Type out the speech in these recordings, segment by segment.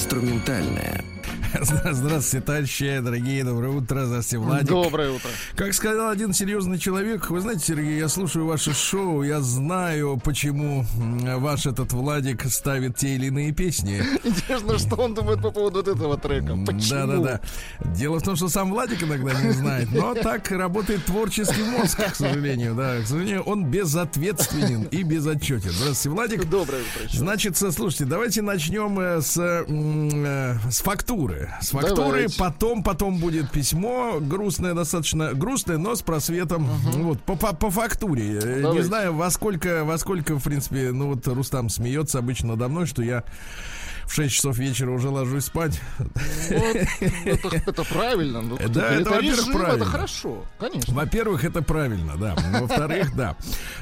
Инструментальная. Здравствуйте, товарищи, дорогие, доброе утро, здравствуйте, Владик. Доброе утро. Как сказал один серьезный человек, вы знаете, Сергей, я слушаю ваше шоу, я знаю, почему ваш этот Владик ставит те или иные песни. Интересно, что он думает по поводу вот этого трека. Почему? Да-да-да. Дело в том, что сам Владик иногда не знает, но так работает творческий мозг, к сожалению, да. К сожалению, он безответственен и безотчетен. Здравствуйте, Владик. Доброе утро. Значит, слушайте, давайте начнем э, с, э, с фактуры. С фактуры, Давайте. потом, потом будет письмо грустное, достаточно грустное, но с просветом. Вот, по, по, по фактуре. Э, Не Давайте. знаю, во сколько, во сколько, в принципе, ну вот Рустам смеется обычно надо мной, что я в 6 часов вечера уже ложусь спать. Вот, это, это правильно. Ну, Да, это, во-первых, режим, правильно. Это хорошо, конечно. Во-первых, это правильно, да. Во-вторых, да.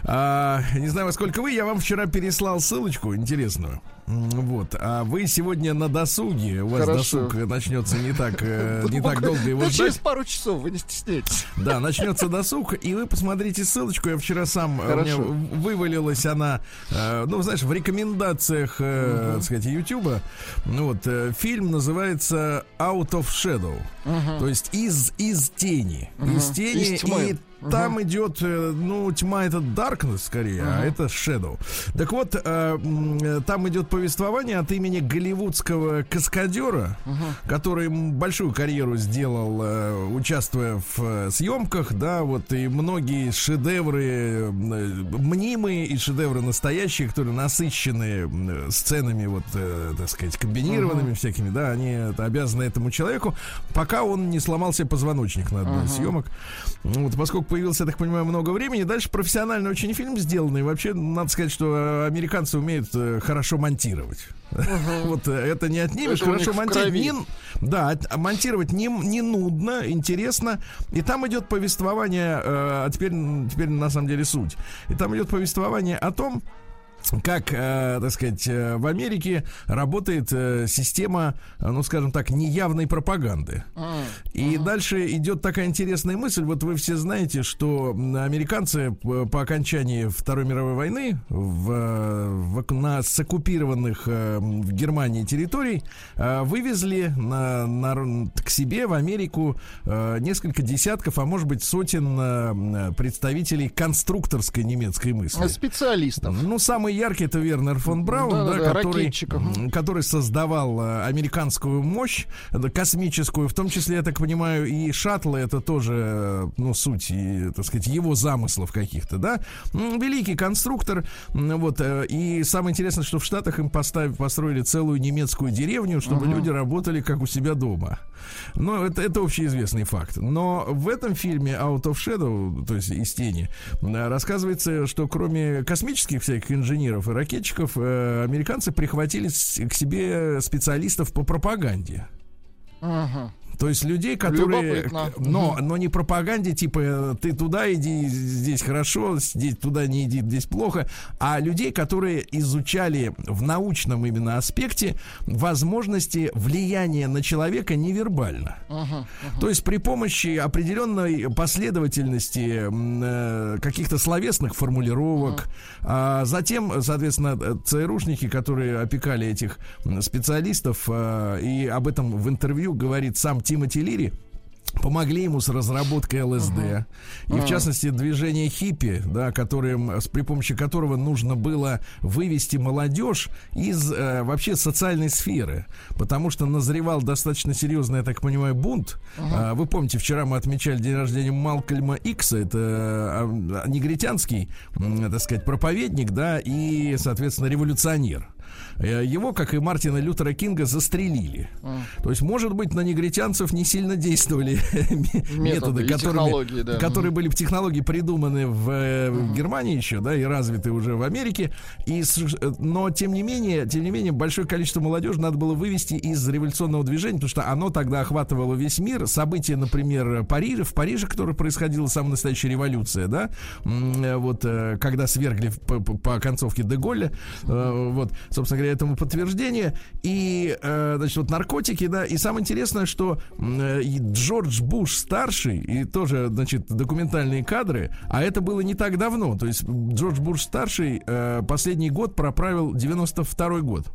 А, не знаю, во сколько вы, я вам вчера переслал ссылочку интересную. Вот. А вы сегодня на досуге. У вас Хорошо. досуг начнется не так, э, не так долго его Да через пару часов, вы не стесняйтесь. Да, начнется досуг, и вы посмотрите ссылочку. Я вчера сам, э, вывалилась она, э, ну, знаешь, в рекомендациях, э, так сказать, Ютуба. Ну вот, э, фильм называется Out of Shadow. То есть из, из тени. Из тени. И там идет, э, ну, тьма это darkness скорее, а это shadow. Так вот, э, э, там идет повествование от имени голливудского каскадера, который м, большую карьеру сделал, э, участвуя в э, съемках, да, вот и многие шедевры э, мнимые и шедевры настоящие, которые насыщены м, сценами, вот, э, так сказать, комбинированными всякими, да, они это обязаны этому человеку, пока он не сломал себе позвоночник на одной из съемок. Вот, поскольку появился, я так понимаю, много времени, дальше профессиональный очень фильм сделанный. Вообще, надо сказать, что э, американцы умеют э, хорошо монтировать. Вот э, это не отнимешь, Это хорошо монтировать. Не- Да, а монтировать не, не нудно, интересно. И там идет повествование, а теперь, теперь на самом деле суть. И там идет повествование о том, как, э, так сказать, э, в Америке работает э, система, э, ну, скажем так, неявной пропаганды. И дальше идет такая интересная мысль. Вот вы все знаете, что американцы п- по окончании Второй мировой войны в, э, в- на с оккупированных э, в Германии территорий э, вывезли на, на к себе в Америку э, несколько десятков, а может быть сотен э, представителей конструкторской немецкой мысли. Специалистов. Ну, самый яркий это Вернер фон Браун, да, Да-да-да, который, ракетчиков. м, который создавал э, американскую мощь, э, космическую, в том числе, я так понимаю, и шаттлы это тоже, э, ну, суть, и, так сказать, его замыслов каких-то, да. Великий конструктор, вот, и самое интересное, что в Штатах им поставили, построили целую немецкую деревню, чтобы люди работали как у себя дома. Ну, это, это общеизвестный факт. Но в этом фильме Out of Shadow, то есть из тени, рассказывается, что кроме космических всяких инженеров и ракетчиков, э, американцы прихватили к себе специалистов по пропаганде. Ага. То есть людей, которые... Но, но не пропаганде, типа, ты туда иди, здесь хорошо, здесь туда не иди, здесь плохо, а людей, которые изучали в научном именно аспекте возможности влияния на человека невербально. То есть при помощи определенной последовательности э, каких-то словесных формулировок, а затем, соответственно, ЦРУшники, которые опекали этих специалистов, э, и об этом в интервью говорит сам Тимоти Лири, помогли ему с разработкой ЛСД. И в частности движение хиппи, да, которым, с- при помощи которого нужно было вывести молодежь из э, вообще социальной сферы. Потому что назревал достаточно серьезный, я так понимаю, бунт. А, вы помните, вчера мы отмечали день рождения Малкольма Икса, это а, негритянский, м, так сказать, проповедник, да, и, соответственно, революционер. Э, Его, как и Мартина Лютера Кинга, застрелили. То есть, может быть, на негритянцев не сильно действовали методы, которыми, да. которые были технологии придуманы в, в Германии еще, да, и развиты уже в Америке. И, э, но тем не менее, тем не менее, большое количество молодежи надо было вывести из революционного движения, потому что оно тогда охватывало весь мир. События, например, Парижа, в Париже, которое происходила самая настоящая революция, да, вот когда свергли по, по- по концовке Деголля, э, вот, собственно говоря, этому подтверждение. И, э, значит, вот наркотики, да, и самое интересное, что э, Джордж Буш старший, и тоже, значит, документальные кадры, а это было не так давно, то есть Джордж Буш старший э, последний год проправил 92 год.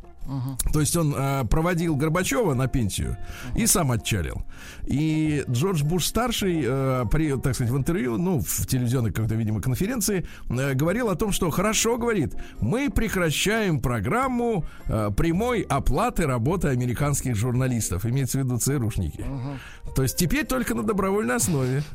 То есть он э, проводил Горбачева на пенсию и сам отчалил. И Джордж Буш старший э, при, так сказать, в интервью, ну, в телевизионной какой-то, видимо, конференции, э, говорил о том, что хорошо, говорит, мы прекращаем программу э, прямой оплаты работы американских журналистов, имеется в виду ЦРУшники. То есть теперь только на добровольной основе.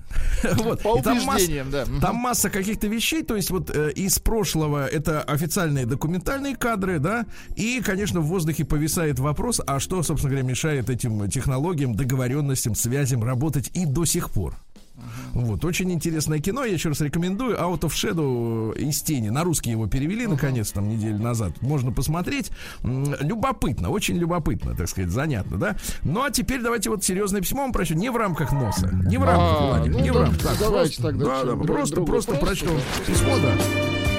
Вот. По там масса- да. Там масса каких-то вещей, то есть вот э, из прошлого это официальные документальные кадры, да, и, конечно, в воздухе повисает вопрос, а что, собственно говоря, мешает этим технологиям, договоренностям, связям работать и до сих пор. Вот, очень интересное кино, я еще раз рекомендую. Out of Shadow из тени. На русский его перевели, наконец, там, неделю назад. Можно посмотреть. Любопытно, очень любопытно, так сказать, занятно, да? Ну, а теперь давайте вот серьезное письмо вам прочту. Не в рамках носа. Не в рамках, А, Владик, ну не в да, рамках. Давайте просто- тогда да, что, да, друг просто, да? письмо, да.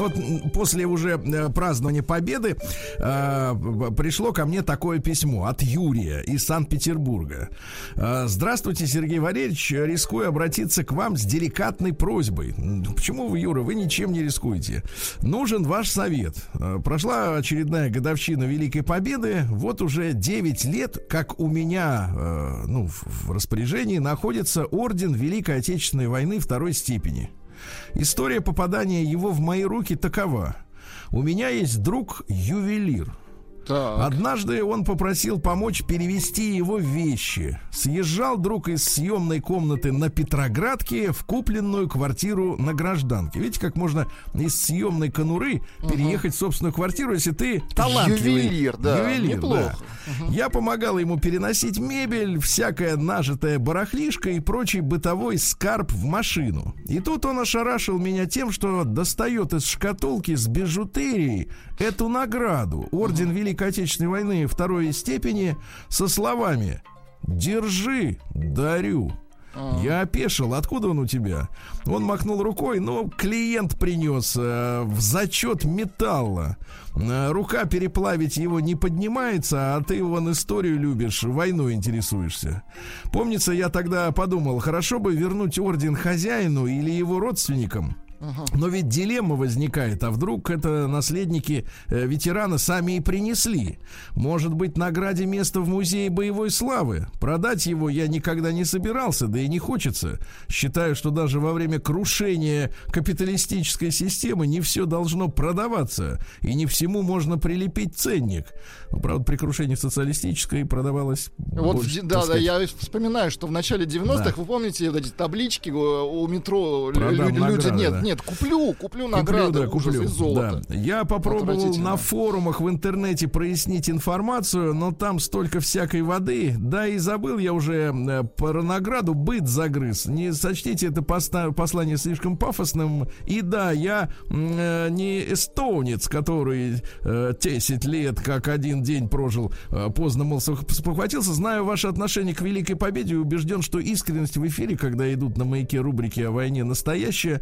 Ну вот после уже э, празднования Победы э, пришло ко мне такое письмо от Юрия из Санкт-Петербурга. Э, Здравствуйте, Сергей Валерьевич. Рискую обратиться к вам с деликатной просьбой. М, Почему вы, Юра, вы ничем не рискуете? Нужен ваш совет. Э, Прошла очередная годовщина Великой Победы. Вот уже 9 лет, как у меня э, ну, в распоряжении находится орден Великой Отечественной войны второй степени. История попадания его в мои руки такова. У меня есть друг ювелир. Так. Однажды он попросил помочь перевести его вещи. Съезжал друг из съемной комнаты на Петроградке в купленную квартиру на гражданке. Видите, как можно из съемной конуры переехать в собственную квартиру, если ты талантливый. Ювелир, да, Ювелир, неплохо. да. Я помогал ему переносить мебель, всякое нажитое барахлишко и прочий бытовой скарб в машину. И тут он ошарашил меня тем, что достает из шкатулки с бижутерией эту награду. Орден Великой Отечественной войны второй степени со словами «Держи, дарю». Я опешил. Откуда он у тебя? Он махнул рукой, но клиент принес э, в зачет металла. Э, рука переплавить его не поднимается, а ты вон историю любишь, войну интересуешься. Помнится, я тогда подумал, хорошо бы вернуть орден хозяину или его родственникам. Но ведь дилемма возникает, а вдруг это наследники э, ветерана сами и принесли? Может быть, награде место в музее боевой славы? Продать его я никогда не собирался, да и не хочется. Считаю, что даже во время крушения капиталистической системы не все должно продаваться, и не всему можно прилепить ценник. Ну, правда, при крушении социалистической продавалось Вот, больше, да, да, сказать, я вспоминаю, что в начале 90-х, Да. вы помните вот эти таблички э, у метро, Продам люди, награды, нет, да. нет, куплю, куплю Куплю, награды, да, ужас, куплю. из золота. Да. Я попробовал на форумах в интернете прояснить информацию, но там столько всякой воды. Да и забыл я уже э, про награду быт загрыз. Не сочтите это послание слишком пафосным. И да, я э, не эстонец, который э, 10 лет как один день прожил, э, поздно, мол, спохватился. Знаю ваше отношение к Великой Победе и убежден, что искренность в эфире, когда идут на маяке рубрики о войне, настоящая.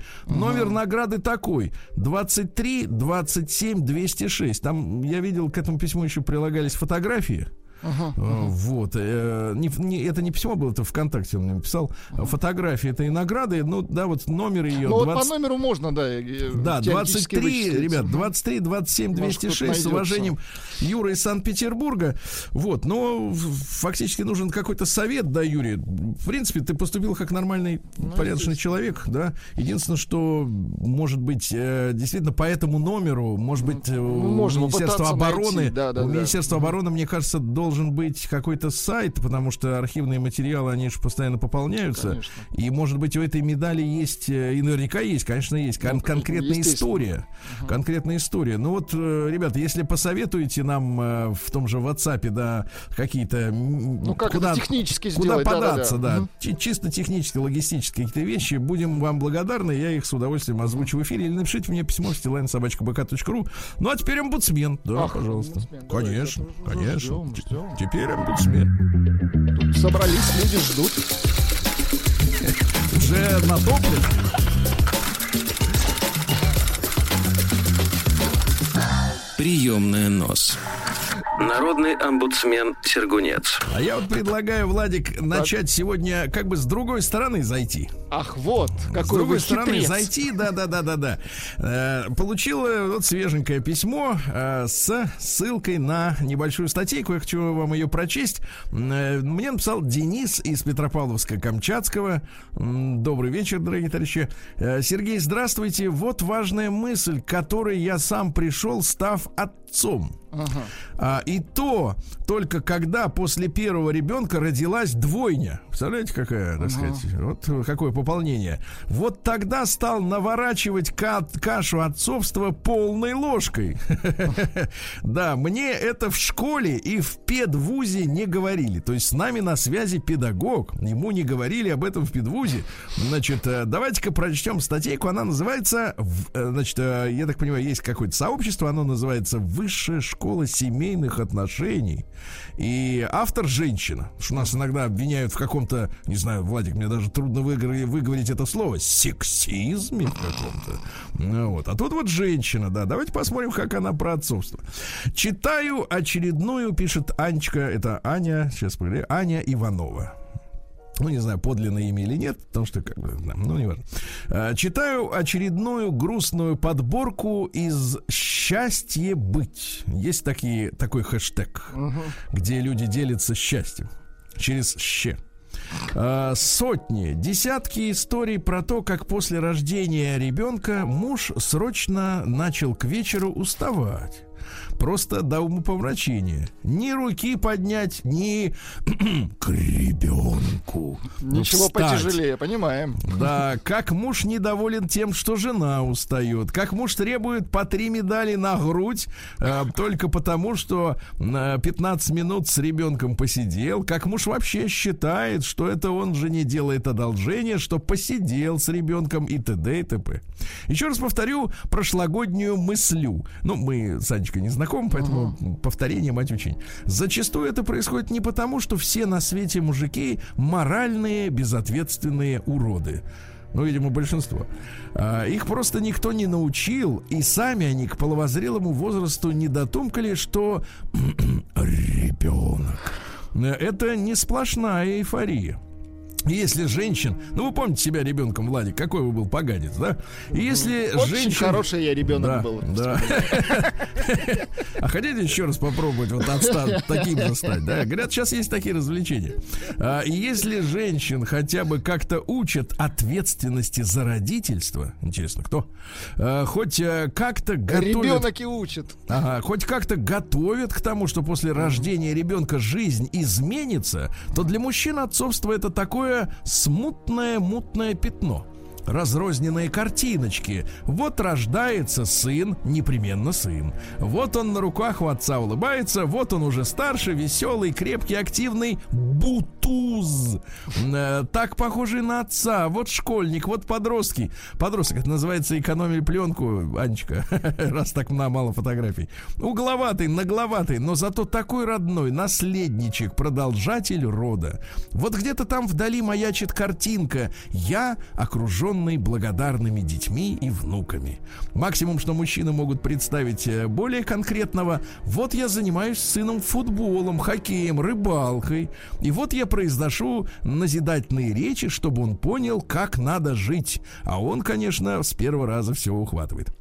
Номер награды такой. 23 27 206. Там, я видел, к этому письму еще прилагались фотографии. Э, ага. Вот. э, не- не- это не письмо было, это ВКонтакте он мне написал. Фотографии этой награды. Ну, да, вот номер ее Ну вот по 20 номеру можно, да. э, да, теоретически 23, вычислить. ребят, Мгм. 23, 27, Может, 206 с кто-то уважением Юра из Санкт-Петербурга. Вот, но фактически нужен какой-то совет, да, Юрий. В принципе, ты поступил как нормальный, Ну, порядочный человек, да. Единственное, что, может быть, действительно по этому номеру, может быть, у можно Министерства попытаться обороны, найти, да, да, у да. Министерства обороны, мне кажется, должен быть какой-то сайт, потому что архивные материалы, они же постоянно пополняются. Конечно. И, может быть, у этой медали есть, э, и наверняка есть, конечно, есть кон- Ну, конкретная история. Конкретная история. Ну вот, э, ребята, если посоветуете нам э, в том же WhatsApp, да, какие-то... Ну как куда, это технически Куда сделать? Податься, да. Мгм. Чи- Чисто технически, логистические какие-то вещи. Будем вам благодарны. Я их с удовольствием озвучу в эфире. Или напишите мне письмо стилайн.собачка.бк.ру. Ну, а теперь омбудсмен. Да, Ах, пожалуйста. омбудсмен. Конечно, уже конечно. ждем, ждем. Теперь омбудсмен. Тут собрались, люди ждут. Уже натоплен. Приемная нос. Народный омбудсмен Сергунец. А я вот предлагаю, Владик, начать сегодня как бы с другой стороны зайти. Ах, вот, с какой другой вы стороны хитрец. зайти, да, да, да, да, да. Э, получил э, вот свеженькое письмо э, с ссылкой на небольшую статейку. Я хочу вам ее прочесть. Э, мне написал Денис из Петропавловска-Камчатского. Добрый вечер, дорогие товарищи. Э, Сергей, здравствуйте. Вот важная мысль, к которой я сам пришел, став отцом. Ага. А, и то только когда после первого ребенка родилась двойня. Представляете, какая, так сказать, вот какое пополнение. Вот тогда стал наворачивать ка- кашу отцовства полной ложкой. Да, мне это в школе и в педвузе не говорили. То есть с нами на связи педагог. Ему не говорили об этом в педвузе. Значит, э, давайте-ка прочтем статейку. Она называется, э, значит, э, я так понимаю, есть какое-то сообщество, оно называется Высшая школа семейных отношений. И автор женщина. Что нас иногда обвиняют в каком-то, не знаю, Владик, мне даже трудно выговор- выговорить это слово, сексизме каком-то. Ну, вот. А тут вот женщина, да. Давайте посмотрим, как она про отцовство. Читаю очередную, пишет Анечка, это Аня, сейчас погоди, Аня Иванова. Ну, не знаю, подлинное имя или нет, потому что, как бы, ну, не важно. А, Читаю очередную грустную подборку из «Счастье быть». Есть такие, такой хэштег, где люди делятся счастьем через «щ». А, Сотни, десятки историй про то, как после рождения ребенка муж срочно начал к вечеру уставать. Просто до умопомрачения. Ни руки поднять, ни к ребенку. Ничего встать. потяжелее, понимаем. Да, как муж недоволен тем, что жена устает. Как муж требует по три медали на грудь э, только потому, что э, 15 минут с ребенком посидел. Как муж вообще считает, что это он жене делает одолжение, что посидел с ребенком и т.д. и т.п. Еще раз повторю прошлогоднюю мыслю. Ну, мы с Анечкой не знакомы, поэтому повторение мать учень. Зачастую это происходит не потому, что все на свете мужики моральные, безответственные уроды. Ну, видимо, большинство. А, их просто никто не научил, и сами они к половозрелому возрасту не дотумкали, что ребенок. Это не сплошная эйфория. Если женщин, ну вы помните себя ребенком, Владик, какой вы был поганец, да? И если Очень женщин... хороший я ребенок Да, был. да. А хотите еще раз попробовать вот отста- таким же стать, да? Говорят, сейчас есть такие развлечения. А, и если женщин хотя бы как-то учат ответственности за родительство, интересно, кто? А, хоть э, как-то готовят... Ребенок и учит. Ага, хоть как-то готовят к тому, что после рождения ребенка жизнь изменится, то для мужчин отцовство это такое смутное, мутное пятно. Разрозненные картиночки. Вот рождается сын, непременно сын. Вот он на руках у отца улыбается, вот он уже старше, веселый, крепкий, активный бутуз. Э, Так похожий на отца. Вот школьник, вот подростки. Подросток, это называется экономили пленку, Анечка, раз так мало фотографий. Угловатый, нагловатый, но зато такой родной, наследничек, продолжатель рода. Вот где-то там вдали маячит картинка. Я окружен окруженный благодарными детьми и внуками. Максимум, что мужчины могут представить э, более конкретного, вот я занимаюсь с сыном футболом, хоккеем, рыбалкой, и вот я произношу назидательные речи, чтобы он понял, как надо жить. А он, конечно, с первого раза все ухватывает.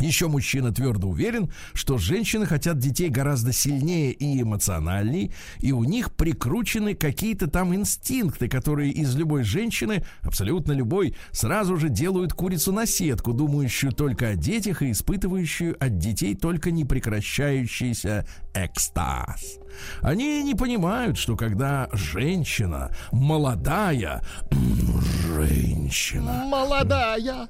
Еще мужчина твердо уверен, что женщины хотят детей гораздо сильнее и эмоциональней, и у них прикручены какие-то там инстинкты, которые из любой женщины, абсолютно любой, сразу же делают курицу на сетку, думающую только о детях и испытывающую от детей только непрекращающийся экстаз. Они не понимают, что когда женщина, молодая женщина... Молодая.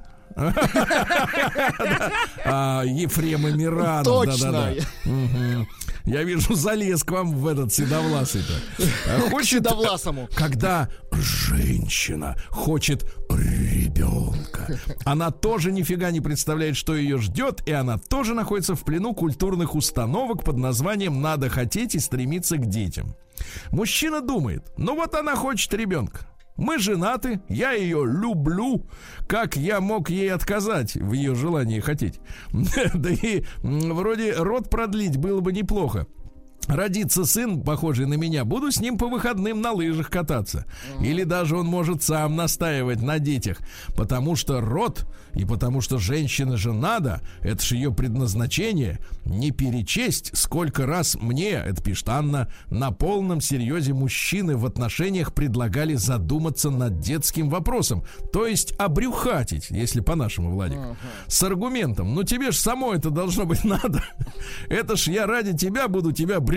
А, Ефрем Эмиранов. Точно. да-да-да. Мгм. Я вижу, залез к вам в этот седовласый-то. А Хочет, седовласому. когда женщина хочет ребенка, она тоже нифига не представляет, что ее ждет, и она тоже находится в плену культурных установок под названием «надо хотеть и стремиться к детям». Мужчина думает, ну вот она хочет ребенка. Мы женаты, я ее люблю. Как я мог ей отказать в ее желании хотеть? Да и вроде род продлить было бы неплохо. Родится сын, похожий на меня, буду с ним по выходным на лыжах кататься. Или даже он может сам настаивать на детях. Потому что род и потому что женщина же надо, это же ее предназначение, не перечесть, сколько раз мне, это пишет Анна, на полном серьезе мужчины в отношениях предлагали задуматься над детским вопросом. То есть обрюхатить, если по-нашему, Владик. С аргументом, ну тебе ж само это должно быть надо. Это ж я ради тебя буду тебя брюхатить.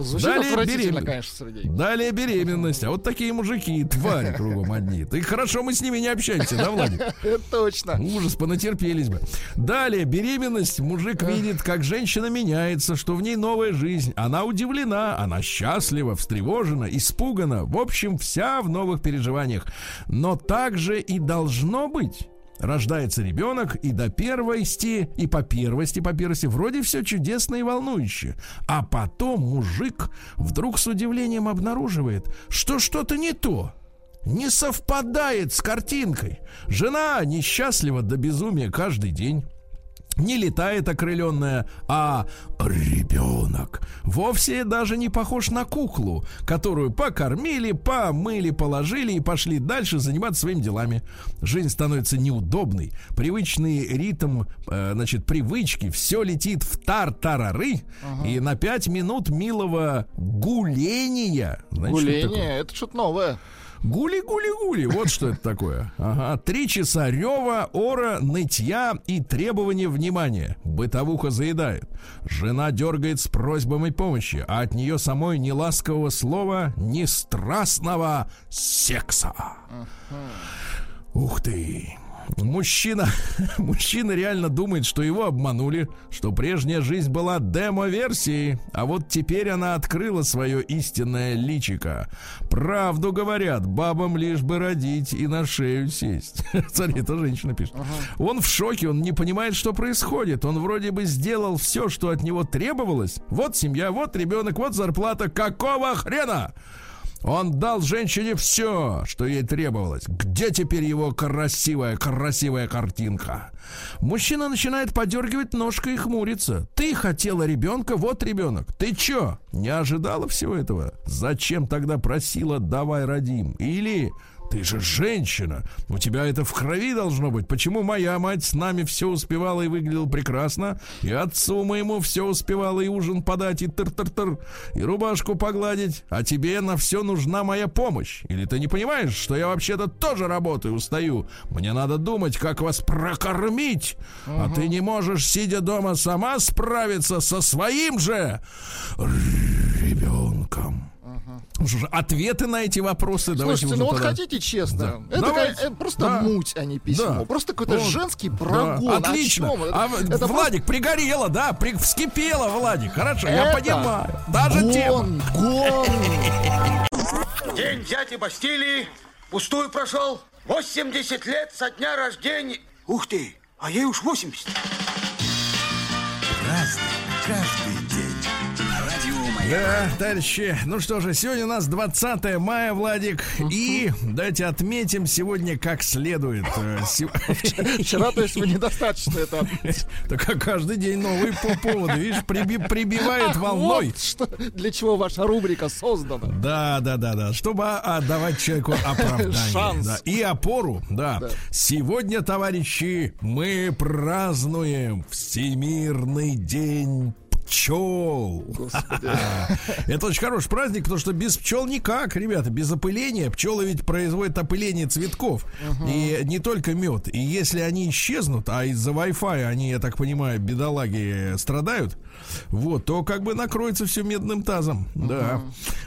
Звучит Далее беременность. конечно, Сергей. Далее беременность. А вот такие мужики, твари кругом одни. Ты хорошо мы с ними не общаемся, да, Владик? Точно. Ужас, понатерпелись бы. Далее, беременность. Мужик видит, как женщина меняется, что в ней новая жизнь. Она удивлена, она счастлива, встревожена, испугана. В общем, вся в новых переживаниях. Но так же и должно быть. Рождается ребенок, и до первости, и по первости, по первости, вроде все чудесно и волнующе. А потом мужик вдруг с удивлением обнаруживает, что что-то не то не совпадает с картинкой. Жена несчастлива до безумия каждый день. Не летает окрыленная, а ребенок вовсе даже не похож на куклу, которую покормили, помыли, положили и пошли дальше заниматься своими делами. Жизнь становится неудобной, привычный ритм, э, значит, привычки, все летит в тар-тарары, и на пять минут милого гуления. Знаете, что это? Гуление, это что-то новое. Гули-гули-гули, вот что это такое. Ага, три часа рева, ора, нытья и требования внимания. Бытовуха заедает. Жена дергает с просьбами помощи, а от нее самой ни ласкового слова, ни страстного секса. Ух ты. Мужчина, мужчина реально думает, что его обманули, что прежняя жизнь была демо-версией, а вот теперь она открыла свое истинное личико. Правду говорят, бабам лишь бы родить и на шею сесть. Смотри, это женщина пишет. Он в шоке, он не понимает, что происходит. Он вроде бы сделал все, что от него требовалось. Вот семья, вот ребенок, вот зарплата. Какого хрена? Он дал женщине все, что ей требовалось. Где теперь его красивая, красивая картинка? Мужчина начинает подергивать ножкой и хмуриться. Ты хотела ребенка, вот ребенок. Ты чё, не ожидала всего этого? Зачем тогда просила «давай родим»? Или ты же женщина. У тебя это в крови должно быть. Почему моя мать с нами все успевала и выглядела прекрасно? И отцу моему все успевала и ужин подать, и тыр-тыр-тыр, и рубашку погладить. А тебе на все нужна моя помощь. Или ты не понимаешь, что я вообще-то тоже работаю, устаю? Мне надо думать, как вас прокормить. А ты не можешь, сидя дома, сама справиться со своим же ребенком. Что же, Ответы на эти вопросы давайте Слушайте, уже ну вот тогда- хотите честно, Да. это, Давайте. ка- э, просто Да. муть, а не письмо. Да. Просто какой-то Вот. женский Да, прогон. О Отлично. чем? А, Это- это Владик, пригорело, да? При, вскипело, Владик. Хорошо, я Это понимаю. Даже гон, тема. гон. День дяди Бастилии пустую прошел. 80 лет со дня рождения. Ух ты, а ей уж 80. Разный, каждый. Да, товарищи, ну что же, сегодня у нас 20 мая, Владик, и давайте отметим сегодня как следует. Э, Вчера, то есть, вы недостаточно это отметили. Так как каждый день новые по- поводы, видишь, приби- прибивает волной. для чего ваша рубрика создана. Да, да, да, да. Чтобы отдавать человеку оправдание. И опору. Да. Сегодня, товарищи, мы празднуем Всемирный день пчел. Это очень хороший праздник, потому что без пчел никак, ребята, без опыления. Пчелы ведь производят опыление цветков. И не только мед. И если они исчезнут, а из-за Wi-Fi они, я так понимаю, бедолаги страдают, вот, то как бы накроется все медным тазом. Да.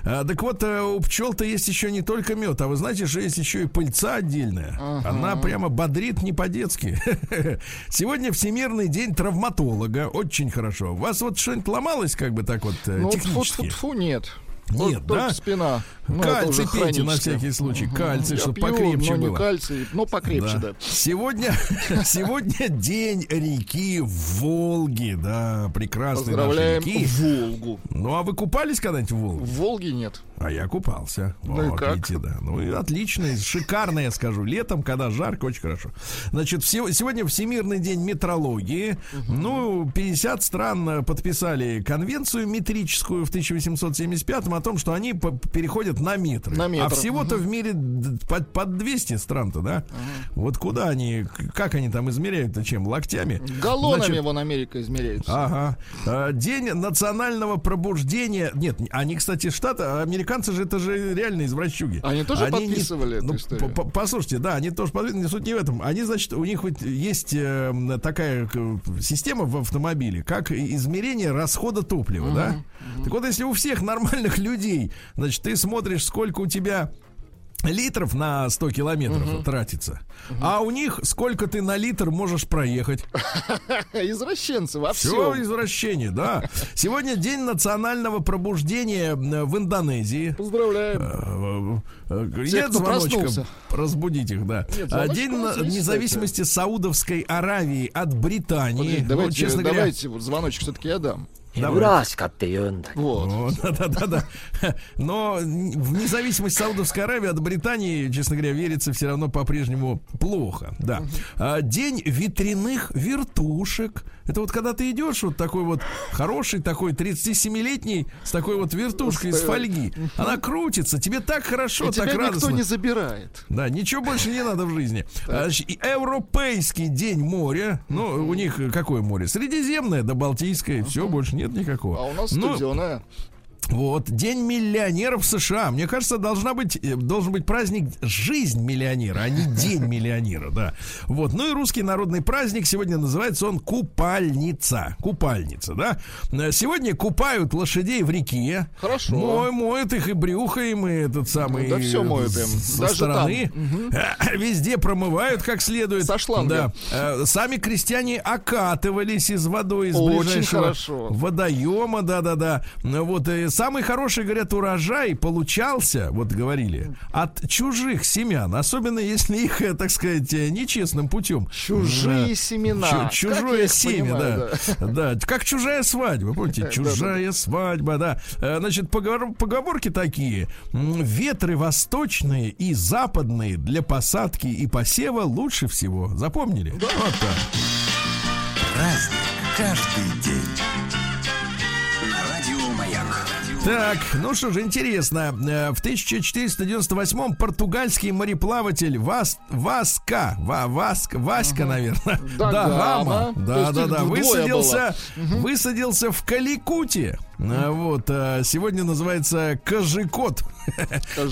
А, так вот, э, у пчел-то есть еще не только мед, а вы знаете, что есть еще и пыльца отдельная. Она прямо бодрит не по-детски. Сегодня Всемирный день травматолога. Очень хорошо. У вас вот что-нибудь ломалось, как бы так вот э, Ну, технически? фу-фу-фу, нет. Нет, Вот да? спина. Ну, Кальций пейте на всякий случай. Кальций, Я чтобы пью, покрепче но не было. кальций, но покрепче, да. Сегодня, сегодня день реки Волги, да, прекрасной Поздравляем реки. Волгу. Ну, а вы купались когда-нибудь в Волге? В Волге нет. А я купался. И Вот, как? видите, да. Ну и отлично, шикарно, я скажу. Летом, когда жарко, очень хорошо. Значит, все- сегодня Всемирный день метрологии. Ну, 50 стран э, подписали конвенцию метрическую в 1875 о том, что они переходят на метры. На метр. А всего-то в мире под, под 200 стран-то, да? Вот куда они, как они там измеряют-то чем? Локтями? Галлонами Значит, вон Америка измеряется. Ага. А, День национального пробуждения. Нет, они, кстати, штаты, а американцы же это же реально извращуги. Они тоже не- подписывали эту ну, историю? по- по- Послушайте, да, они тоже подписывали, суть не в этом. Они, значит, у них вот есть э, такая система в автомобиле, как измерение расхода топлива, да? Так вот, если у всех нормальных людей, значит, ты смотришь, сколько у тебя литров на 100 километров тратится, а у них сколько ты на литр можешь проехать. Извращенцы во Все всем. извращение, да. Сегодня день национального пробуждения э, в Индонезии. Поздравляем. Э, э, Нет звоночка, разбудить их, да. День независимости Саудовской Аравии от Британии. Давайте, честно говоря, давайте звоночек все-таки я дам. Чебурашка Давайте. ты он. Вот. Да-да-да-да. Но вне зависимости Саудовской Аравии от Британии, честно говоря, верится все равно по-прежнему плохо. Да. А, день ветряных вертушек – это вот когда ты идешь, вот такой вот хороший, такой 37-летний, с такой вот вертушкой из фольги. Она крутится, тебе так хорошо, И так тебя никто радостно. не забирает. Да, ничего больше не надо в жизни. А, Европейский день моря. Ну, у них какое море? Средиземное да Балтийское. Все, больше нет никакого. А у нас Ну, студеная. Вот, День миллионеров США. Мне кажется, должна быть, э, должен быть праздник «Жизнь миллионера», а не День миллионера, да. Вот, ну и русский народный праздник. Сегодня называется он «Купальница». Купальница, да. Э, Сегодня купают лошадей в реке. Хорошо. Мой, моют их и брюхо и этот самый... Ну, да всё моют им. Со Даже стороны. Э, Везде промывают как следует. Со шланга. Да. Сами крестьяне окатывались из водой из Очень ближайшего хорошо. водоема, да-да-да. Ну, Вот э, самый хороший, говорят, урожай получался, вот говорили, от чужих семян, особенно если их, э, так сказать, э, нечестным путем. Чужие семена. чу- чужое семя, понимаю, да. да. Как чужая свадьба, помните? Чужая свадьба, да. Э, Значит, поговор- поговорки такие. Ветры восточные и западные для посадки и посева лучше всего. Запомнили? Вот так. Праздник каждый день. Так, ну что же, интересно. Э, В 1498-м португальский мореплаватель Вас, Васка, Ва, Васка, Васька, наверное, Да да, есть да, да, двое высадился, высадился в Каликуте. Э, Вот, э, сегодня называется Кожикот.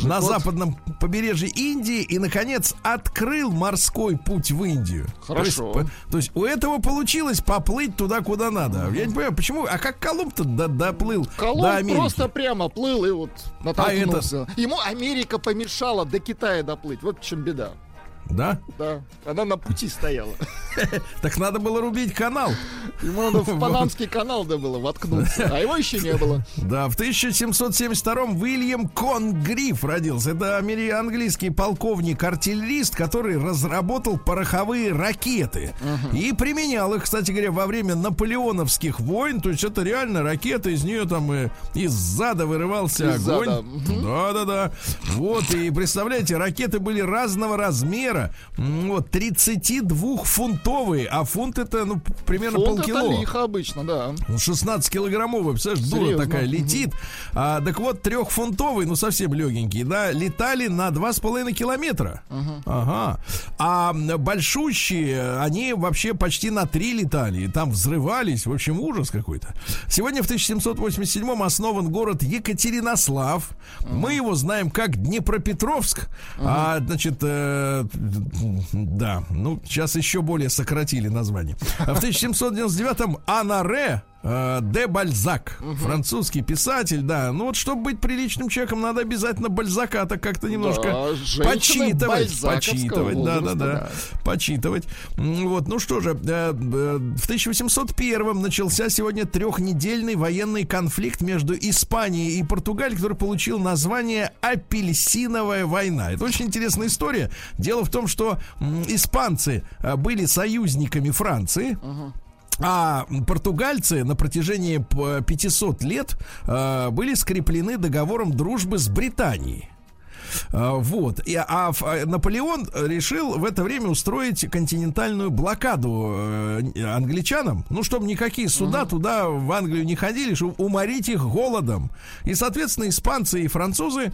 На западном побережье Индии и, наконец, открыл морской путь в Индию. Хорошо. То есть, то есть у этого получилось поплыть туда, куда надо. Я не понимаю, почему, а как Колумб-то до- доплыл Колумб до Америки? просто прямо плыл и вот А натолкнулся. Ему Америка помешала до Китая доплыть. Вот в чем беда. Да? Да, она на пути стояла. Так надо было рубить канал. Ему надо в Панамский канал да было воткнуться, а его еще не было. Да, в 1772-м Уильям Конгриф родился. Это английский полковник-артиллерист, который разработал пороховые ракеты. И применял их, кстати говоря, во время наполеоновских войн. То есть это реально ракета, из нее там из зада вырывался огонь. Да-да-да. Вот, и представляете, ракеты были разного размера. М, Вот, 32-фунтовые, а фунт это, ну, примерно Фунт полкило. это лихо обычно, да. Ну, 16 килограммовый, представляешь, дура Серьезно? такая летит. А, так вот, трехфунтовый, ну совсем легенький, да, летали на 2,5 километра. Ага. А большущие, они вообще почти на 3 летали. Там взрывались. В общем, ужас какой-то. Сегодня в 1787 основан город Екатеринослав. Мы его знаем как Днепропетровск. А, значит, э, да, ну, сейчас еще более сократили название. А в 1799-м Анаре де Бальзак, французский писатель, да. Ну вот, чтобы быть приличным человеком, надо обязательно Бальзака так как-то немножко Да, почитывать, почитывать, да, да, да, да. почитывать. Вот, ну что же, э, э, в 1801 начался сегодня трехнедельный военный конфликт между Испанией и Португалией, который получил название «Апельсиновая война». Это очень интересная история. Дело в том, что испанцы э, были союзниками Франции. А португальцы на протяжении п- 500 лет э, были скреплены договором дружбы с Британией. А, Вот. И, а а Наполеон решил в это время устроить континентальную блокаду э, англичанам, ну, чтобы никакие суда туда, в Англию не ходили, чтобы уморить их голодом. И, соответственно, испанцы и французы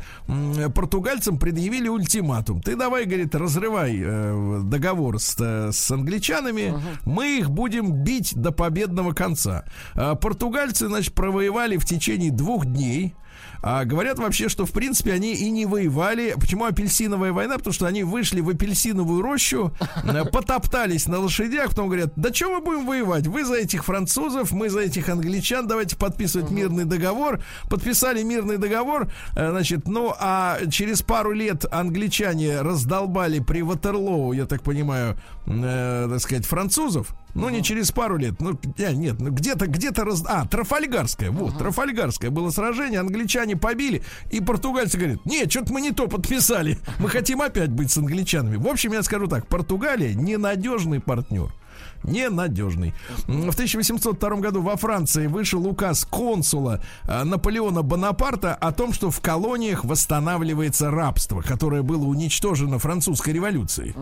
португальцам предъявили ультиматум. Ты давай, говорит, разрывай э, договор с, э, с англичанами, мы их будем бить до победного конца. А португальцы, значит, провоевали в течение двух дней. А говорят вообще, что в принципе они и не воевали. Почему апельсиновая война? Потому что они вышли в апельсиновую рощу, э, потоптались на лошадях, потом говорят, да что мы будем воевать? Вы за этих французов, мы за этих англичан, давайте подписывать мирный договор. Подписали мирный договор, э, значит, ну а через пару лет англичане раздолбали при Ватерлоу, я так понимаю, э, так сказать, французов. Ну, не через пару лет. Ну, не, нет, ну где-то, где-то раз... А, Трафальгарское. Вот, Трафальгарское было сражение, англичане побили, и португальцы говорят, нет, что-то мы не то подписали. Мы хотим опять быть с англичанами. В общем, я скажу так, Португалия ненадежный партнер. Ненадежный. В 1802 году во Франции вышел указ консула э, Наполеона Бонапарта о том, что в колониях восстанавливается рабство, которое было уничтожено французской революцией.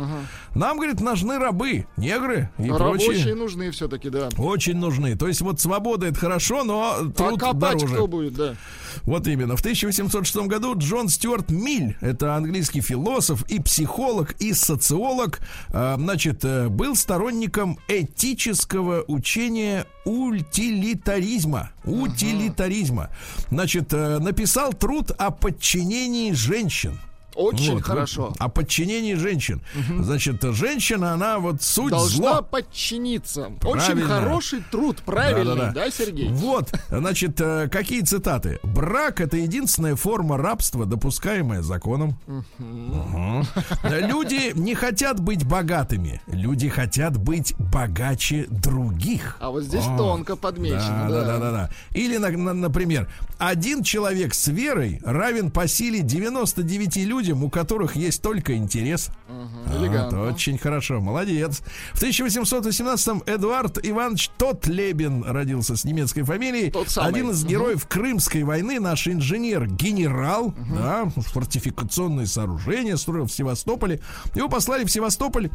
Нам, говорит, нужны рабы, негры и Рабочие прочие. нужны все-таки, да. Очень нужны. То есть вот свобода это хорошо, но А труд копать дороже. кто будет, да. Вот именно. В 1806 году Джон Стюарт Милль, это английский философ и психолог, и социолог, э, значит, э, был сторонником этического учения утилитаризма. Утилитаризма. Значит, э, написал труд о подчинении женщин. Очень Вот, хорошо. вот, о подчинении женщин. Значит, женщина, она вот суть Должна зло. подчиниться. Очень Правильно. хороший труд, правильный, Да-да-да. да, Сергей? Вот, значит, э, какие цитаты? Брак это единственная форма рабства, допускаемая законом. Мгм. Люди не хотят быть богатыми, люди хотят быть богаче других. А вот здесь О, тонко подмечено, да, да. да, да, да. Или, на- на- например, один человек с верой равен по силе 99 людям, у которых есть только интерес. А, элегантно. это очень хорошо, молодец. В 1818-м Эдуард Иванович Тотлебен родился с немецкой фамилией. Тот самый. Один из героев Крымской войны, наш инженер-генерал, да, фортификационные сооружения строил в Севастополе. Его послали в Севастополь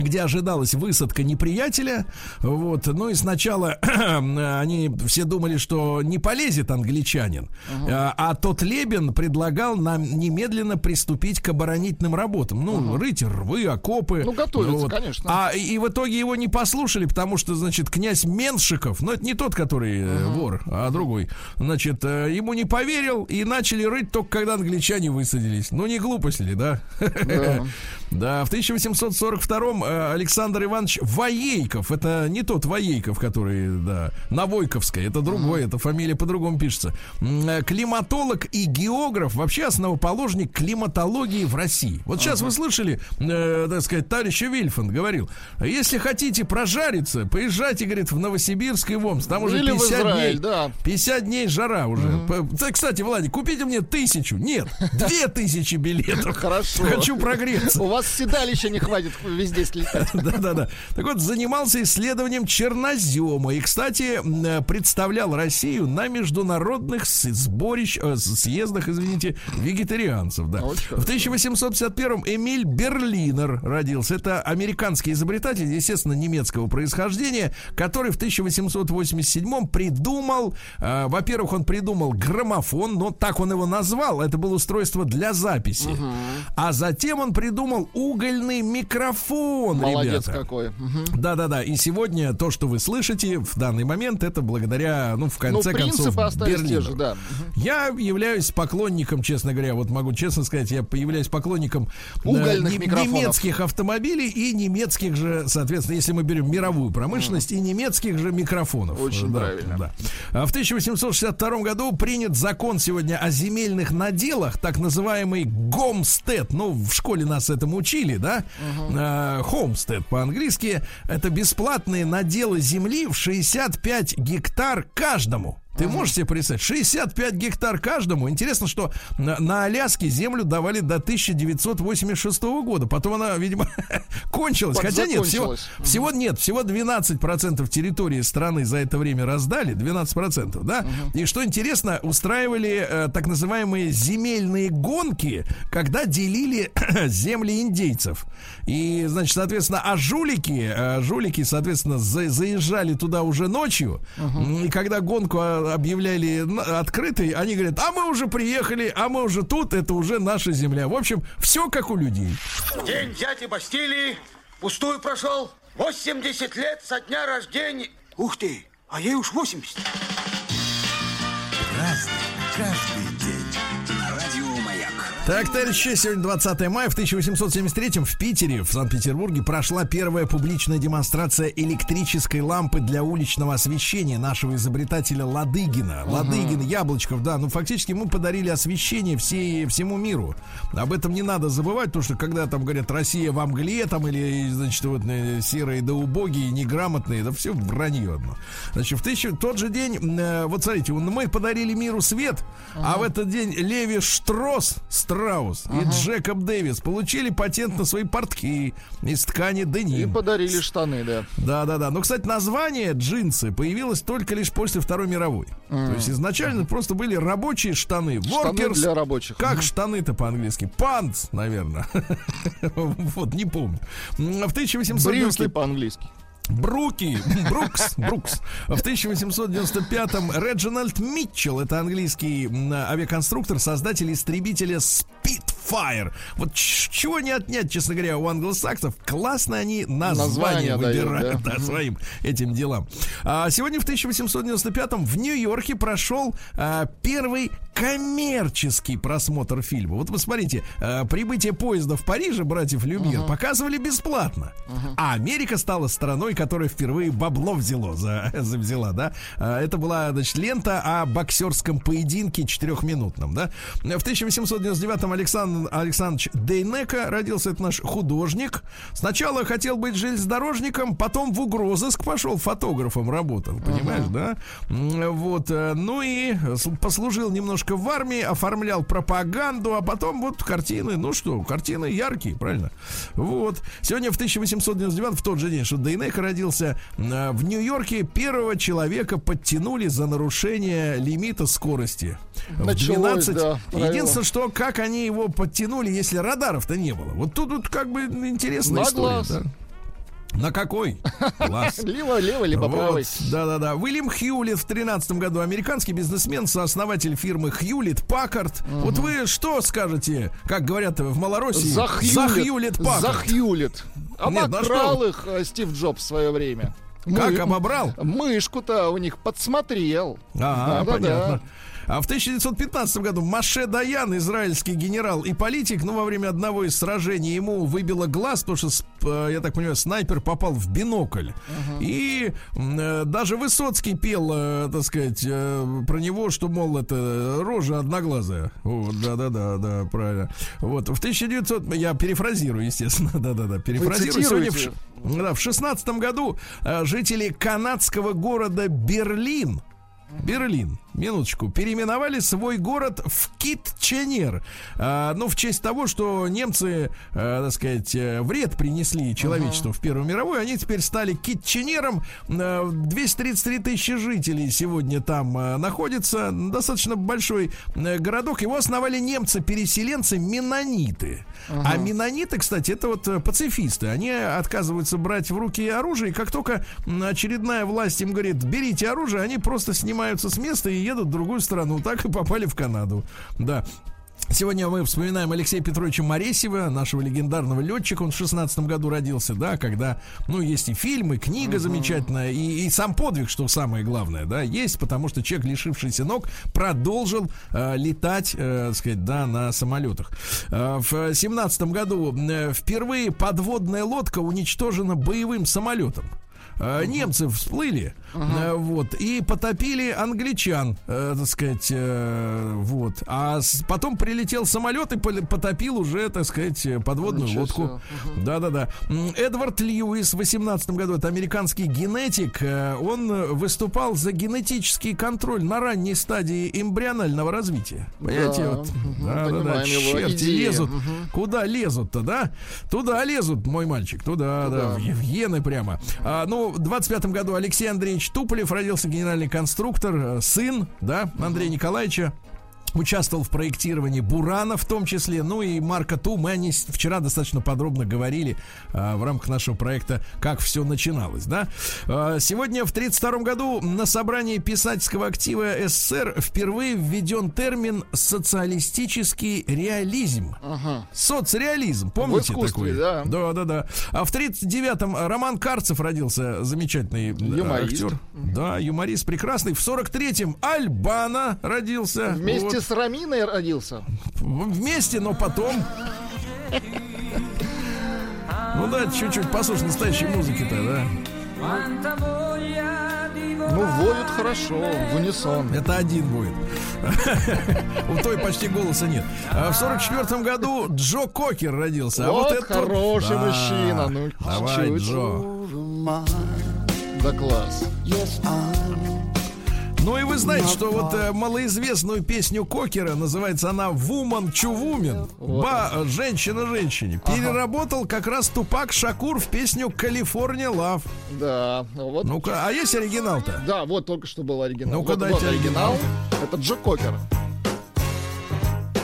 где ожидалась высадка неприятеля. Вот. Ну и сначала они все думали, что не полезет англичанин. А, а тот Лебен предлагал нам немедленно приступить к оборонительным работам. Ну, рыть рвы, окопы. Ну, готовиться, конечно. А и, и в итоге его не послушали, потому что, значит, князь Меншиков, ну это не тот, который э, вор, а другой, значит, э, ему не поверил и начали рыть только когда англичане высадились. Ну не глупость ли, да? Да. Да, в 1842-м э, Александр Иванович Воейков. Это не тот Воейков, который, да, на Войковской. Это другой, это фамилия по-другому пишется. Э, Климатолог и географ, вообще основоположник климатологии в России. Вот сейчас вы слышали, э, так сказать, товарищ Вильфанд говорил, если хотите прожариться, поезжайте, говорит, в Новосибирск и в Омск. Там уже Или в 50 Израиль, дней. да. 50 дней жара уже. Да, Кстати, Владик, купите мне тысячу. Нет, две тысячи билетов. Хорошо. Хочу прогреться. У вас седалища не хватит везде слетать. Да-да-да. Так вот, занимался исследованием чернозема. И, кстати, э, представлял Россию на международных сборищ, э, съездах, извините, вегетарианцев. Да. В 1851-м Эмиль Берлинер родился. Это американский изобретатель, естественно, немецкого происхождения, который в 1887-м придумал, э, во-первых, он придумал граммофон, но так он его назвал. Это было устройство для записи. А затем он придумал угольный микрофон, Молодец ребята. какой. Да-да-да. И сегодня то, что вы слышите в данный момент, это благодаря, ну, в Ну, конце концов, остались те Берлинеру. же, да. Я являюсь поклонником, честно говоря, вот могу честно сказать, я являюсь поклонником э, Угольных не- немецких автомобилей и немецких же, соответственно, если мы берем мировую промышленность, и немецких же микрофонов. Очень Да, правильно. да. А В 1862 году принят закон сегодня о земельных наделах, так называемый Гомстед. Ну, в школе нас этому учили, да? Хомстед по-английски. Это бесплатные наделы земли в 65 гектар каждому. Ты можешь себе представить? 65 гектар каждому. Интересно, что на, на Аляске землю давали до 1986 года. Потом она, видимо, кончилась. Хотя нет, всего, всего нет, всего 12% территории страны за это время раздали, 12%, да? И что интересно, устраивали э, так называемые земельные гонки, когда делили земли индейцев. И, значит, соответственно, а жулики, э, жулики, соответственно, за- заезжали туда уже ночью, и когда гонку а, объявляли открытой, они говорят, а мы уже приехали, а мы уже тут, это уже наша земля. В общем, все как у людей. День дяди Бастилии пустую прошел. 80 лет со дня рождения. Ух ты, а ей уж 80. Разный, каждый Так, товарищи, сегодня 20 мая. В 1873 в Питере, в Санкт-Петербурге, прошла первая публичная демонстрация электрической лампы для уличного освещения нашего изобретателя Ладыгина. Ладыгин, Яблочков, да. Ну, фактически мы подарили освещение всей, всему миру. Об этом не надо забывать, потому что когда там говорят «Россия во мгле», там, или, значит, вот э, серые да убогие, неграмотные, это все вранье одно. Значит, в тысячу, тот же день, э, вот смотрите, мы подарили миру свет, а в этот день Леви Штрос, Страус и Джекоб Дэвис получили патент на свои портки из ткани И деним. подарили штаны, да. Да, да, да. Но, кстати, название джинсы появилось только лишь после Второй мировой. То есть изначально просто были рабочие штаны. Штаны Workers. для рабочих. Как штаны-то по-английски? Пантс, наверное. Вот, не помню. В 1890 Брюки по-английски. Бруки, Брукс, Брукс. В 1895-м Реджинальд Митчелл, это английский авиаконструктор, создатель истребителя Spitfire. Вот чего не отнять, честно говоря, у англосаксов. Классно они Названия дают, выбирают да. да, своим этим делам. А сегодня в 1895-м в Нью-Йорке прошел а, первый коммерческий просмотр фильма. Вот вы смотрите, а, прибытие поезда в Париже, братьев Люмьер, показывали бесплатно. А Америка стала страной, которая впервые бабло взяло, за, за- взяла, да. А, Это была, значит, лента о боксерском поединке четырехминутном, да. В 1899-м Александр Александрович Дейнека родился, это наш художник. Сначала хотел быть железнодорожником, потом в угрозыск пошел, фотографом работал, понимаешь, да? М, Вот, э, ну и послужил немножко в армии, оформлял пропаганду, а потом вот картины, ну что, картины яркие, правильно? Вот. Сегодня в 1899, в тот же день, что Дейнека родился, э, в Нью-Йорке первого человека подтянули за нарушение лимита скорости. В Началось, да, правило. Единственное, что как они его подтянули, если радаров-то не было. Вот тут вот как бы интересная На история. глаз. да. На какой? Глаз. Лево, лево, либо Вот, правый. Да-да-да. Уильям Хьюлит в 13 году американский бизнесмен, сооснователь фирмы Хьюлит Паккард. Вот вы что скажете, как говорят в Малороссии? За Хьюлит. Паккард. За Хьюлит. Нет, а Обокрал что? их э, Стив Джобс в свое время. Как Мы- обобрал? Мышку-то у них подсмотрел. Ага, Да-да-да. понятно. А в 1915 году Маше Даян, израильский генерал и политик, ну, во время одного из сражений ему выбило глаз, потому что, э, я так понимаю, снайпер попал в бинокль. И м, э, даже Высоцкий пел, э, так сказать, э, про него, что, мол, это рожа одноглазая. Вот, да-да-да, да, правильно. Вот, в 1900... Я перефразирую, естественно, да-да-да, перефразирую. Сегодня в, да, в 16 году э, жители канадского города Берлин Берлин, минуточку, переименовали свой город в Китченер. А, ну, в честь того, что немцы, э, так сказать, э, вред принесли человечеству в Первую мировую, они теперь стали Китченером. Э, 233 тысячи жителей сегодня там э, находится. Достаточно большой э, городок. Его основали немцы-переселенцы Менониты. А Менониты, кстати, это вот э, пацифисты. Они отказываются брать в руки оружие. И как только очередная власть им говорит, берите оружие, они просто снимаются с места и едут в другую страну. Так и попали в Канаду. Да. Сегодня мы вспоминаем Алексея Петровича Моресева, нашего легендарного летчика. Он в 16 году родился, да, когда, ну, есть и фильмы, книга замечательная, и, и сам подвиг, что самое главное, да, есть, потому что человек, лишившийся ног, продолжил э, летать, э, так сказать, да, на самолетах. Э, в 17 году э, впервые подводная лодка уничтожена боевым самолетом. Э, Немцы всплыли, э, вот, и потопили англичан, э, так сказать, э, вот. А с- потом прилетел самолет и потопил уже, так сказать, э, подводную Ничего лодку. Да-да-да. Эдвард Льюис в 18 году, это американский генетик, э, он выступал за генетический контроль на ранней стадии эмбрионального развития. Понимаете? Да, вот? мгм, Да-да-да, понимаем его черти идеи. лезут. Куда лезут-то, да? Туда лезут, мой мальчик, туда, да, в, в гены прямо. А, ну, в 25 году Алексей Андреевич Туполев родился генеральный конструктор, э, сын, да, Андрея Николаевича. Участвовал в проектировании Бурана в том числе, ну и Марка Ту. Мы о ней с- вчера достаточно подробно говорили а, в рамках нашего проекта, как все начиналось, да. А, сегодня в 32 году на собрании писательского актива СССР впервые введен термин социалистический реализм. Ага. Соцреализм, помните такой? да. Да, да, да. А в 39-м Роман Карцев родился, замечательный э, Юморист. актер. Да, юморист прекрасный. В 43-м Альбана родился. Вместе Вот. С Раминой родился. Вместе, но потом. Ну да, чуть-чуть послушай настоящей музыки-то, да. Ну, воют хорошо, в унисон. Это один будет. У той почти голоса нет. А в 44 году Джо Кокер родился. А вот, это хороший мужчина, ну, Давай. Джо. Да класс. Ну и вы знаете, что вот э, малоизвестную песню Кокера, называется она «Woman to Woman», ба, «Женщина женщине», переработал как раз Тупак Шакур в песню «Калифорния Лав». Да, вот. Ну-ка, а есть оригинал-то? Да, вот только что был оригинал. Ну-ка, вот, дайте вот оригинал. оригинал. Это Джо Кокер.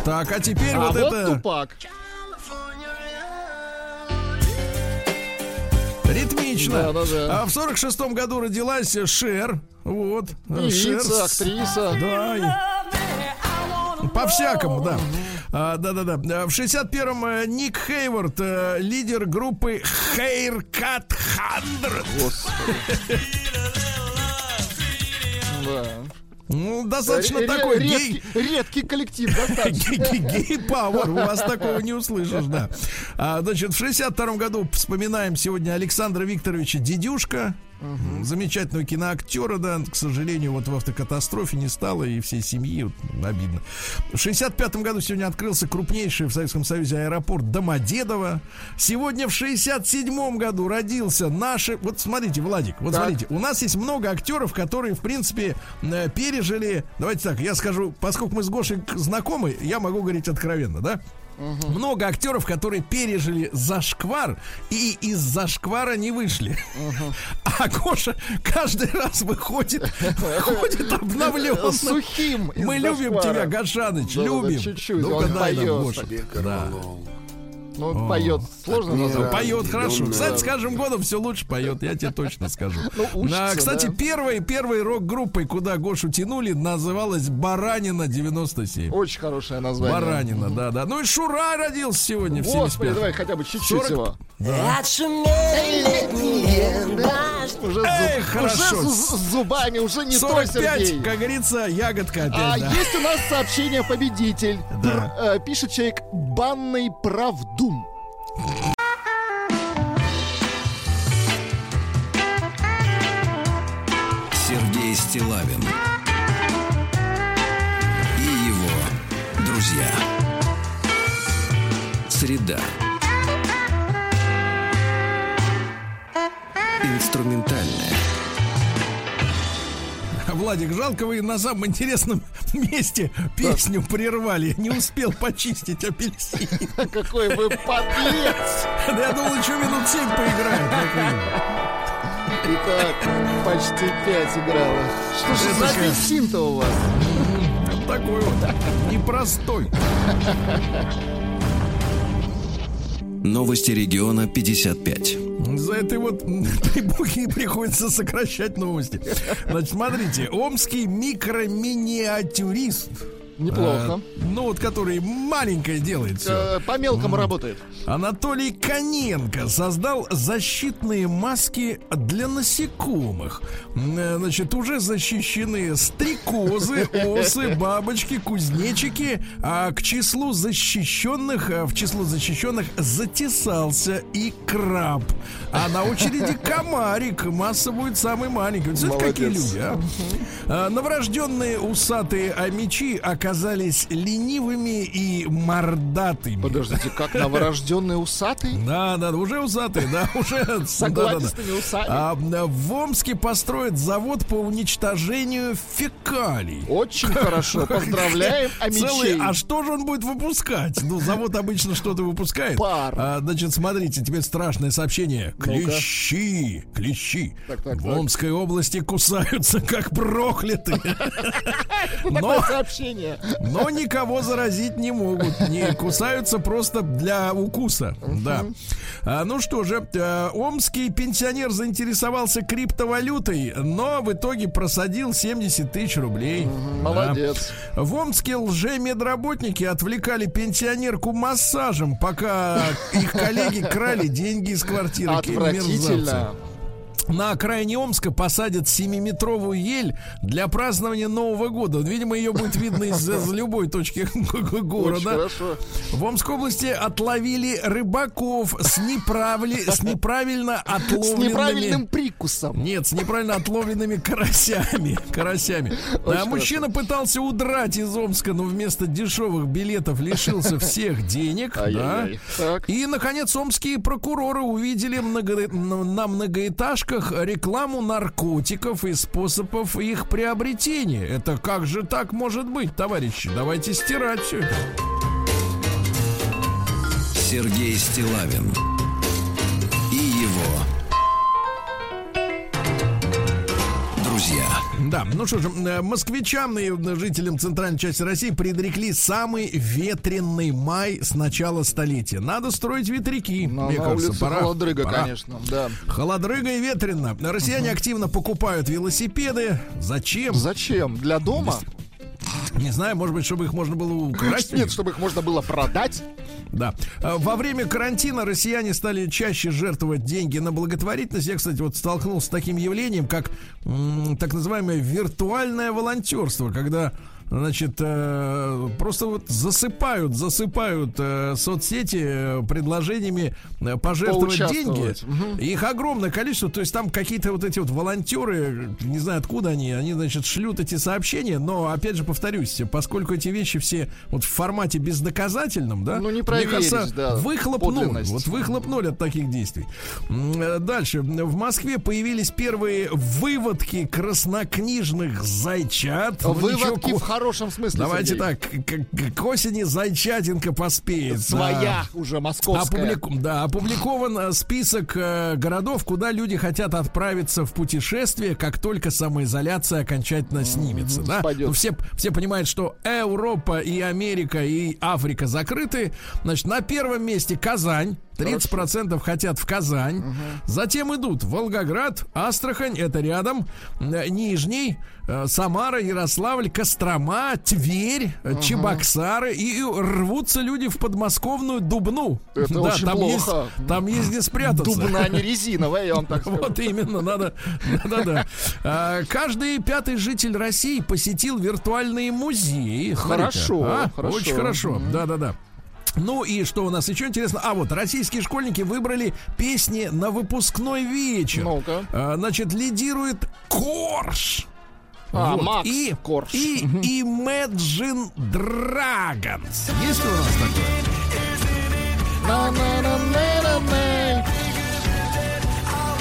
Так, а теперь А вот вот это Тупак. Ритмично. Да-да-да. А в 46-м году родилась Шер. Вот. Шер Певица, с- актриса. Да, по-всякому, да. А, Да-да-да. В 61-м э, Ник Хейвард, э, лидер группы Haircut 100. Господи. Да. Ну, достаточно Ре- такой редкий, гей... редкий коллектив. Гей-пауэр, у вас такого не услышишь, да. А, значит, в 62-м году вспоминаем сегодня Александра Викторовича Дедюшка, замечательного киноактера, да, к сожалению, вот в автокатастрофе не стало, и всей семьи, вот, обидно. В 65-м году сегодня открылся крупнейший в Советском Союзе аэропорт Домодедово. Сегодня в 67-м году родился наш... Вот смотрите, Владик, вот Так. смотрите, у нас есть много актеров, которые, в принципе, э, пережили... Давайте так, я скажу, поскольку мы с Гошей знакомы, я могу говорить откровенно, да? Много актеров, которые пережили зашквар и из зашквара не вышли. А Гоша каждый раз выходит, ходит обновленным. Сухим Мы любим тебя, Гошаныч, любим. Ну-ка дай нам. Гоша. Да. Ну, поет. Сложно назвать. Поет хорошо. Кстати, с каждым годом все лучше поет, я тебе точно скажу. Ну, учится, А, Кстати, да. первой, первой рок-группой, куда Гошу тянули, называлась Баранина 97. Очень хорошее название. Баранина, да, да. Ну и Шура родился сегодня в Господи, 75 давай хотя бы чуть-чуть 40. его. Уже, Эй, зуб- хорошо. уже с, с зубами, уже не то, 45, Сергей. как говорится, ягодка опять, А да. есть у нас сообщение победитель. Да. Др- э, пишет человек банный правдум. Сергей Стилавин и его друзья. Среда. Инструментальная. Владик, жалко вы на самом интересном месте песню прервали. Не успел почистить апельсин. Какой вы подлец! Да я думал, еще минут семь минимум. Итак, почти пять играла. Что же за апельсин-то у вас? Такой вот непростой. Новости региона 55. За этой вот требухи приходится сокращать новости. Значит, смотрите, омский микро-миниатюрист. Неплохо. э, ну вот, который маленькое делает все. Э, По мелкому работает. Анатолий Коненко создал защитные маски для насекомых. Э, Значит, уже защищены стрекозы, осы, бабочки, кузнечики, а к числу защищенных, а в число защищенных затесался и краб. А на очереди комарик. Масса будет самый маленький. Вот Знаете, какие люди? А, Новорожденные усатые амичи оказались ленивыми и мордатыми. Подождите, как новорожденный усатый? Да, да, уже усатые, да, уже С да, да, да. оглавистыми усами. А, в Омске построят завод по уничтожению фекалий. Очень хорошо. Поздравляем Целый, амичей. а что же он будет выпускать? Ну, завод обычно что-то выпускает. Пар. А, значит, смотрите, теперь страшное сообщение. Клещи, клещи. В. Омской области кусаются, как проклятые. Но, сообщение. Но никого заразить не могут. Не кусаются просто для укуса. Да. А, ну что же, э, омский пенсионер заинтересовался криптовалютой, но в итоге просадил 70 тысяч рублей. Да. Молодец. В Омске лже-медработники отвлекали пенсионерку массажем, пока их коллеги крали деньги из квартиры. Мерзавцы. На окраине Омска посадят 7-метровую ель для празднования Нового года. Видимо, ее будет видно из, из любой точки города. В Омской области отловили рыбаков с, неправли- с неправильно С отловленными... неправильным прикусом. Нет, с неправильно отловленными карасями. Карасями. А мужчина пытался удрать из Омска, но вместо дешевых билетов лишился всех денег. Да. И, наконец, омские прокуроры увидели много- на на многоэтажках рекламу наркотиков и способов их приобретения. Это как же так может быть, товарищи? Давайте стирать все это. Сергей Стилавин Да, ну что же, э, москвичам и э, жителям центральной части России предрекли самый ветреный май с начала столетия. Надо строить ветряки. На, мне на кажется, пора. холодрыга, Пора. конечно. Да. Холодрыга и ветрено. Россияне активно покупают велосипеды. Зачем? Зачем? Для дома? Не знаю, может быть, чтобы их можно было украсть. Нет, чтобы их можно было продать. Да. А, Во время карантина россияне стали чаще жертвовать деньги на благотворительность. Я, кстати, вот столкнулся с таким явлением, как так называемое виртуальное волонтерство, когда Значит, э, просто вот засыпают, засыпают э, соцсети э, предложениями пожертвовать деньги. Мгм. Их огромное количество. То есть там какие-то вот эти вот волонтеры, не знаю откуда они, они, значит, шлют эти сообщения. Но, опять же, повторюсь, поскольку эти вещи все вот в формате бездоказательном, да, Ну, не мне проверить, кажется, да, выхлоп ноль. подлинность. Вот выхлоп ноль от таких действий. Дальше. В Москве появились первые выводки краснокнижных зайчат. Ну, Выводки ничего в хорошем смысле. Давайте Сергей. так, к, к осени Зайчатинка поспеет. Своя Да. уже московская. Опублику- Да, опубликован э, список э, городов, куда люди хотят отправиться в путешествие, как только самоизоляция окончательно снимется. Да? Ну, все, все понимают, что Европа и Америка и Африка закрыты. Значит, на первом месте Казань. 30% хотят в Казань. Затем идут Волгоград, Астрахань, это рядом, Нижний, Самара, Ярославль, Кострома, Тверь, э, Чебоксары. И, рвутся люди в подмосковную Дубну. Это очень там плохо. Есть, там есть где спрятаться. Дубна не резиновая, я вам так скажу. Вот именно, надо, да-да. А, Каждый пятый житель России посетил виртуальные музеи. Хорошо, а? хорошо. Очень хорошо, да-да-да. Ну и что у нас еще интересно? А вот российские школьники выбрали песни на выпускной вечер. А, Значит, лидирует Корж. А, Вот. Макс и, Корж. И Imagine Dragons. Есть у нас такое?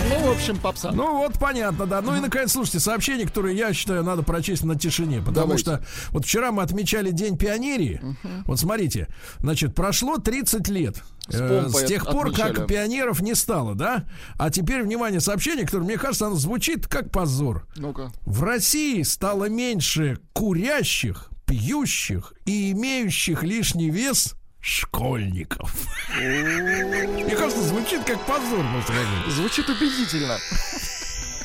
Ну, в общем, попса. Ну вот понятно, да. Ну и наконец, слушайте, сообщение, которое я считаю надо прочесть на тишине, потому Давайте. что вот вчера мы отмечали День пионерии. Вот смотрите, значит, прошло 30 лет. э, помпой с тех пор, отмечали. как пионеров не стало, да? А теперь, внимание, сообщение, которое, мне кажется, оно звучит как позор. Ну-ка. В России стало меньше курящих, пьющих и имеющих лишний вес школьников. Мне кажется, звучит как позор. какой-то. Звучит убедительно.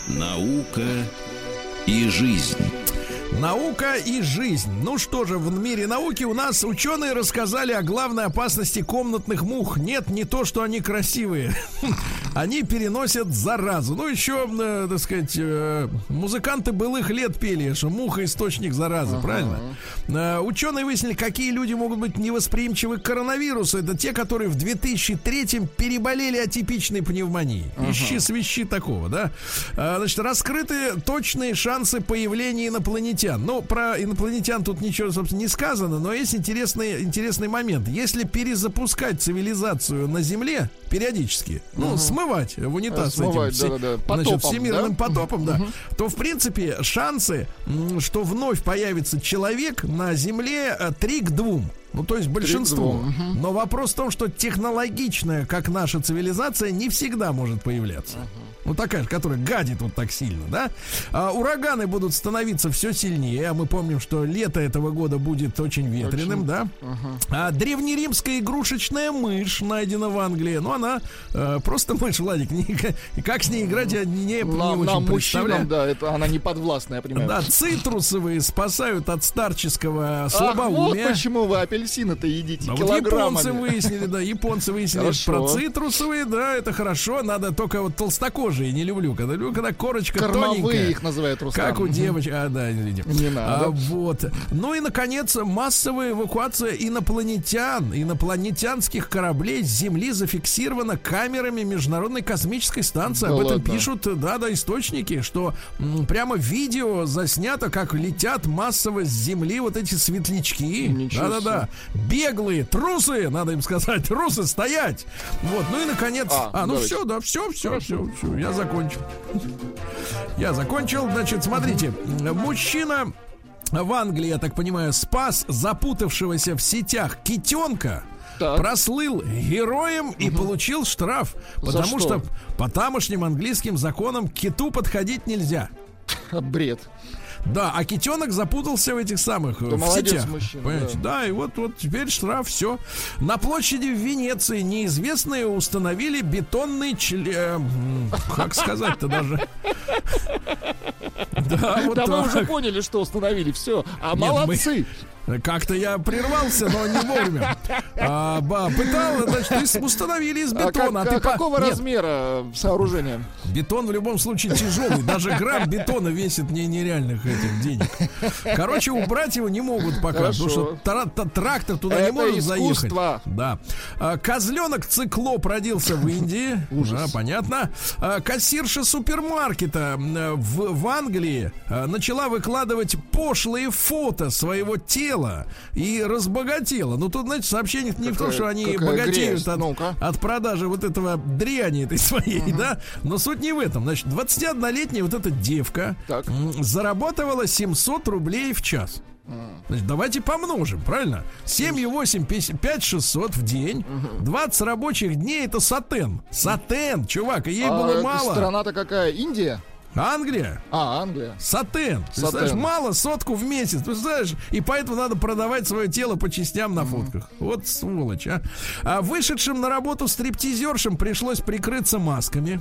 Наука и жизнь. Наука и жизнь. Ну что же, в мире науки у нас ученые рассказали о главной опасности комнатных мух. Нет, не то, что они красивые. Они переносят заразу. Ну, еще, э, так сказать, э, музыканты былых лет пели, что муха источник заразы, правильно? Э, Ученые выяснили, какие люди могут быть невосприимчивы к коронавирусу. Это те, которые в 2003 переболели атипичной пневмонией. Ищи свищи такого, да? Значит, раскрыты точные шансы появления инопланетян. Ну, про инопланетян тут ничего, собственно, не сказано, но есть интересный, интересный момент. Если перезапускать цивилизацию на Земле периодически, ну, смывать в унитаз Смывать, этим, все- да-да-да, значит, потопом, всемирным да? потопом, да, то, в принципе, шансы, что вновь появится человек на Земле, э, 3 к 2. Ну, то есть большинство. Но вопрос в том, что технологичная, как наша цивилизация, не всегда может появляться. Ну, такая же, которая гадит вот так сильно, да? А, ураганы будут становиться все сильнее. А мы помним, что лето этого года будет очень ветреным, да? А древнеримская игрушечная мышь найдена в Англии. Ну, она э, просто мышь, Владик. не- как с ней играть, я не, не Нам, очень нам мужчинам, да, это она не подвластная, я понимаю. Да, цитрусовые спасают от старческого Ах, вот слабоумия. почему вы апельсины-то едите А вот японцы выяснили, да, японцы выяснили Хорошо. про цитрусовые, да, это хорошо. Надо только вот толстокожие не люблю. Когда люблю, когда корочка Кормовые тоненькая. их называют, Рустам. Как у девочек. А, да, извините. Не надо. А, вот. Ну и, наконец, массовая эвакуация инопланетян, инопланетянских кораблей с Земли зафиксирована камерами Международной космической станции. Да Об этом ладно? пишут, да, да, источники, что м, прямо видео заснято, как летят массово с Земли вот эти светлячки. Да-да-да. Беглые, трусы, надо им сказать, трусы, стоять. Вот, ну и, наконец... А, А, ну давайте. все, да, все, все, все, все, я закончил. Я закончил. Значит, смотрите, мужчина в Англии, я так понимаю, спас запутавшегося в сетях китенка. Так. Прослыл героем и получил штраф. Потому что? что по тамошним английским законам киту подходить нельзя. Бред. Да, а китенок запутался в этих самых э, Да в молодец сетях. мужчина, понимаете? Да. и вот, вот теперь штраф, все. На площади в Венеции неизвестные установили бетонный член. Как сказать-то даже? Да, вот да мы уже поняли, что установили. Все. А Нет, молодцы. Как-то я прервался, но не вовремя. А, ба, пытал, значит, установили из А, как- бетона. а ты по- какого Нет, размера сооружение? Бетон в любом случае тяжелый. Даже грамм бетона весит не нереальных этих денег. Короче, убрать его не могут пока. Хорошо. Потому что тра- та- трактор туда не Это может заехать. искусство. Да. А, Козленок циклоп родился в Индии. Да, понятно. А, Кассирша супермаркета в, в Англии а, начала выкладывать пошлые фото своего тела забогатела и разбогатела. Ну, тут, знаете, сообщение не в том, что они богатеют грязь. от, от продажи вот этого дряни этой своей, да? Но суть не в этом. Значит, 21-летняя вот эта девка Так. заработала 700 рублей в час. Значит, давайте помножим, правильно? 7 и 8, 5 600 в день. 20 рабочих дней это сатен. Сатен, чувак, и ей А было мало. Страна-то какая? Индия? Англия. А, Англия. Сатен. Ты Сатен. знаешь, мало сотку в месяц. Ты знаешь, и поэтому надо продавать свое тело по частям на фотках. Вот сволочь, а. а вышедшим на работу стриптизершам пришлось прикрыться масками.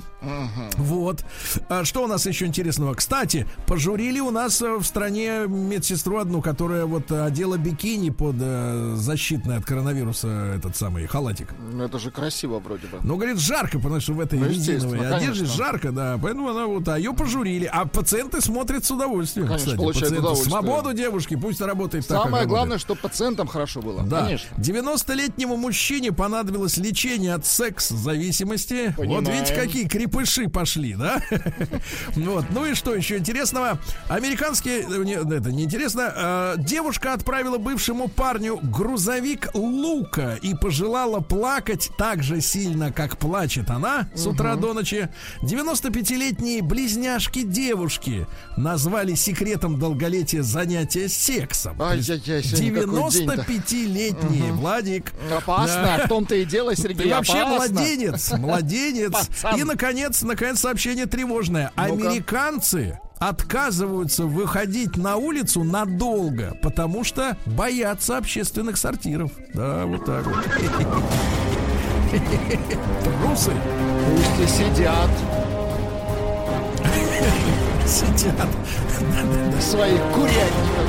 Вот. А что у нас еще интересного? Кстати, пожурили у нас э, в стране медсестру одну, которая вот одела бикини под э, защитный от коронавируса этот самый халатик. Ну, это же красиво вроде бы. Ну, говорит, жарко, потому что в этой Ну, резиновой одежде конечно. жарко, да. Поэтому она вот, а ее пожурили. А пациенты смотрят с удовольствием. Конечно, кстати, получают пациенты. удовольствие. Свободу девушки, пусть работает так, как Самое главное, чтобы пациентам хорошо было. Да. Конечно. 90-летнему мужчине понадобилось лечение от секс-зависимости. Вот видите, какие крепыши пошли, да? Вот. Ну и что еще интересного? Американские... э, не, Это неинтересно. Э, Девушка отправила бывшему парню грузовик лука и пожелала плакать так же сильно, как плачет она с утра до ночи. 95-летние близняшки девушки назвали секретом долголетия занятия сексом. Какой день-то. 95-летний Владик. Опасно. Да. В том-то и дело, Сергей. Ты вообще опасно. младенец, младенец. Пацан. И, наконец, наконец, сообщение тревожное. Ну-ка. Американцы отказываются выходить на улицу надолго, потому что боятся общественных сортиров. Да, вот так вот. Трусы Пусть и сидят сидят. в своих курятниках.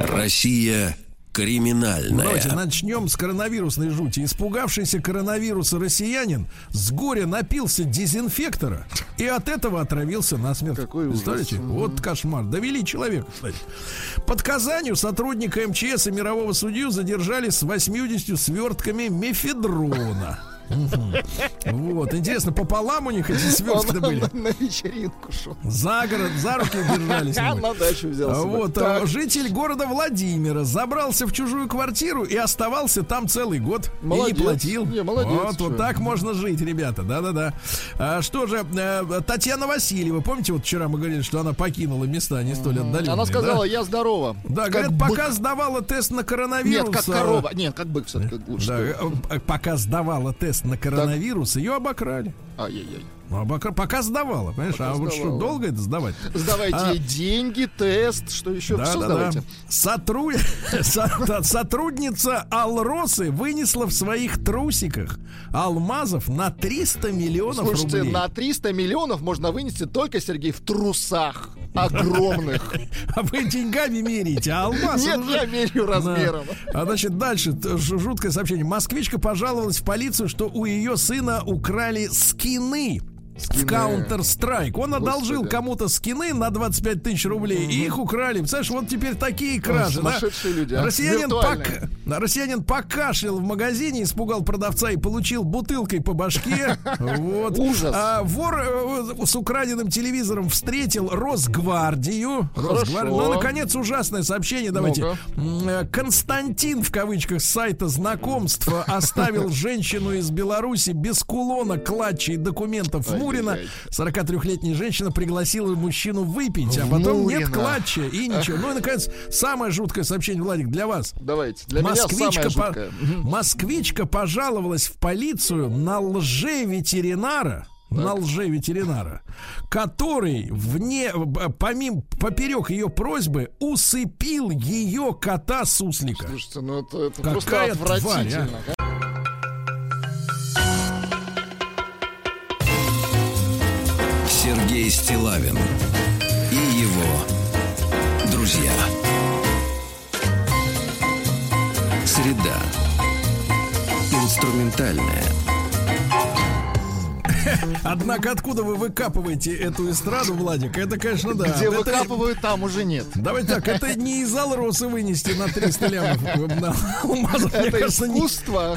Россия криминальная. Давайте начнем с коронавирусной жути. Испугавшийся коронавируса россиянин с горя напился дезинфектора и от этого отравился насмерть. Какой ужас. Представляете? Вот кошмар. Довели человека, кстати. Под Казанью сотрудника МЧС и мирового судью задержали с 80 свертками мефедрона. Вот, интересно, пополам у них эти свертки Он были? на, вечеринку шел. За город, за руки держались. На дачу взял. С собой. Вот, а, житель города Владимира забрался в чужую квартиру и оставался там целый год. И не платил. Вот, вот так можно жить, ребята. Да-да-да. А, что же, э, Татьяна Васильева, помните, вот вчера мы говорили, что она покинула места не столь отдаленные. Она сказала, я здорова. Да, говорят, пока сдавала тест на коронавирус. Нет, как а, корова. Нет, как бык все-таки лучше. Э, э, пока сдавала тест на коронавирус, ее обокрали. Ай-яй-яй. Ну, обокра- Пока сдавала, понимаешь? Пока а вот что, сдавала. долго это сдавать? Сдавайте А. деньги, тест, что еще? Да, Все да, сдавайте. да. Сотру- Сотрудница Алросы вынесла в своих трусиках алмазов на 300 миллионов Слушайте, рублей. на 300 миллионов можно вынести только, Сергей, в трусах огромных. А вы деньгами меряете, а алмаз Нет, уже- я меряю размером. Да. А значит, дальше жуткое сообщение. Москвичка пожаловалась в полицию, что у ее сына украли скины. В Скины. Counter-Strike. Он одолжил кому-то скины на 25 тысяч рублей, и их украли. Представляешь, вот теперь такие кражи. да? люди, а. Россиянин, пок- Россиянин покашлял в магазине, испугал продавца и получил бутылкой по башке. Вот. Ужас. А вор э, с украденным телевизором встретил Росгвардию. Росгвардию. Ну, наконец, ужасное сообщение. Давайте. Э, Константин, в кавычках, с сайта знакомства оставил женщину из Беларуси без кулона, клатча и документов в Ай-яй-яй. 43-летняя женщина пригласила мужчину выпить, а потом нет Мурино. клатча и ничего. Ну и, наконец, самое жуткое сообщение, Владик, для вас. Давайте. Для меня Москвичка, самое по- жуткое. Мгм. москвичка пожаловалась в полицию на лже-ветеринара, на лже-ветеринара, который вне, помимо, поперек ее просьбы усыпил ее кота суслика. Слушайте, ну это, это Какая просто тварь, а? Сергей Стилавин и его друзья. Среда. Инструментальная. Однако откуда вы выкапываете эту эстраду, Владик? Это, конечно, да. Где Это- выкапывают, там уже нет. Давайте так, это не из Алроса вынести на 300 лямов. мне Это кажется, не- искусство.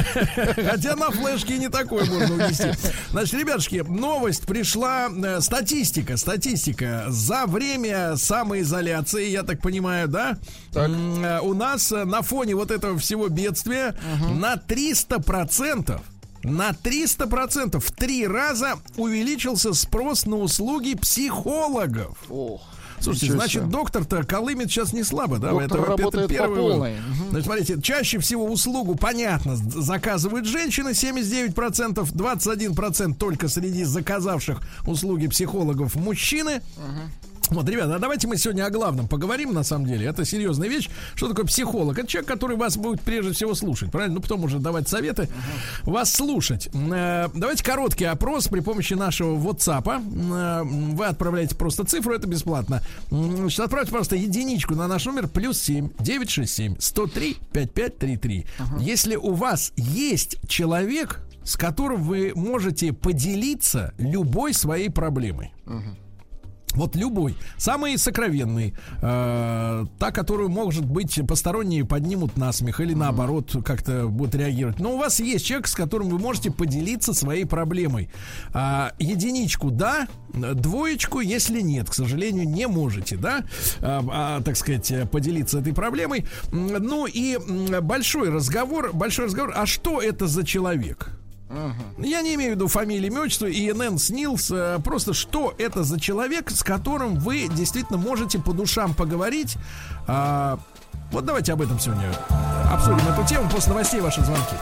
Хотя на флешке не такое можно унести. Значит, ребятушки, новость пришла, э, статистика, статистика. За время самоизоляции, я так понимаю, да, м, э, у нас э, на фоне вот этого всего бедствия на 300% на 300% в три раза увеличился спрос на услуги психологов. Ох. Слушайте, значит, доктор-то колымет сейчас не слабо, да? Доктор во-первых, работает по первый полной. вывод. Значит, смотрите, чаще всего услугу, понятно, заказывают женщины, 79%, 21% только среди заказавших услуги психологов мужчины. Вот, ребята, а давайте мы сегодня о главном поговорим, на самом деле. Это серьезная вещь. Что такое психолог? Это человек, который вас будет прежде всего слушать, правильно? Ну, потом уже давать советы. Вас слушать. Э, Давайте короткий опрос при помощи нашего WhatsApp. Э, Вы отправляете просто цифру, это бесплатно. Значит, отправьте просто единичку на наш номер плюс 7 967 103 5533. Если у вас есть человек, с которым вы можете поделиться любой своей проблемой. Вот любой, самый сокровенный, э, та, которую, может быть, посторонние поднимут на смех или наоборот как-то будут реагировать. Но у вас есть человек, с которым вы можете поделиться своей проблемой. А, единичку, да, двоечку, если нет, к сожалению, не можете, да, а, а, так сказать, э, поделиться этой проблемой. Ну и большой разговор, большой разговор, а что это за человек? Я не имею в виду фамилии, имя, отчество, ИНН, СНИЛС. э, Просто что это за человек, с которым вы действительно можете по душам поговорить. А, вот давайте об этом сегодня обсудим эту тему после новостей ваши звонки.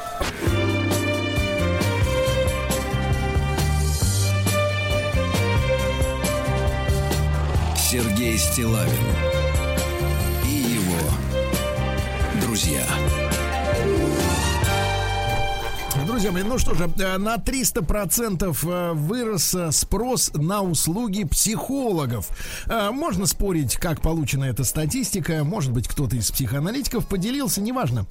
Сергей Стилавин и его друзья. Друзья мои, ну что же, э, на 300% э, вырос э, спрос на услуги психологов. Можно спорить, как получена эта статистика. Может быть, кто-то из психоаналитиков поделился, неважно.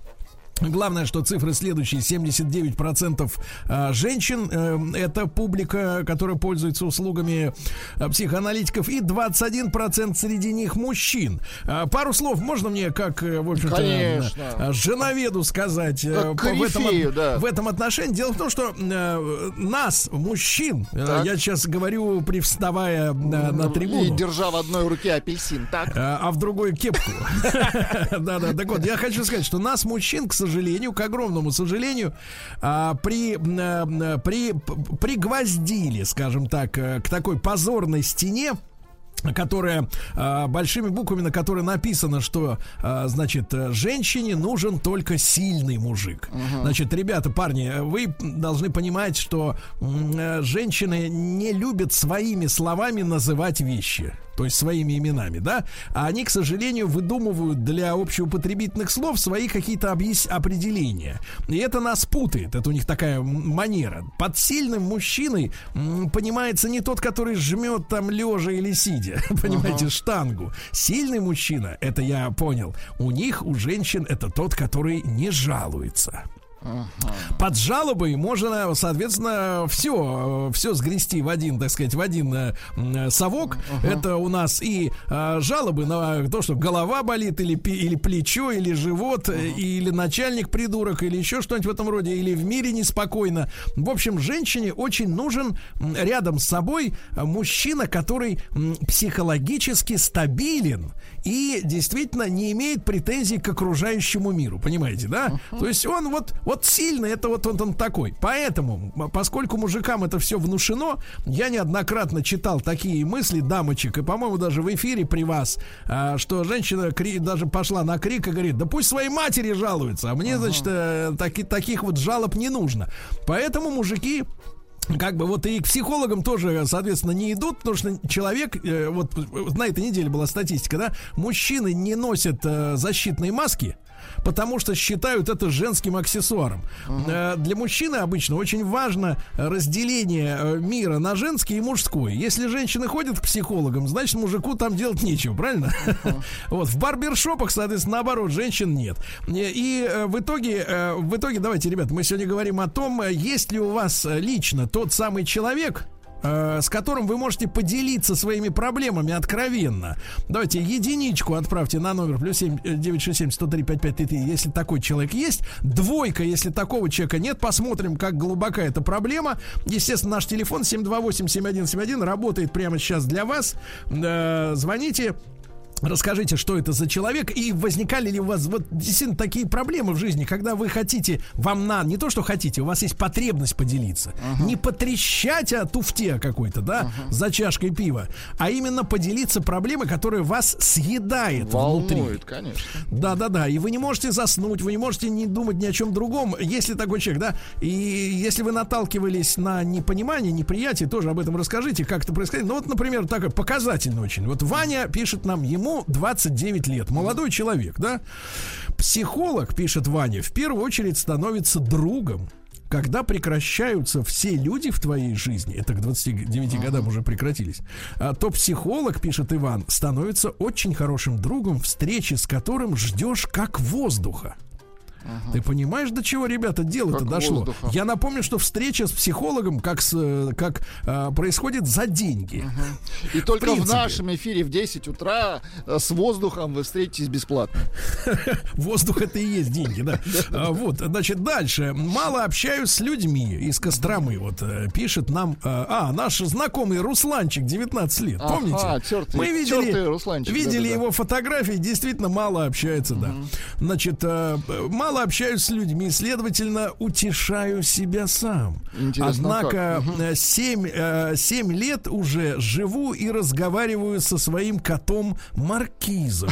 Главное, что цифры следующие. 79% э, женщин э, это публика, которая пользуется услугами э, психоаналитиков, и 21% среди них мужчин. Э, Пару слов можно мне, как, э, в общем-то, женоведу сказать Как в этом, да. в этом отношении. Дело в том, что нас, мужчин, Так. я сейчас говорю, привставая на, на трибуну. И держа в одной руке апельсин. Так. А а в другой кепку. Да-да, так вот, я хочу сказать, что нас, мужчин, к сожалению, к огромному сожалению, а, при, м, э, при, пригвоздили, скажем так, э, к такой позорной стене, которая а, большими буквами, на которой написано, что а, значит э, женщине нужен только сильный мужик. Значит, ребята, парни, э, вы должны понимать, что э, женщины не любят своими словами называть вещи. То есть своими именами, да? А они, к сожалению, выдумывают для общеупотребительных слов свои какие-то определения. И это нас путает. Это у них такая манера. Под сильным мужчиной понимается не тот, который жмет там лежа или сидя. Понимаете, штангу. Сильный мужчина, это я понял. У них, у женщин, это тот, который не жалуется. Под жалобой можно, соответственно, все, все сгрести в один, так сказать, в один э, м, совок. Это у нас и э, жалобы на то, что голова болит, или, или плечо, или живот, э, или начальник придурок, или еще что-нибудь в этом роде, или в мире неспокойно. В общем, женщине очень нужен рядом с собой э, мужчина, который психологически стабилен и действительно не имеет претензий к окружающему миру. Понимаете, да? То есть он вот, вот сильный, это вот он, он такой. Поэтому, поскольку мужикам это все внушено, я неоднократно читал такие мысли дамочек, и, по-моему, даже в эфире при вас, а, что женщина кри- даже пошла на крик и говорит, да пусть своей матери жалуются, а мне, значит, э, таки- таких вот жалоб не нужно. Поэтому мужики как бы вот и к психологам тоже, соответственно, не идут, потому что человек, э, вот э, на этой неделе была статистика, да, мужчины не носят э, защитные маски, потому что считают это женским аксессуаром. Э, Для мужчины обычно очень важно разделение э, мира на женский и мужской. Если женщины ходят к психологам, значит мужику там делать нечего, правильно? Вот в барбершопах, соответственно, наоборот, женщин нет. Э, И э, в итоге, э, в итоге, давайте, ребята, мы сегодня говорим о том, э, есть ли у вас э, лично тот самый человек, э, с которым вы можете поделиться своими проблемами откровенно. Давайте единичку отправьте на номер плюс 7 967 103 5533, если такой человек есть. Двойка, если такого человека нет. Посмотрим, как глубока эта проблема. Естественно, наш телефон 728-7171 работает прямо сейчас для вас. Э, звоните. Расскажите, что это за человек и возникали ли у вас вот действительно такие проблемы в жизни, когда вы хотите, вам на не то, что хотите, у вас есть потребность поделиться, uh-huh. не потрещать о туфте какой-то, да, uh-huh. за чашкой пива, а именно поделиться проблемой, которая вас съедает Волнует, внутри. конечно. Да, да, да. И вы не можете заснуть, вы не можете не думать ни о чем другом, если такой человек, да. И если вы наталкивались на непонимание, неприятие, тоже об этом расскажите, как это происходит. Ну вот, например, такой показательный очень. Вот Ваня пишет нам, ему 29 лет, молодой человек, да. Психолог, пишет Ваня, в первую очередь становится другом когда прекращаются все люди в твоей жизни, это к 29 годам уже прекратились, а, то психолог, пишет Иван, становится очень хорошим другом, встречи с которым ждешь как воздуха. Ты понимаешь, до чего, ребята, дело-то дошло? воздуха. Я напомню, что встреча с психологом как, с, э, как а, происходит за деньги. И только в, принципе. нашем эфире в 10 утра э, с воздухом вы встретитесь бесплатно. Воздух это и есть деньги, да. А, Вот, значит, дальше. Мало общаюсь с людьми из Костромы. Вот э, пишет нам, э, а, наш знакомый Русланчик, 19 лет. Ага, Помните? Мы видели, видели его фотографии, действительно мало общается, да. Значит, э, мало общаюсь с людьми, следовательно, утешаю себя сам. Интересно, а Однако 7, лет уже живу и разговариваю со своим котом Маркизом.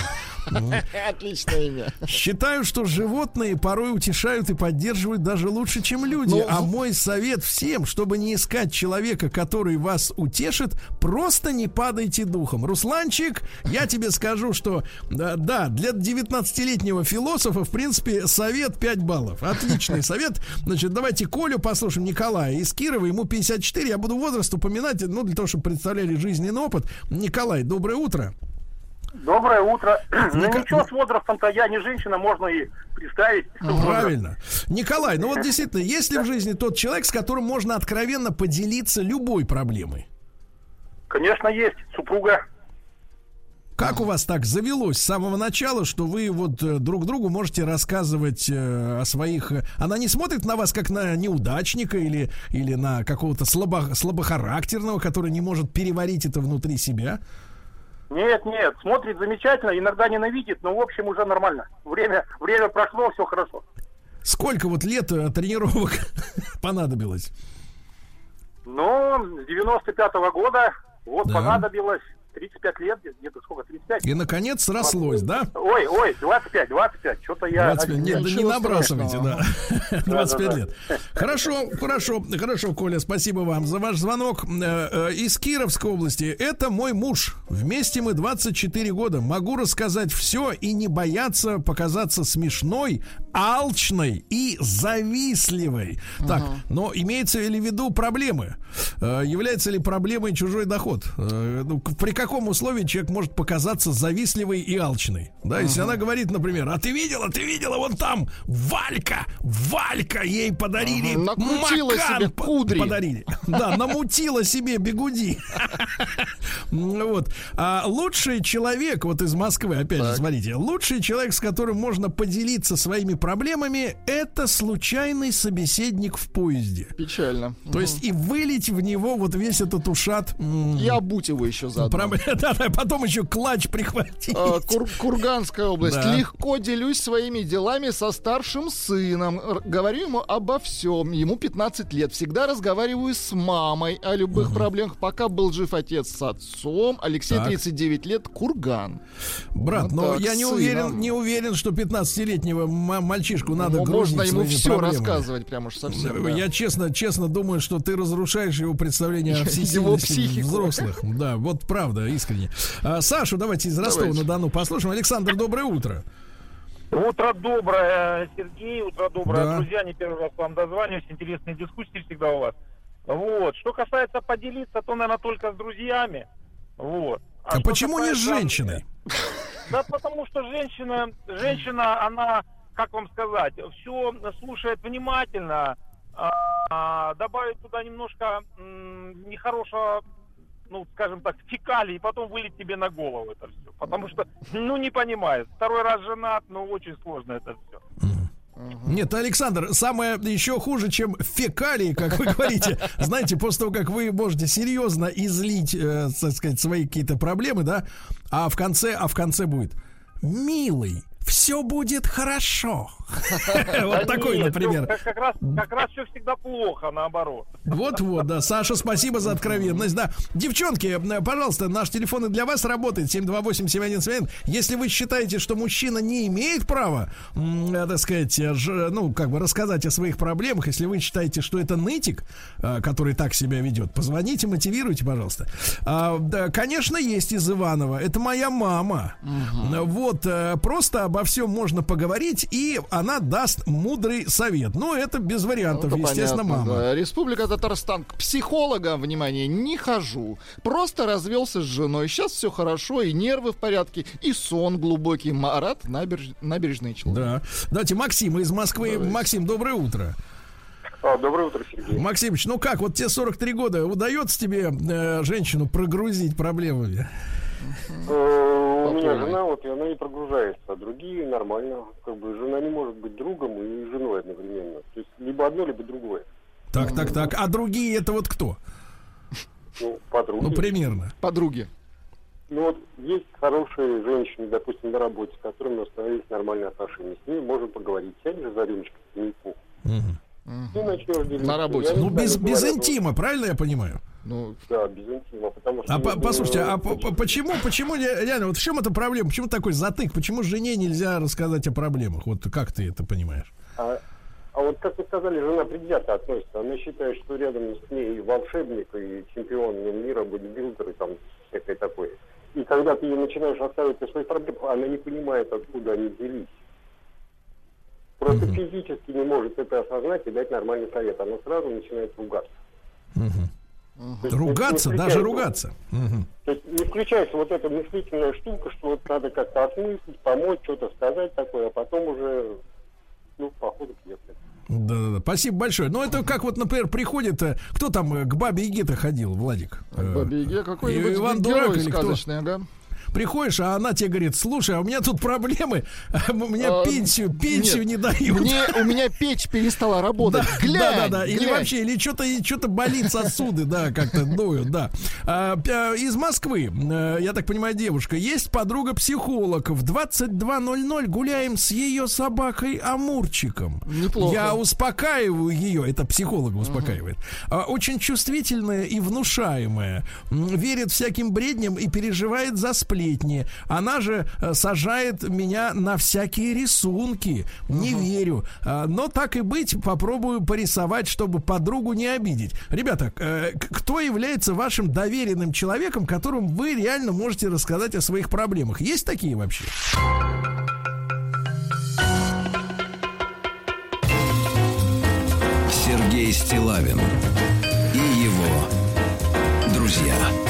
Отличное имя. Считаю, что животные порой утешают и поддерживают даже лучше, чем люди. Ну, а мой совет всем, чтобы не искать человека, который вас утешит, просто не падайте духом. Русланчик, я тебе скажу, что да, да, для 19-летнего философа, в принципе, совет 5 баллов. Отличный совет. Значит, давайте Колю послушаем, Николая из Кирова. Ему 54. Я буду возраст упоминать, ну, для того, чтобы представляли жизненный опыт. Николай, доброе утро. Доброе утро. Ну Ника- ничего с возрастом-то я не женщина, можно и представить. возраст. Правильно. Николай, ну вот действительно, есть ли в жизни тот человек, с которым можно откровенно поделиться любой проблемой? Конечно, есть. Супруга. Как у вас так завелось с самого начала, что вы вот э, друг другу можете рассказывать э, о своих... э, Она не смотрит на вас как на неудачника или, или на какого-то слабо, слабохарактерного, который не может переварить это внутри себя? Нет, нет, смотрит замечательно, иногда ненавидит, но в общем уже нормально. Время, время прошло, все хорошо. Сколько вот лет тренировок понадобилось? Но с 95-го года, вот Да. понадобилось 35 лет, где-то сколько, 35? И, наконец, срослось, да? Ой, ой, 25, 25, что-то я... 25, нет, да не набрасывайте, да. страшного. 25 да. лет. Хорошо, хорошо, хорошо, Коля, спасибо вам за ваш звонок. Э, э, Из Кировской области. Это мой муж. Вместе мы 24 года. Могу рассказать все и не бояться показаться смешной, алчной и завистливой. Так, но имеется ли в виду проблемы? Э, Является ли проблемой чужой доход? Ну, При каком условии человек может показаться завистливой и алчной? Да, если она говорит, например, а ты видела, ты видела, вон там Валька, Валька, ей подарили Ага, накрутила макан себе кудри. Подарили. Да, намутила себе бегуди. Вот. А лучший человек, вот из Москвы, опять же, смотрите, лучший человек, с которым можно поделиться своими проблемами, это случайный собеседник в поезде. Печально. То есть и вылить в него вот весь этот ушат. И обуть его еще заодно. Проб- Да-да, потом еще клатч прихватить. А, Кур- Курганская область. Да. Легко делюсь своими делами со старшим сыном. Р- говорю ему обо всем. Ему 15 лет. Всегда разговариваю с мамой о любых проблемах. Пока был жив отец с отцом. Алексей, Так. 39 лет, Курган. Брат, Вот но так, я не уверен, не уверен, что 15-летнего м- мальчишку надо Ну, Можно ему все проблемами. рассказывать прямо уж совсем. да. Я честно, честно думаю, что ты разрушаешь его представление о всесильности взрослых. Да, вот правда, искренне. А, Сашу давайте из. Ростова-на-Дону послушаем. Александр, доброе утро. Утро доброе, Сергей, утро доброе, Да. друзья, не первый раз к вам дозваниваюсь, интересные дискуссии всегда у вас. Вот, что касается поделиться, то, наверное, только с друзьями. Вот. А, что почему не с касается- женщиной? Да потому что женщина, женщина, она, как вам сказать, все слушает внимательно, а, а, добавить туда немножко м, нехорошего, ну, скажем так, фекалий, и потом вылить тебе на голову это все. Потому что, ну, не понимаю. Второй раз женат, ну, очень сложно это все. Нет, Александр, самое еще хуже, чем фекалии, как вы говорите. Знаете, после того, как вы можете серьезно излить, э, так сказать, свои какие-то проблемы, да, а в конце, а в конце будет милый, все будет хорошо. Вот такой, например. Как раз, все всегда плохо, наоборот. Вот-вот, да. Саша, спасибо за откровенность. Да. Девчонки, пожалуйста, наш телефон и для вас работает 728-7171. Если вы считаете, что мужчина не имеет права, э, так сказать, э, ну, как бы рассказать о своих проблемах, если вы считаете, что это нытик, э, который так себя ведет, позвоните, мотивируйте, пожалуйста. А, да, конечно, есть из Иванова. Это моя мама. Вот, просто обо всем можно поговорить, и она даст мудрый совет. Ну, это без вариантов, Ну, это естественно, понятно, мама. да. Республика Татарстан. К психологам, внимание, не хожу. Просто развелся с женой. Сейчас все хорошо, и нервы в порядке, и сон глубокий. Марат, наберж... набережный человек. Да. Давайте Максим из Москвы. Максим, доброе утро. А, доброе утро, Сергей. Максимыч, ну как, вот тебе 43 года, удается тебе э, женщину прогрузить проблемами? Э, У меня жена, вот, и она не прогружается, а другие нормально. Как бы жена не может быть другом и женой одновременно. То есть либо одно, либо другое. Так, так, так. А другие это вот кто? Ну, подруги. Ну, примерно. Подруги. Ну вот есть хорошие женщины, допустим, на работе, с которыми установились нормальные отношения. С ними можно поговорить. Сядешь за рюмочкой коньяку и начнешь делиться. На работе. Не Ну, без, без говорят, интима, правильно я понимаю? Ну, Да, без интима, потому что... А по- послушайте, а по- по- почему, почему, ре- реально, вот в чем эта проблема? Почему такой затык? Почему жене нельзя рассказать о проблемах? Вот как ты это понимаешь? А, а вот как вы сказали, жена предвзято относится. Она считает, что рядом с ней волшебник и чемпион мира, бодибилдер и там всякое такое. И когда ты ей начинаешь рассказывать о своих проблемах, она не понимает, откуда они взялись. Просто физически не может это осознать и дать нормальный совет. Она сразу начинает ругаться. То есть Ругаться, даже ругаться. Мгм. То есть не включается вот эта мыслительная штука, что вот надо как-то осмыслить, помочь, что-то сказать такое, а потом уже, ну, по ходу пьесы. Да, да, да. Спасибо большое. Ну, это как вот, например, приходит... э, Кто там э, к бабе Яге-то ходил, Владик? Э, Бабе Яге какой-нибудь Иван Дурак или кто? сказочный, ага. Приходишь, а она тебе говорит, слушай, а у меня тут проблемы, у меня А, пенсию, пенсию не дают. Мне, у меня печь перестала работать. Да, Глянь, да, да, да. Или вообще, или что-то что-то болит сосуды, да, как-то ноют, да. А, из Москвы, э, я так понимаю, девушка, есть подруга-психолог. В 22.00 гуляем с ее собакой Амурчиком. Неплохо. Я успокаиваю ее, это психолог успокаивает. А, Очень чувствительная и внушаемая. Верит всяким бредням и переживает за сплетни. Она же э, сажает меня на всякие рисунки. Не верю. А, Но так и быть, попробую порисовать, чтобы подругу не обидеть. Ребята, э, кто является вашим доверенным человеком, которому вы реально можете рассказать о своих проблемах? Есть такие вообще? Сергей Стилавин и его друзья.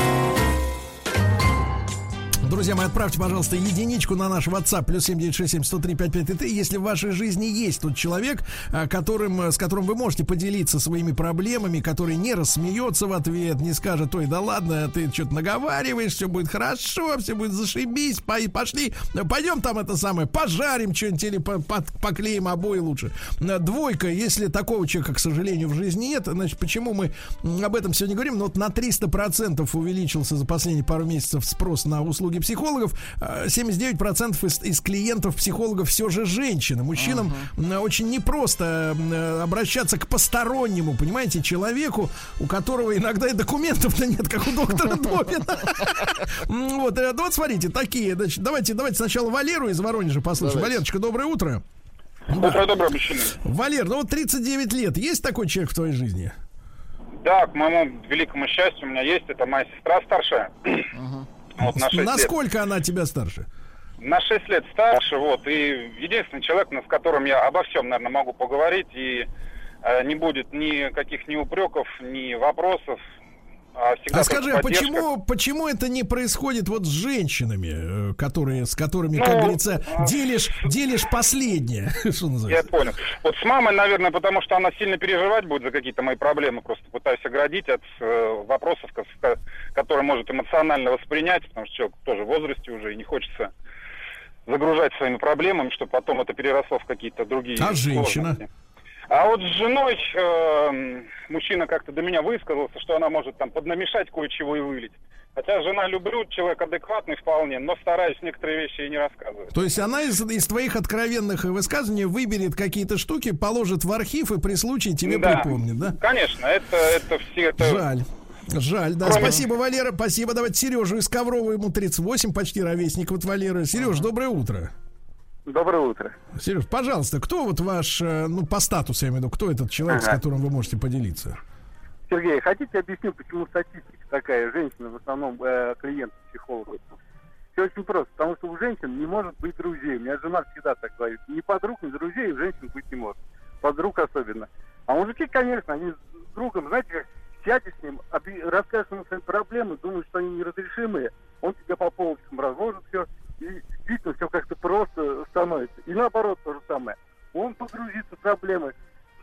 Друзья мои, отправьте, пожалуйста, единичку на наш WhatsApp плюс 7967 103 5533, если в вашей жизни есть тот человек, а, которым, э, с которым вы можете поделиться своими проблемами, который не рассмеется в ответ, не скажет, ой, да ладно, ты что-то наговариваешь, все будет хорошо, все будет зашибись, по- пошли, э, пойдем там это самое, пожарим что-нибудь или поклеим обои лучше. Э, Двойка, если такого человека, к сожалению, в жизни нет, значит, почему мы об этом сегодня говорим? Ну, вот на 300% увеличился за последние пару месяцев спрос на услуги психологов. А, 79% из, из клиентов психологов все же женщины. Мужчинам м, очень непросто э, обращаться к постороннему, понимаете, человеку, у которого иногда и документов-то нет, как у доктора Добина. Вот, э, вот смотрите, такие, значит, давайте, давайте сначала Валеру из Воронежа послушаем. Валерочка, доброе утро. Утро доброе, мужчина. Валер, ну вот 39 лет, есть такой человек в твоей жизни? Да, к моему великому счастью, у меня есть, это моя сестра старшая. Вот на 6 лет. Насколько она тебя старше? На 6 лет старше, вот, и единственный человек, ну, с которым я обо всем, наверное, могу поговорить, и э, не будет никаких ни упреков, ни вопросов. А всегда А скажи, а почему, почему это не происходит вот с женщинами, э, которые, с которыми, как Ну, говорится, делишь, делишь последнее, что Я понял. Вот с мамой, наверное, потому что она сильно переживать будет за какие-то мои проблемы. Просто пытаюсь оградить от э, вопросов, ко- ко- которые может эмоционально воспринять, потому что человек тоже в возрасте уже и не хочется загружать своими проблемами, чтобы потом это переросло в какие-то другие А женщина? сложности. А вот с женой э, мужчина как-то до меня высказался, что она может там поднамешать кое-чего и вылить. Хотя жена люблю, человек адекватный вполне, но стараюсь некоторые вещи ей не рассказывать. То есть она из, из твоих откровенных высказываний выберет какие-то штуки, положит в архив и при случае тебе Да. припомнит, да? Конечно, это, это все... Это... Жаль. Жаль, да. Кроме- Спасибо, Валера. Спасибо. Давайте Сережу из Коврова, ему 38, почти ровесник вот Валеры. Сереж, доброе утро. Доброе утро. Сереж, пожалуйста, кто вот ваш, э, ну, по статусу, я имею в виду, кто этот человек, с Ага. которым вы можете поделиться? Сергей, хотите объясню, почему статистика такая? Женщина в основном э, клиент психолога. Все очень просто, потому что у женщин не может быть друзей. У меня жена всегда так говорит. Ни подруг, ни друзей у женщин быть не может. Подруг особенно. А мужики, конечно, они с другом, знаете, как сядешь с ним, расскажешь ему свои проблемы, думаешь, что они неразрешимые, он тебе по полочкам разложит все, и действительно все как-то просто становится. И наоборот то же самое. Он погрузится в проблемы,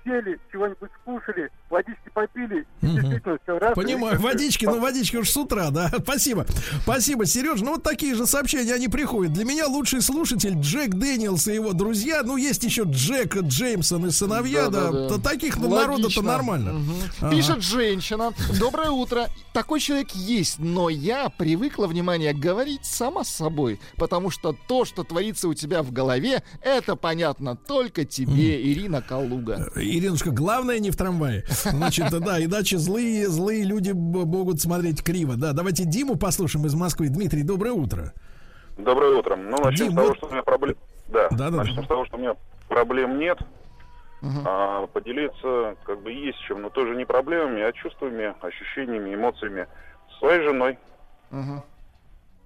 сели, чего-нибудь скушали, водички попили, и Мгм. действительно все раз. Понимаю, и- водички, ну водички уж с утра, да. Спасибо. Спасибо, Сереж. Ну вот такие же сообщения, они приходят. Для меня лучший слушатель Джек Дэниелс и его друзья. Ну, есть еще Джек Джеймсон и сыновья, да. Да-да-да. То таких ну, народу-то Логично. нормально. Мгм. Ага. Пишет женщина. Доброе утро. Такой человек есть, но я привыкла, внимание, говорить сама с собой. Потому что то, что творится у тебя в голове, это понятно только тебе, Ирина Калуга. Иринушка, главное не в трамвае. Значит, да, иначе злые, злые люди могут смотреть криво. Да, давайте Диму послушаем из Москвы. Дмитрий, доброе утро. Доброе утро. Ну, начнем Дим, с того, вот- что у меня проблем... Да, Да, да, да. начнем с того, что у меня проблем нет. Мгм. А поделиться как бы есть чем, но тоже не проблемами, а чувствами, ощущениями, эмоциями с своей женой. Мгм.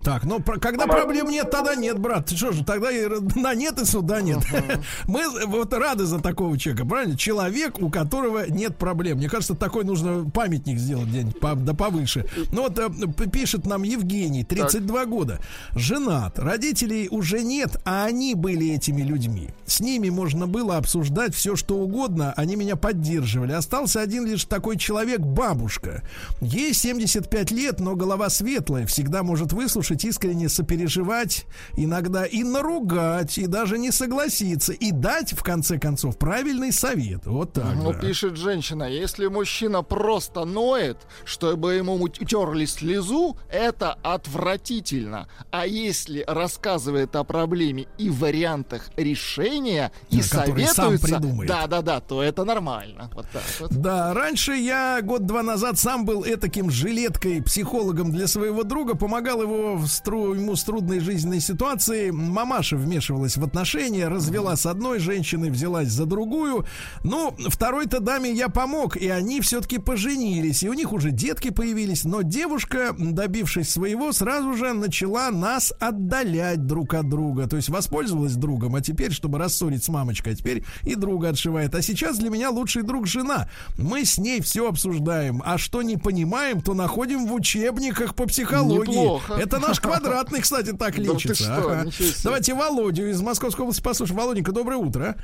Так, ну про- когда Она- проблем нет, тогда нет, брат. Ты Что же, тогда и на нет и суда нет. Мы вот рады за такого человека, правильно? Человек, у которого нет проблем. Мне кажется, такой нужно памятник сделать где-нибудь по- да повыше. Ну вот э, пишет нам Евгений, 32 года. Женат, родителей уже нет, а они были этими людьми. С ними можно было обсуждать все, что угодно, они меня поддерживали. Остался один лишь такой человек, бабушка. Ей 75 лет, но голова светлая, всегда может выслушать, искренне сопереживать, иногда и наругать, и даже не согласиться, и дать, в конце концов, правильный совет. Вот так. Ну, да. пишет женщина, если мужчина просто ноет, чтобы ему утерли слезу, это отвратительно. А если рассказывает о проблеме и вариантах решения, и Да, сам советуется, да-да-да, то это нормально. Вот так вот. Да, раньше я год-два назад сам был этаким жилеткой, психологом для своего друга, помогал его в стру- ему с трудной жизненной ситуации. Мамаша вмешивалась в отношения, развела с одной женщиной, взялась за другую. Ну, второй-то даме я помог, и они все-таки поженились, и у них уже детки появились, но девушка, добившись своего, сразу же начала нас отдалять друг от друга, то есть воспользовалась другом, а теперь, чтобы рассорить с мамочкой, а теперь и друга отшивает. А сейчас для меня лучший друг жена. Мы с ней все обсуждаем, а что не понимаем, то находим в учебниках по психологии. Неплохо. Это наш квадратный, кстати, так лечится. Давайте Володю из Московской области послушаем. Володенька, доброе утро.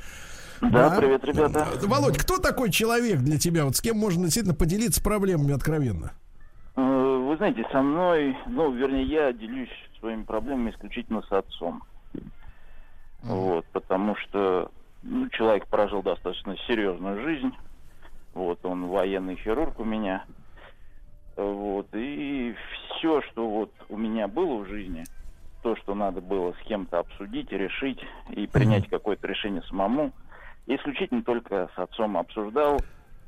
Да, привет, ребята. Володь, кто такой человек для тебя? Вот с кем можно действительно поделиться проблемами откровенно? Э, Вы знаете, со мной, ну, вернее, я делюсь своими проблемами исключительно с отцом. Вот, потому что ну, человек прожил достаточно серьезную жизнь. Вот, он военный хирург у меня. Вот, и все, что вот у меня было в жизни, то, что надо было с кем-то обсудить, решить и принять какое-то решение самому, исключительно только с отцом обсуждал.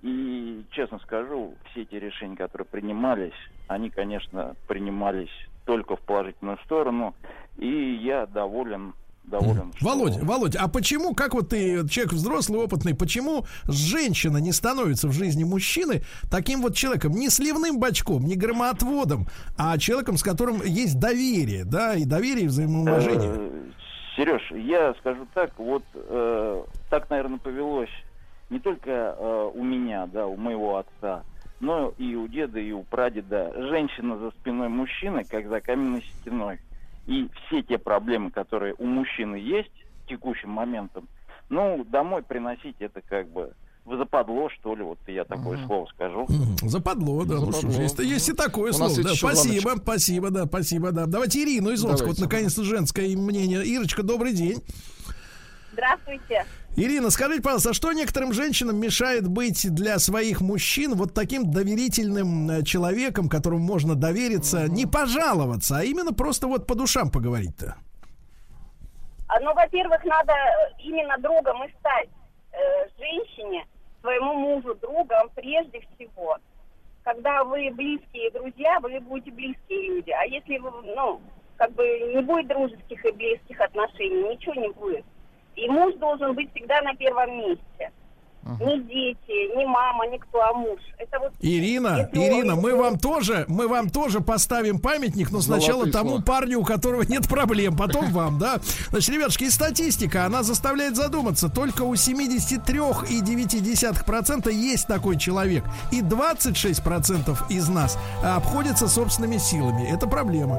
И, честно скажу, все эти решения, которые принимались, они, конечно, принимались только в положительную сторону. И я доволен, доволен. что- Володь, Володь, а почему, как вот ты человек взрослый, опытный, почему женщина не становится в жизни мужчины таким вот человеком, не сливным бачком, не громоотводом, а человеком, с которым есть доверие, да, и доверие, и взаимоуважение? Э, Сереж, я скажу так, вот э, так, наверное, повелось не только э, у меня, да, у моего отца, но и у деда, и у прадеда женщина за спиной мужчины, как за каменной стеной. И все те проблемы, которые у мужчины есть текущим моментом, ну, домой приносить это как бы в западло, что ли, вот я такое слово скажу. Мгм. Западло, да. Ну, Западло. что ж, есть, есть и такое У слово. Да. Спасибо, звоночек. спасибо, да, спасибо, да. Давайте Ирину из Омска. Вот, наконец-то, женское мнение. Ирочка, добрый день. Здравствуйте. Ирина, скажите, пожалуйста, а что некоторым женщинам мешает быть для своих мужчин вот таким доверительным э, человеком, которому можно довериться, не пожаловаться, а именно просто вот по душам поговорить-то? А, Ну, во-первых, надо э, именно другом и стать э, женщине, своему мужу другом прежде всего. Когда вы близкие друзья, вы будете близкие люди. А если вы, ну, как бы не будет дружеских и близких отношений, ничего не будет. И муж должен быть всегда на первом месте. Не дети, не мама, никто, а муж. Это вот Ирина, Если Ирина, он- мы вам тоже, мы вам тоже поставим памятник, но сначала Золотые тому слова. парню, у которого нет проблем, потом вам, да? Значит, ребятушки, и статистика, она заставляет задуматься. Только у 73,9% есть такой человек. И 26% из нас обходятся собственными силами. Это проблема.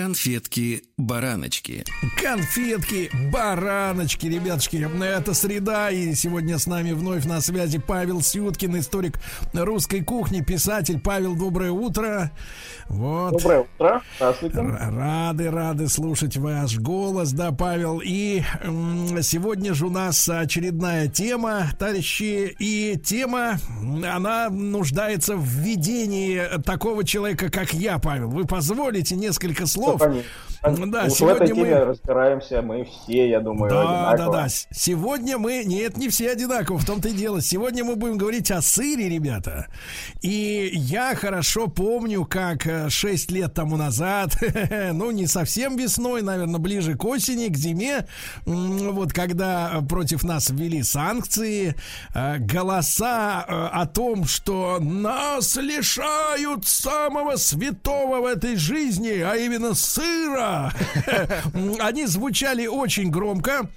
Конфетки-бараночки. Конфетки, бараночки, ребятушки. Это среда, и сегодня с нами вновь на связи Павел Сюткин, историк русской кухни, писатель. Павел, доброе утро. Вот. Доброе утро. Здравствуйте. Рады, рады слушать ваш голос, да, Павел. И м, сегодня же у нас очередная тема, товарищи. И тема, она нуждается в введении такого человека, как я, Павел. Вы позволите несколько слов? Конечно. Да, Уж в этой сегодня теме мы... разбираемся мы все, я думаю, Да, да, одинаково. да. С- Сегодня мы... Нет, не все одинаково, в том-то и дело. Сегодня мы будем говорить о сыре, ребята. И я хорошо помню, как 6 лет тому назад, ну, не совсем весной, наверное, ближе к осени, к зиме, вот когда против нас ввели санкции, э, голоса э, о том, что нас лишают самого святого в этой жизни, а именно сыра, они звучали очень громко.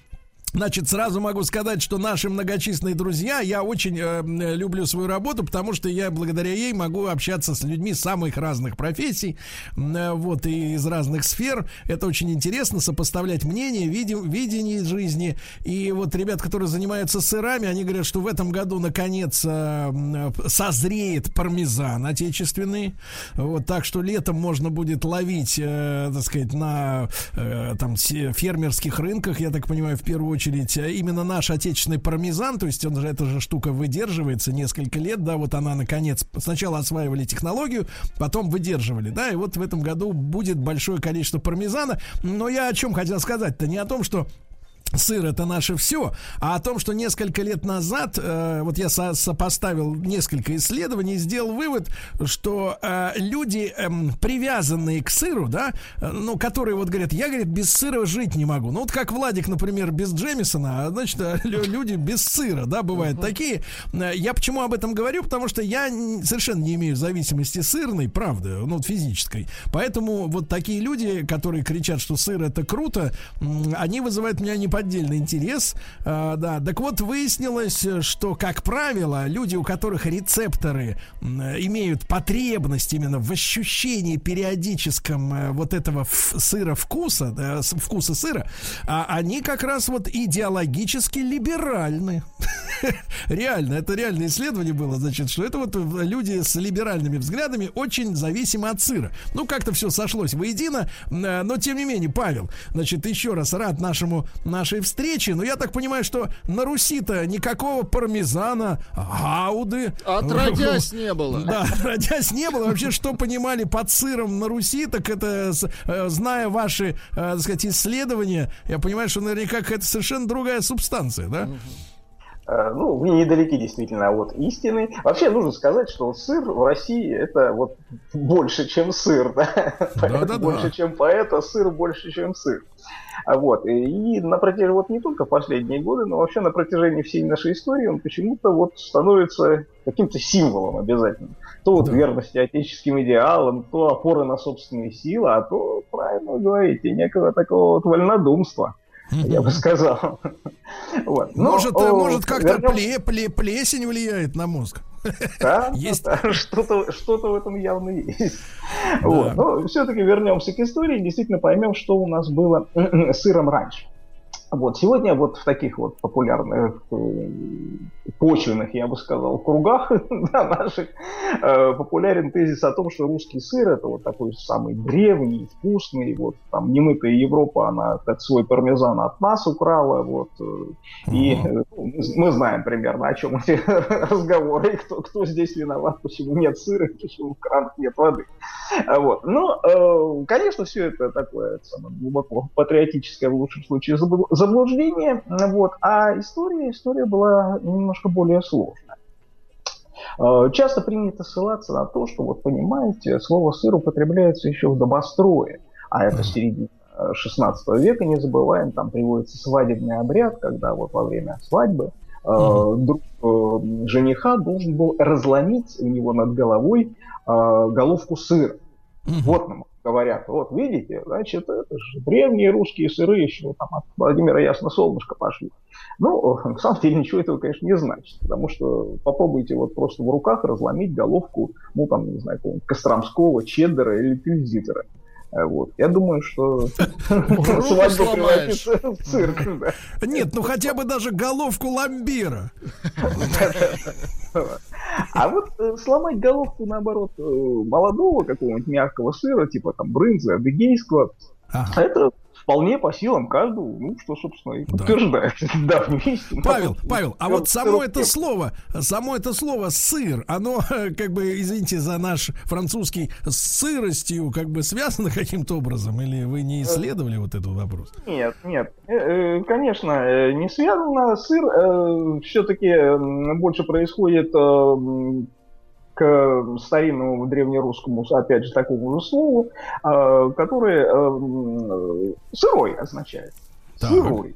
Значит, сразу могу сказать, что наши многочисленные друзья, я очень э, люблю свою работу, потому что я благодаря ей могу общаться с людьми самых разных профессий, э, вот, и из разных сфер. Это очень интересно, сопоставлять мнения, види, видение жизни. И вот ребят, которые занимаются сырами, они говорят, что в этом году, наконец, э, э, созреет пармезан отечественный. Вот, так что летом можно будет ловить, э, так сказать, на э, там фермерских рынках, я так понимаю, в первую очередь, э, именно наш отечественный пармезан, то есть он же, эта же штука выдерживается несколько лет, да, вот она, наконец, сначала осваивали технологию, потом выдерживали, да, и вот в этом году будет большое количество пармезана, но я о чем хотел сказать-то, не о том, что Сыр это наше все, а о том, что несколько лет назад, э, вот я со- сопоставил несколько исследований, сделал вывод, что э, люди, эм, привязанные к сыру, да, э, ну, которые вот говорят, я, говорит, без сыра жить не могу. Ну, вот как Владик, например, без Джемисона, а значит, э, лю- люди без сыра, да, бывают такие. Э, Я почему об этом говорю? Потому что я совершенно не имею зависимости сырной, правда, ну, вот физической. Поэтому вот такие люди, которые кричат, что сыр это круто, они вызывают меня неподдельный интерес. А, да, так вот выяснилось, что, как правило, люди, у которых рецепторы имеют потребность именно в ощущении периодическом э, вот этого сыра вкуса, да, вкуса сыра, а они как раз вот идеологически либеральны. Реально, это реальное исследование было, значит, что это вот люди с либеральными взглядами очень зависимы от сыра. Ну, как-то все сошлось воедино, э, но тем не менее, Павел, значит, еще раз рад нашему, нашей встрече, но я так понимаю, что на Руси-то никакого пармезана, гауды... Отродясь не было. Да, отродясь не было. Вообще, что понимали под сыром на Руси, так это, э, зная ваши, э, так сказать, исследования, я понимаю, что наверняка какая-то совершенно другая субстанция, да? Э, Ну, вы недалеки действительно от истины. Вообще нужно сказать, что сыр в России это вот больше, чем сыр, да? Поэт Больше, чем поэта, сыр больше, чем сыр. А Вот. И на протяжении, вот не только последние годы, но вообще на протяжении всей нашей истории он почему-то вот становится каким-то символом обязательно. То вот верности отеческим идеалам, то опоры на собственные силы, а то, правильно вы говорите, некого такого вот вольнодумства, я бы сказал. Вот. Но, Может, о, может как-то вернемся- пле- пле- плесень влияет на мозг? Да, Есть. да, что-то, что-то в этом явно есть. Вот. Но все-таки вернемся к истории, действительно поймем, что у нас было с сыром раньше. Вот. Сегодня вот в таких вот популярных, э, почвенных, я бы сказал, кругах да, наших э, популярен тезис о том, что русский сыр это вот такой самый древний, вкусный, вот там немытая Европа, она так свой пармезан от нас украла, вот, э, и ну, мы знаем примерно, о чем эти разговоры, и кто, кто здесь виноват, почему нет сыра, почему в кранах нет воды. А Вот. Но, э, конечно, все это такое это самое, глубоко патриотическое, в лучшем случае, забл- заблуждение. Вот. А история, история была немножко более сложная. Э, Часто принято ссылаться на то, что, вот понимаете, слово «сыр» употребляется еще в добострое, а это середина э, 16 века, не забываем, там приводится свадебный обряд, когда вот во время свадьбы э, друг э, жениха должен был разломить у него над головой э, головку сыра. Вот нам говорят, вот видите, значит, это же древние русские сыры еще там от Владимира Ясно Солнышко пошли. Ну, на самом деле ничего этого, конечно, не значит, потому что попробуйте вот просто в руках разломить головку, ну, там, не знаю, Костромского, Чеддера или Тильзитера. Э, Вот. Я думаю, что свадьба сломаешь. превратится в цирк. да. Нет, ну хотя бы даже головку ламбира. А вот э, сломать головку, наоборот, э, молодого какого-нибудь мягкого сыра, типа там брынзы, адыгейского, это вполне по силам каждого, ну, что, собственно, и подтверждает давнюю истину. Павел, Павел, а вот само это слово, само это слово сыр, оно, как бы, извините за наш французский, с сыростью, как бы связано каким-то образом, или вы не исследовали вот этот вопрос? Нет, нет, Э, э, конечно, э, не связано. Сыр все-таки больше происходит э, к старинному древнерусскому, опять же, такому же слову, э, которое э, м, сырой означает. Сырой.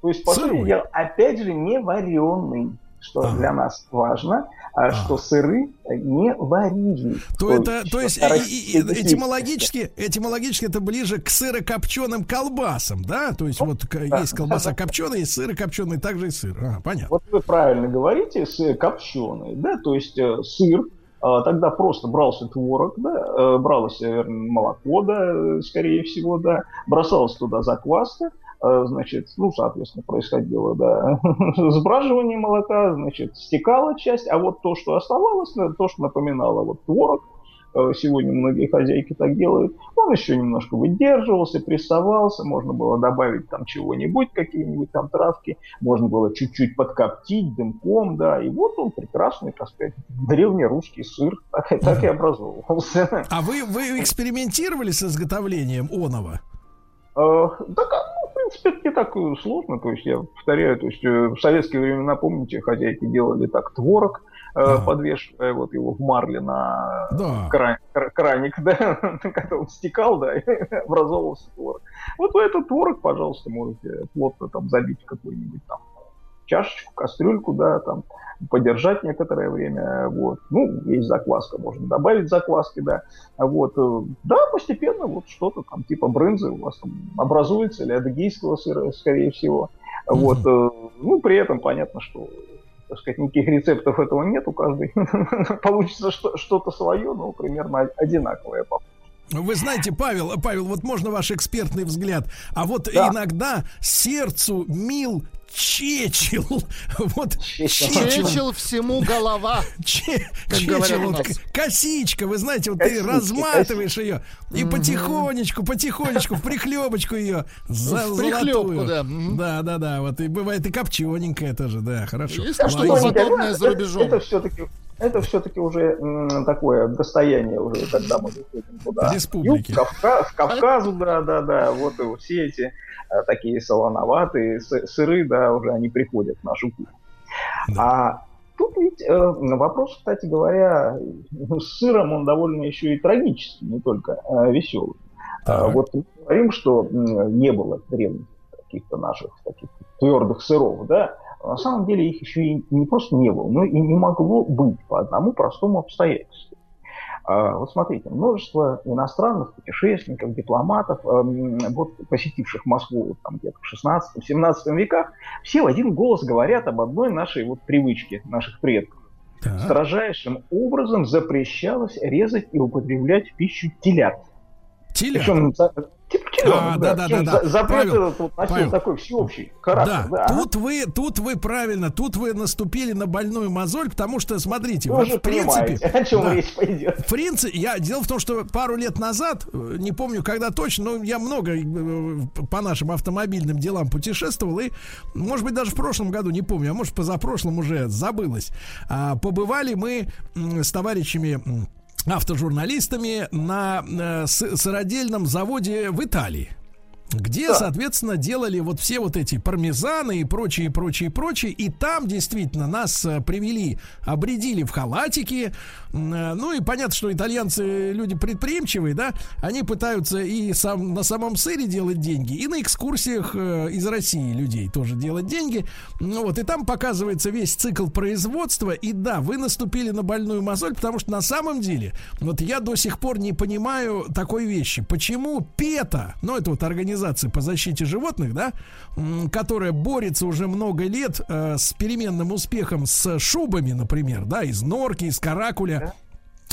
То есть, по сути опять же, не вареный, что для нас важно, а что сыры не варили. То это, то есть, и- растительность- этимологически, этимологически это ближе к сырокопченым колбасам, да? То есть вот к- есть колбаса копченая, есть сырокопченый, также и сыр. А, понятно. Вот вы правильно говорите, сыр копченый, да, то есть э, сыр, а, тогда просто брался творог, да, э, бралось, наверное, молоко, да, э, скорее всего, да, бросалась туда закваска, э, значит, ну, соответственно, происходило, да, сбраживание молока, значит, стекала часть, а вот то, что оставалось, э, то, что напоминало вот творог, э, сегодня многие хозяйки так делают, он еще немножко выдерживался, прессовался, можно было добавить там чего-нибудь, какие-нибудь там травки, можно было чуть-чуть подкоптить дымком, да, и вот он прекрасный, так сказать, древнерусский сыр, так, и- так и образовывался. А вы, вы экспериментировали с изготовлением оного? Э, Так, в принципе, это не так э, сложно. То есть, я повторяю, то есть, э, в советские времена, помните, хозяйки делали так творог, э, подвешивая вот его в марле на Да. кран- кра- краник, да, когда он стекал, да, и образовывался творог. Вот вы этот творог, пожалуйста, можете плотно там забить в какую-нибудь там чашечку, кастрюльку, да, там, подержать некоторое время, вот. Ну, есть закваска, можно добавить закваски, да. А Вот, да, постепенно вот что-то там типа брынзы у вас там образуется, или адыгейского сыра, скорее всего. Вот, э, ну, при этом понятно, что так сказать, никаких рецептов этого нет, у каждой получится что- что-то свое, но примерно одинаковое. по Вы знаете, Павел, Павел, вот можно ваш экспертный взгляд. А вот Да. иногда сердцу мил чечил. Вот Чечил всему голова. Че- Как чечил, вот косичка, вы знаете, вот ты Косички, разматываешь ее и Мгм. потихонечку, потихонечку в прихлебочку ее за В прихлебку, да. Да, да, да. Вот и бывает и копчененькая тоже, да, хорошо. Есть что-то подобное за Это- рубежом? Это, все-таки это все-таки уже м, такое достояние уже, когда мы выходим туда. Республики. Юг, Кавка- в Кавказу, да, да, да, вот и все эти такие солоноватые сы- сыры, да, уже они приходят в нашу кухню. А тут ведь э, вопрос, кстати говоря, с сыром он довольно еще и трагический, не только э, веселый. А, вот мы говорим, что не было древних каких-то наших таких твердых сыров, да, на самом деле их еще и не просто не было, но и не могло быть по одному простому обстоятельству. А, вот смотрите, множество иностранных путешественников, дипломатов, эм, вот, посетивших Москву там, где-то в 16-17 веках, все в один голос говорят об одной нашей вот привычке наших предков. Так. Строжайшим образом запрещалось резать и употреблять в пищу телят. Телят? Причем Типа а, да, да, да, да. Запрет Павел, этот вот носил Павел. такой всеобщий характер. Да, да. Тут вы, тут вы правильно, тут вы наступили на больную мозоль, потому что, смотрите, вы в принципе... О чем да, речь пойдет. В принципе, я, дело в том, что пару лет назад, э, не помню, когда точно, но я много э, по нашим автомобильным делам путешествовал, и, может быть, даже в прошлом году, не помню, а может, позапрошлом уже забылось, а, побывали мы с товарищами автожурналистами на э, сыродельном заводе в Италии где, да. соответственно, делали вот все вот эти пармезаны и прочие, прочие, прочие. И там действительно нас э, привели, обредили в халатики. Э, ну и понятно, что итальянцы люди предприимчивые, да, они пытаются и сам, на самом сыре делать деньги, и на экскурсиях э, из России людей тоже делать деньги. Ну вот, и там показывается весь цикл производства. И да, вы наступили на больную мозоль, потому что на самом деле, вот я до сих пор не понимаю такой вещи. Почему ПЕТА, ну это вот организация организации по защите животных, да, которая борется уже много лет э, с переменным успехом с шубами, например, да, из норки, из каракуля.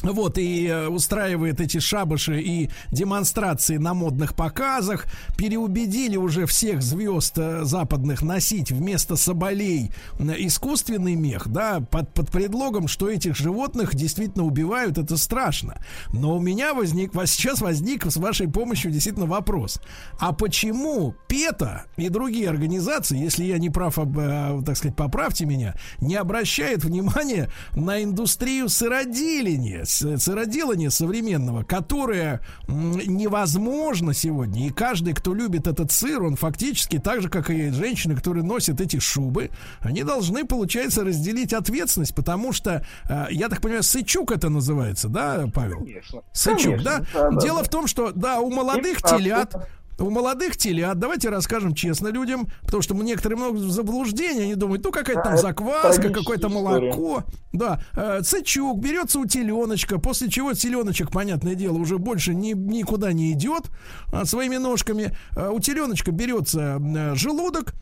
Вот, и э, устраивает эти шабыши и демонстрации на модных показах. Переубедили уже всех звезд э, западных носить вместо соболей искусственный мех, да, под, под предлогом, что этих животных действительно убивают, это страшно. Но у меня возник, сейчас возник с вашей помощью действительно вопрос. А почему ПЕТА и другие организации, если я не прав, э, так сказать, поправьте меня, не обращают внимания на индустрию сыроделения? Сыроделания современного, которое невозможно сегодня. И каждый, кто любит этот сыр, он фактически так же, как и женщины, которые носят эти шубы, они должны, получается, разделить ответственность, потому что, э, я так понимаю, сычук это называется, да, Павел? Конечно. Сычук, Конечно, да? да? Дело да. в том, что, да, у молодых телят у молодых телят, давайте расскажем честно людям, потому что некоторые много заблуждений, они думают, ну какая-то там закваска, какое-то молоко. Да, э, цечук берется у теленочка, после чего теленочек, понятное дело, уже больше ни, никуда не идет а, своими ножками. А, у теленочка берется э, желудок,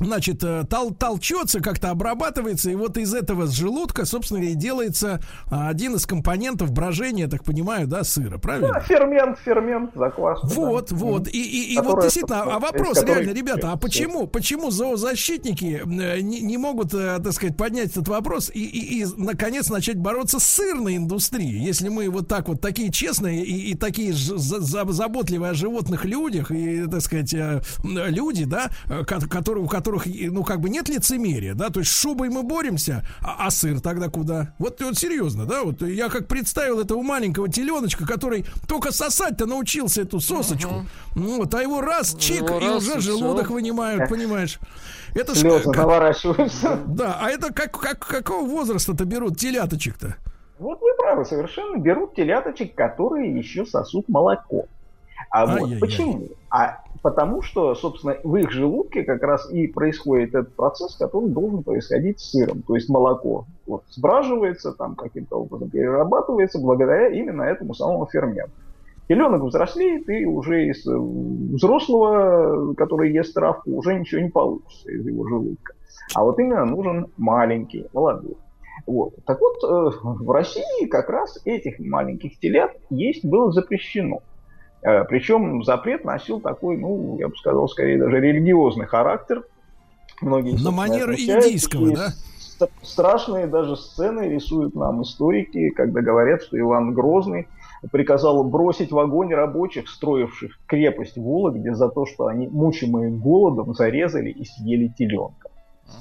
значит, э, тол толчется, как-то обрабатывается, и вот из этого с желудка, собственно, и делается а, один из компонентов брожения, так понимаю, да, сыра, правильно? Да, фермент, фермент, закваска. Вот, да. вот, и, и, и вот действительно, а вопрос который... реально, ребята, а почему, почему зоозащитники э, не, не могут, э, так сказать, поднять этот вопрос и, и, и, наконец, начать бороться с сырной индустрией, если мы вот так вот, такие честные и, и такие заботливые о животных людях, и, так сказать, люди, да, которые, у которых которых, ну, как бы нет лицемерия, да, то есть с шубой мы боремся, а, а сыр тогда куда? Вот, вот серьезно, да, вот я как представил этого маленького теленочка, который только сосать-то научился эту сосочку, uh-huh. ну, вот, а его раз, чик, его и раз, уже и желудок все. вынимают, понимаешь? Это Слезы ж, наворачиваются. Да, а это как, как, какого возраста-то берут теляточек-то? Вот вы правы, совершенно берут теляточек, которые еще сосут молоко. А вот почему? А потому что, собственно, в их желудке как раз и происходит этот процесс, который должен происходить с сыром. То есть молоко вот, сбраживается, там каким-то образом перерабатывается благодаря именно этому самому ферменту. Теленок взрослеет, и уже из э, взрослого, который ест травку, уже ничего не получится из его желудка. А вот именно нужен маленький, молодой. Вот. Так вот, э, в России как раз этих маленьких телят есть было запрещено. Э, Причем запрет носил такой, ну, я бы сказал, скорее даже религиозный характер. Многие, На манер индийского, да? Страшные даже сцены рисуют нам историки, когда говорят, что Иван Грозный приказал бросить в огонь рабочих, строивших крепость в Вологде, за то, что они, мучимые голодом, зарезали и съели теленка.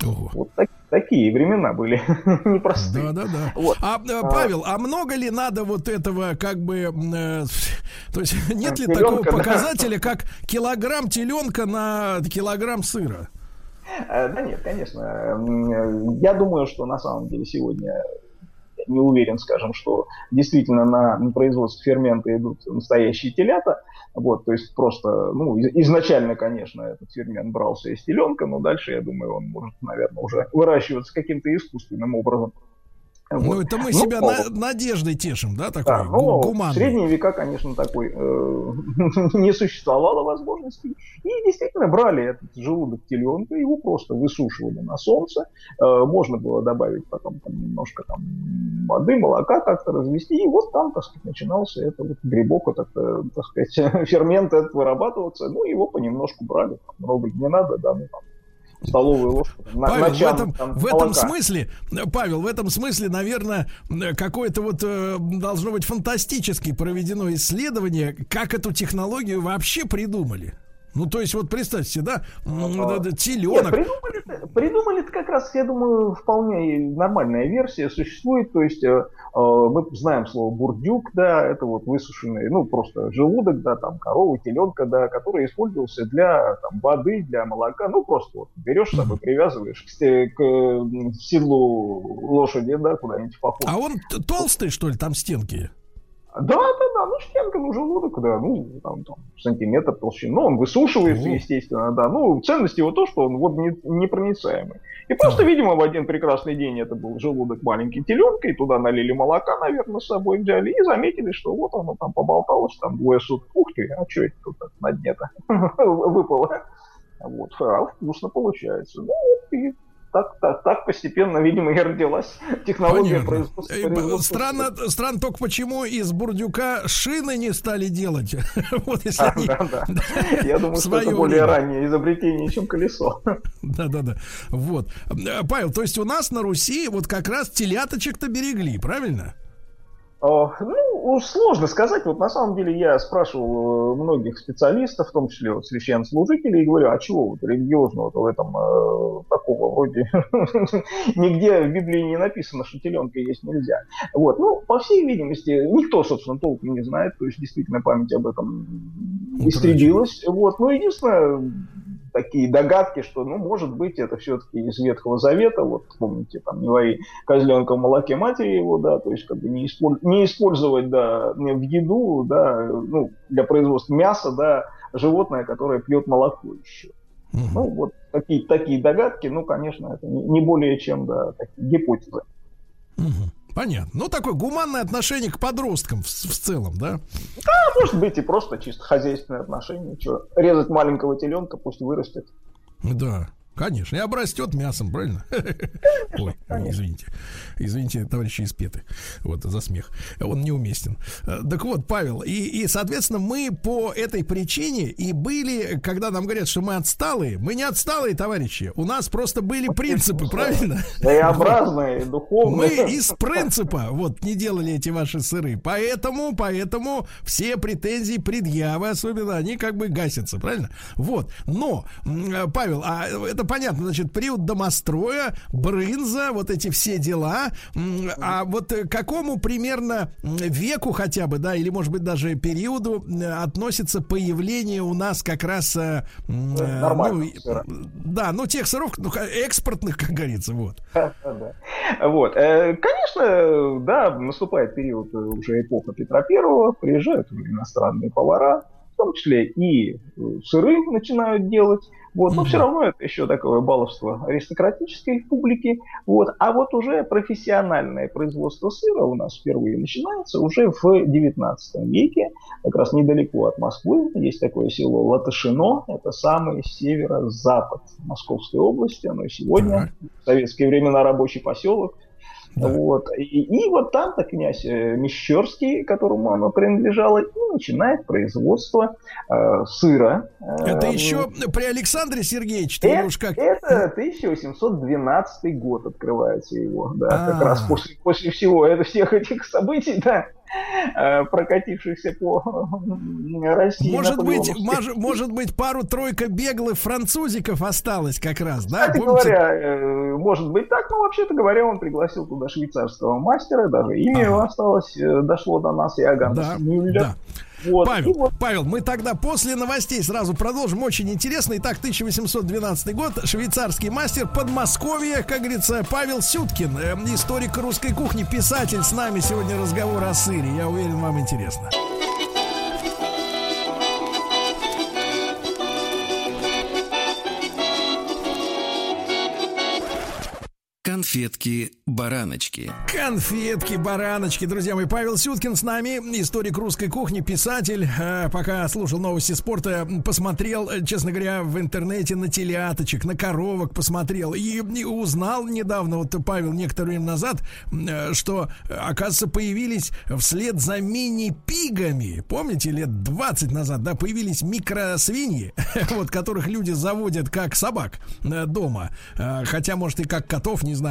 Ого. Вот так, такие времена были непростые. Да, да, да. Вот. А, а, Павел, а много ли надо вот этого, как бы, э, то есть нет ли теленка, такого показателя, да. как килограмм теленка на килограмм сыра? Э, Да нет, конечно. М, Я думаю, что на самом деле сегодня не уверен, скажем, что действительно на, на производство фермента идут настоящие телята. Вот, то есть просто, ну, из- изначально, конечно, этот фермент брался из теленка, но дальше, я думаю, он может, наверное, уже выращиваться каким-то искусственным образом. Ну, Вот. это мы Ну, себя на- надеждой тешим, да, такой да, гу- но в гуманный. средние века, конечно, такой э, не существовало возможности. И действительно брали этот желудок теленка, его просто высушивали на солнце. Э, можно было добавить потом там, немножко там, воды, молока как-то развести. И вот там, так сказать, начинался это вот грибок, этот, так сказать, фермент этот вырабатываться. Ну, его понемножку брали. Там, много не надо, да, ну, там, столовую ложку. на- Павел, на чан, в этом, там, в этом смысле, Павел, в этом смысле, наверное, какое-то вот э, должно быть фантастически проведено исследование, как эту технологию вообще придумали. Ну, то есть, вот представьте, да, Нет, теленок. придумали, придумали это как раз, я думаю, вполне нормальная версия существует. То есть э, э, мы знаем слово бурдюк, да, это вот высушенный, ну просто желудок, да, там коровы, теленка, да, который использовался для там, воды, для молока. Ну просто вот берешь с собой, привязываешь к, к э, седлу лошади, да, куда-нибудь в поход. А он толстый, что ли, там стенки? Да, да, да, ну стенка, ну желудок, да, ну там, там сантиметр толщины. Ну, он высушивается, естественно, да. Ну, ценность его то, что он вот не, непроницаемый. И просто, видимо, в один прекрасный день это был желудок маленький теленка, и туда налили молока, наверное, с собой взяли, и заметили, что вот оно там поболталось, там двое суток. Ух ты, а что это тут на дне-то выпало? Вот, а вкусно получается. Ну, и так, так, так постепенно, видимо, и родилась технология Понятно. производства. Э, б- производства Странно, странно только почему из бурдюка шины не стали делать. Вот если Да, они да, да. Я думаю, что это более раннее изобретение, чем колесо. Да, да, да. Вот. Э, Павел, то есть у нас на Руси вот как раз теляточек-то берегли, правильно? О, Ну, сложно сказать. Вот на самом деле я спрашивал э, многих специалистов, в том числе вот священнослужителей, и говорю, а чего вот религиозного в этом э, такого вроде нигде в Библии не написано, что теленка есть нельзя. Вот, ну, по всей видимости, никто, собственно, толком не знает, то есть действительно память об этом истребилась. Вот, ну, единственное, такие догадки, что, ну, может быть, это все-таки из Ветхого Завета, вот, помните, там, не вари козленка в молоке матери его, да, то есть, как бы не, исполь- не использовать, да, в еду, да, ну, для производства мяса, да, животное, которое пьет молоко еще. Ну, вот такие, такие догадки, ну, конечно, это не, не более чем, да, такие гипотезы. Понятно. Ну, такое гуманное отношение к подросткам в, в целом, да? А может быть и просто чисто хозяйственные отношения. Что, резать маленького теленка, пусть вырастет. Да. Конечно, и обрастет мясом, правильно? Ой, извините. Извините, товарищи из Петы. Вот, за смех. Он неуместен. Э, Так вот, Павел, и, и, соответственно, мы по этой причине и были, когда нам говорят, что мы отсталые, мы не отсталые, товарищи. У нас просто были принципы, правильно? Своеобразные, духовные. Мы из принципа вот не делали эти ваши сыры. Поэтому, поэтому все претензии, предъявы особенно, они как бы гасятся, правильно? Вот. Но, э, Павел, а это понятно, значит, период домостроя, брынза, вот эти все дела. А вот э, к какому примерно веку хотя бы, да, или может быть даже периоду относится появление у нас как раз э, э, ну, да, ну тех сыров, ну, экспортных, как говорится, вот. Вот. Э, Конечно, да, наступает период уже эпоха Петра Первого, приезжают иностранные повара, в том числе и сыры начинают делать. Вот, но все равно это еще такое баловство аристократической публики. Вот. А вот уже профессиональное производство сыра у нас впервые начинается уже в 19 веке, как раз недалеко от Москвы. Есть такое село Латышино, это самый северо-запад Московской области, оно и сегодня, в советские времена рабочий поселок. Вот. И, и вот там-то князь э, Мещерский, которому оно принадлежало, и начинает производство э, сыра. Э, Это еще при Александре Сергеевиче, это, или уж как? это 1812 год открывается его, да, как А. раз после, после всего это, всех этих событий, да, э, прокатившихся по э, России. Может быть, мож- может быть, пару-тройка беглых французиков осталось как раз, да? Кстати Помните? говоря, э, может быть так, но вообще-то говоря, он пригласил туда швейцарского мастера, даже имя его осталось, э, дошло до нас, Иоганн Да, Мюллер. да. Вот. Павел, вот. Павел, мы тогда после новостей сразу продолжим. Очень интересно. Итак, 1812 год. Швейцарский мастер Подмосковья, как говорится, Павел Сюткин, э, историк русской кухни, писатель. С нами сегодня разговор о сыре. Я уверен, вам интересно. Конфетки-бараночки. Конфетки-бараночки, друзья мои. Павел Сюткин с нами, историк русской кухни, писатель. Э, пока слушал новости спорта, посмотрел, э, честно говоря, в интернете на теляточек, на коровок посмотрел. И, и узнал недавно, вот Павел некоторое время назад, э, что, оказывается, появились вслед за мини-пигами, помните, лет 20 назад, да, появились микросвиньи, вот, которых люди заводят как собак дома. Хотя, может, и как котов, не знаю.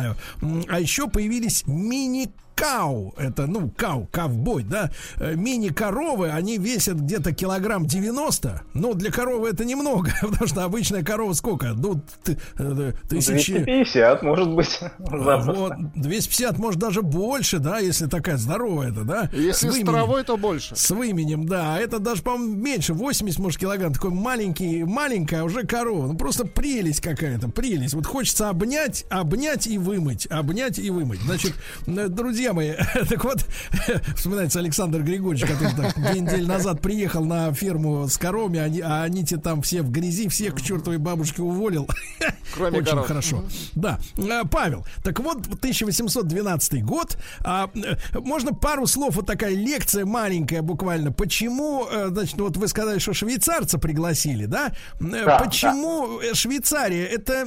А еще появились мини кау, это, ну, кау, ковбой, да, э, мини-коровы, они весят где-то килограмм 90, но для коровы это немного, потому что обычная корова сколько? Ну, э, тысячи... 250, может быть. Вот, 250, может, даже больше, да, если такая здоровая это, да? Если с, с травой, то больше. С выменем, да, а это даже, по-моему, меньше, 80, может, килограмм, такой маленький, маленькая уже корова, ну, просто прелесть какая-то, прелесть. Вот хочется обнять, обнять и вымыть, обнять и вымыть. Значит, э, друзья, мои, так вот, вспоминается Александр Григорьевич, который так две недели назад приехал на ферму с коровами, они, а они те там все в грязи, всех к чертовой бабушке уволил. Кроме Очень коров. хорошо. Да. А, Павел, так вот, 1812 год. А, можно пару слов, вот такая лекция маленькая буквально. Почему, э, значит, вот вы сказали, что швейцарца пригласили, да? Э, да Почему да. Швейцария? Это,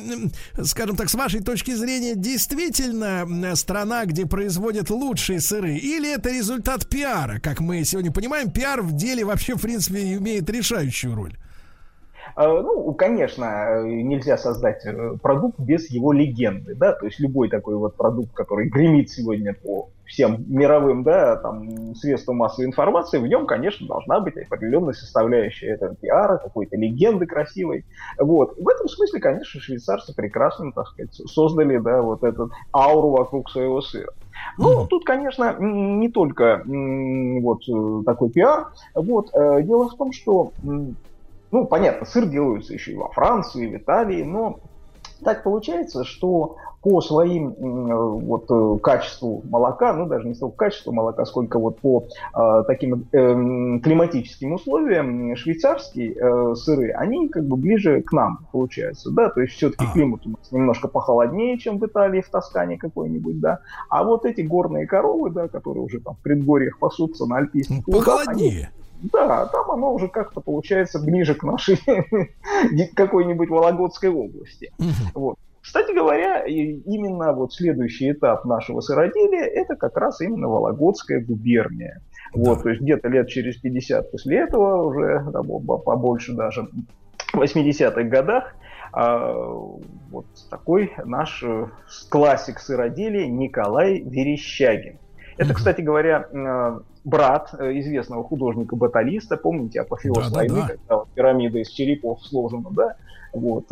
скажем так, с вашей точки зрения, действительно страна, где производят лучшие сыры? Или это результат пиара? Как мы сегодня понимаем, пиар в деле вообще, в принципе, имеет решающую роль. А, ну, конечно, нельзя создать э, продукт без его легенды, да, то есть любой такой вот продукт, который гремит сегодня по всем мировым, да, там, средствам массовой информации, в нем, конечно, должна быть определенная составляющая этого пиара, какой-то легенды красивой. Вот. В этом смысле, конечно, швейцарцы прекрасно, так сказать, создали, да, вот этот ауру вокруг своего сыра. Ну, тут, конечно, не только вот э, такой пиар. Вот. Э, дело в том, что ну, понятно, сыр делается еще и во Франции, и в Италии, но так получается, что по своим вот, э, качеству молока, ну даже не столько качеству молока, сколько вот по э, таким э, климатическим условиям швейцарские э, сыры, они как бы ближе к нам получаются, да, то есть все-таки климат у нас немножко похолоднее, чем в Италии, в Тоскане какой-нибудь, да, а вот эти горные коровы, да, которые уже там в предгорьях пасутся на альпийских Похолоднее. Они, да, там оно уже как-то получается ближе к нашей какой-нибудь Вологодской области. Вот. Кстати говоря, именно вот следующий этап нашего сыроделия это как раз именно Вологодская губерния. Да. Вот, то есть где-то лет через 50 после этого, уже да, побольше даже, в 80-х годах, а, вот такой наш э, классик сыроделия Николай Верещагин. Это, кстати говоря, э, брат э, известного художника-баталиста, помните, апофеоз да, войны, да, да. когда вот пирамида из черепов сложена, да, вот,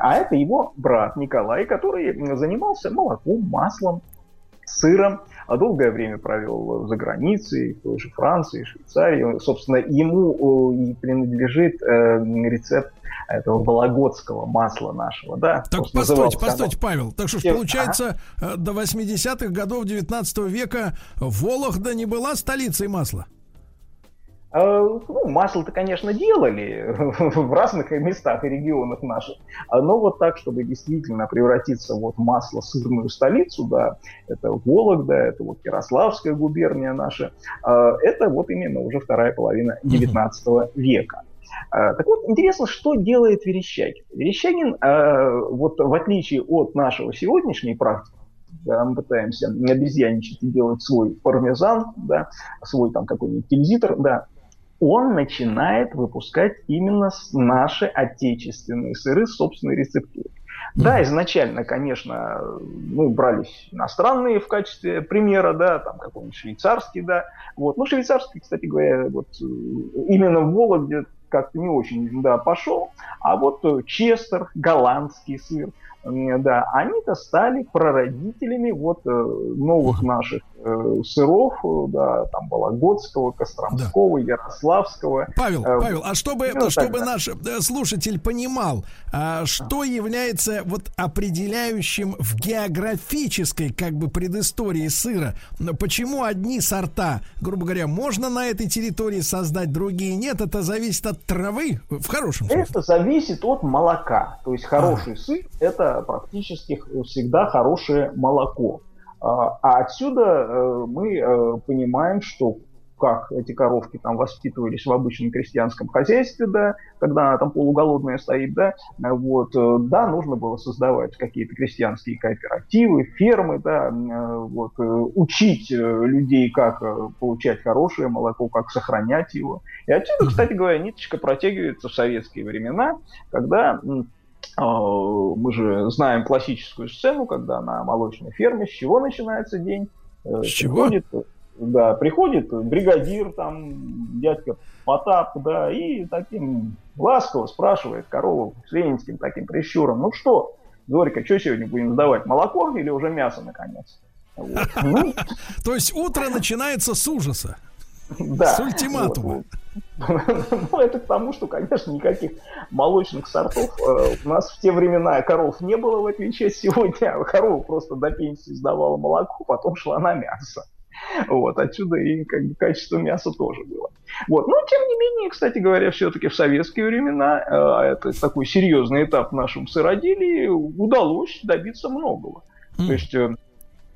а это его брат Николай, который занимался молоком, маслом, сыром, а долгое время провел за границей, в той же Франции, Швейцарии. Собственно, ему и принадлежит рецепт этого вологодского масла нашего, да. Так постойте, постойте, Павел. Так что ж, получается, ага. Э, до 80-х годов 19 века Вологда не была столицей масла? А, ну, масло-то, конечно, делали в разных местах и регионах наших, но вот так, чтобы действительно превратиться вот в масло-сырную столицу, да, это Вологда, это вот Ярославская губерния наша, а, это вот именно уже вторая половина 19 века. А, так вот, интересно, что делает Верещагин. Верещагин, а, вот в отличие от нашего сегодняшней практики, да, мы пытаемся обезьяничать и делать свой пармезан, да, свой там какой-нибудь тильзитр, да, он начинает выпускать именно наши отечественные сыры с собственной рецептурой. Да, изначально, конечно, ну, брались иностранные в качестве примера, да, там какой-нибудь швейцарский, да. Вот. Ну, швейцарский, кстати говоря, вот именно в Вологде как-то не очень да, пошел. А вот э, Честер, голландский сыр, да, они-то стали прародителями вот э, новых наших э, сыров, э, да, там Вологодского, Костромского, Ярославского. Павел, Э, Павел, а чтобы, ну, чтобы так, да. наш э, слушатель понимал, а, что является вот определяющим в географической как бы предыстории сыра, Но почему одни сорта, грубо говоря, можно на этой территории создать, другие нет, это зависит от травы, в хорошем смысле. Это зависит от молока. То есть хороший сыр это практически всегда хорошее молоко. А а отсюда э, мы э, понимаем, что как эти коровки там воспитывались в обычном крестьянском хозяйстве, да, когда она там полуголодная стоит, да, вот, э, да, нужно было создавать какие-то крестьянские кооперативы, фермы, да, вот, учить людей, как получать хорошее молоко, как сохранять его. И отсюда, кстати говоря, ниточка протягивается в советские времена, когда мы же знаем классическую сцену, когда на молочной ферме, с чего начинается день? С чего? Приходит, да, приходит бригадир, там, дядька Потап, да, и таким ласково спрашивает корову с ленинским таким прищуром, ну что, Зорька, что сегодня будем сдавать, молоко или уже мясо, наконец? Ну, То есть утро начинается с ужаса, да. с ультиматума. Ну, это к тому, что, конечно, никаких молочных сортов э, у нас в те времена коров не было, в отличие от сегодня. Корова просто до пенсии сдавала молоко, потом шла на мясо. Вот, отсюда и как бы, качество мяса тоже было. Вот. Но, тем не менее, кстати говоря, все-таки в советские времена, э, а это такой серьезный этап в нашем сыроделии, удалось добиться многого. То есть э,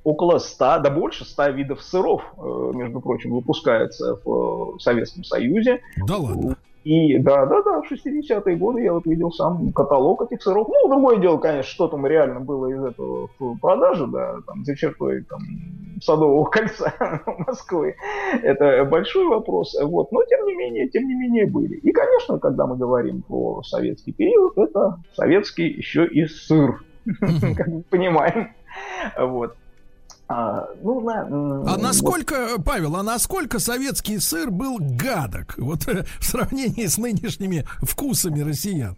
около 100, да больше 100 видов сыров, э, между прочим, выпускается в э, Советском Союзе. Да ладно. И да, да, да, в 60-е годы я вот видел сам каталог этих сыров. Ну, другое дело, конечно, что там реально было из этого в продаже, да, там, за чертой там, Садового кольца Москвы. Это большой вопрос. Вот. Но, тем не менее, тем не менее, были. И, конечно, когда мы говорим про советский период, это советский еще и сыр. Как мы понимаем. Вот. А, нужно, м, А вот- насколько, Павел, а насколько советский сыр был гадок вот э, в сравнении с нынешними вкусами россиян?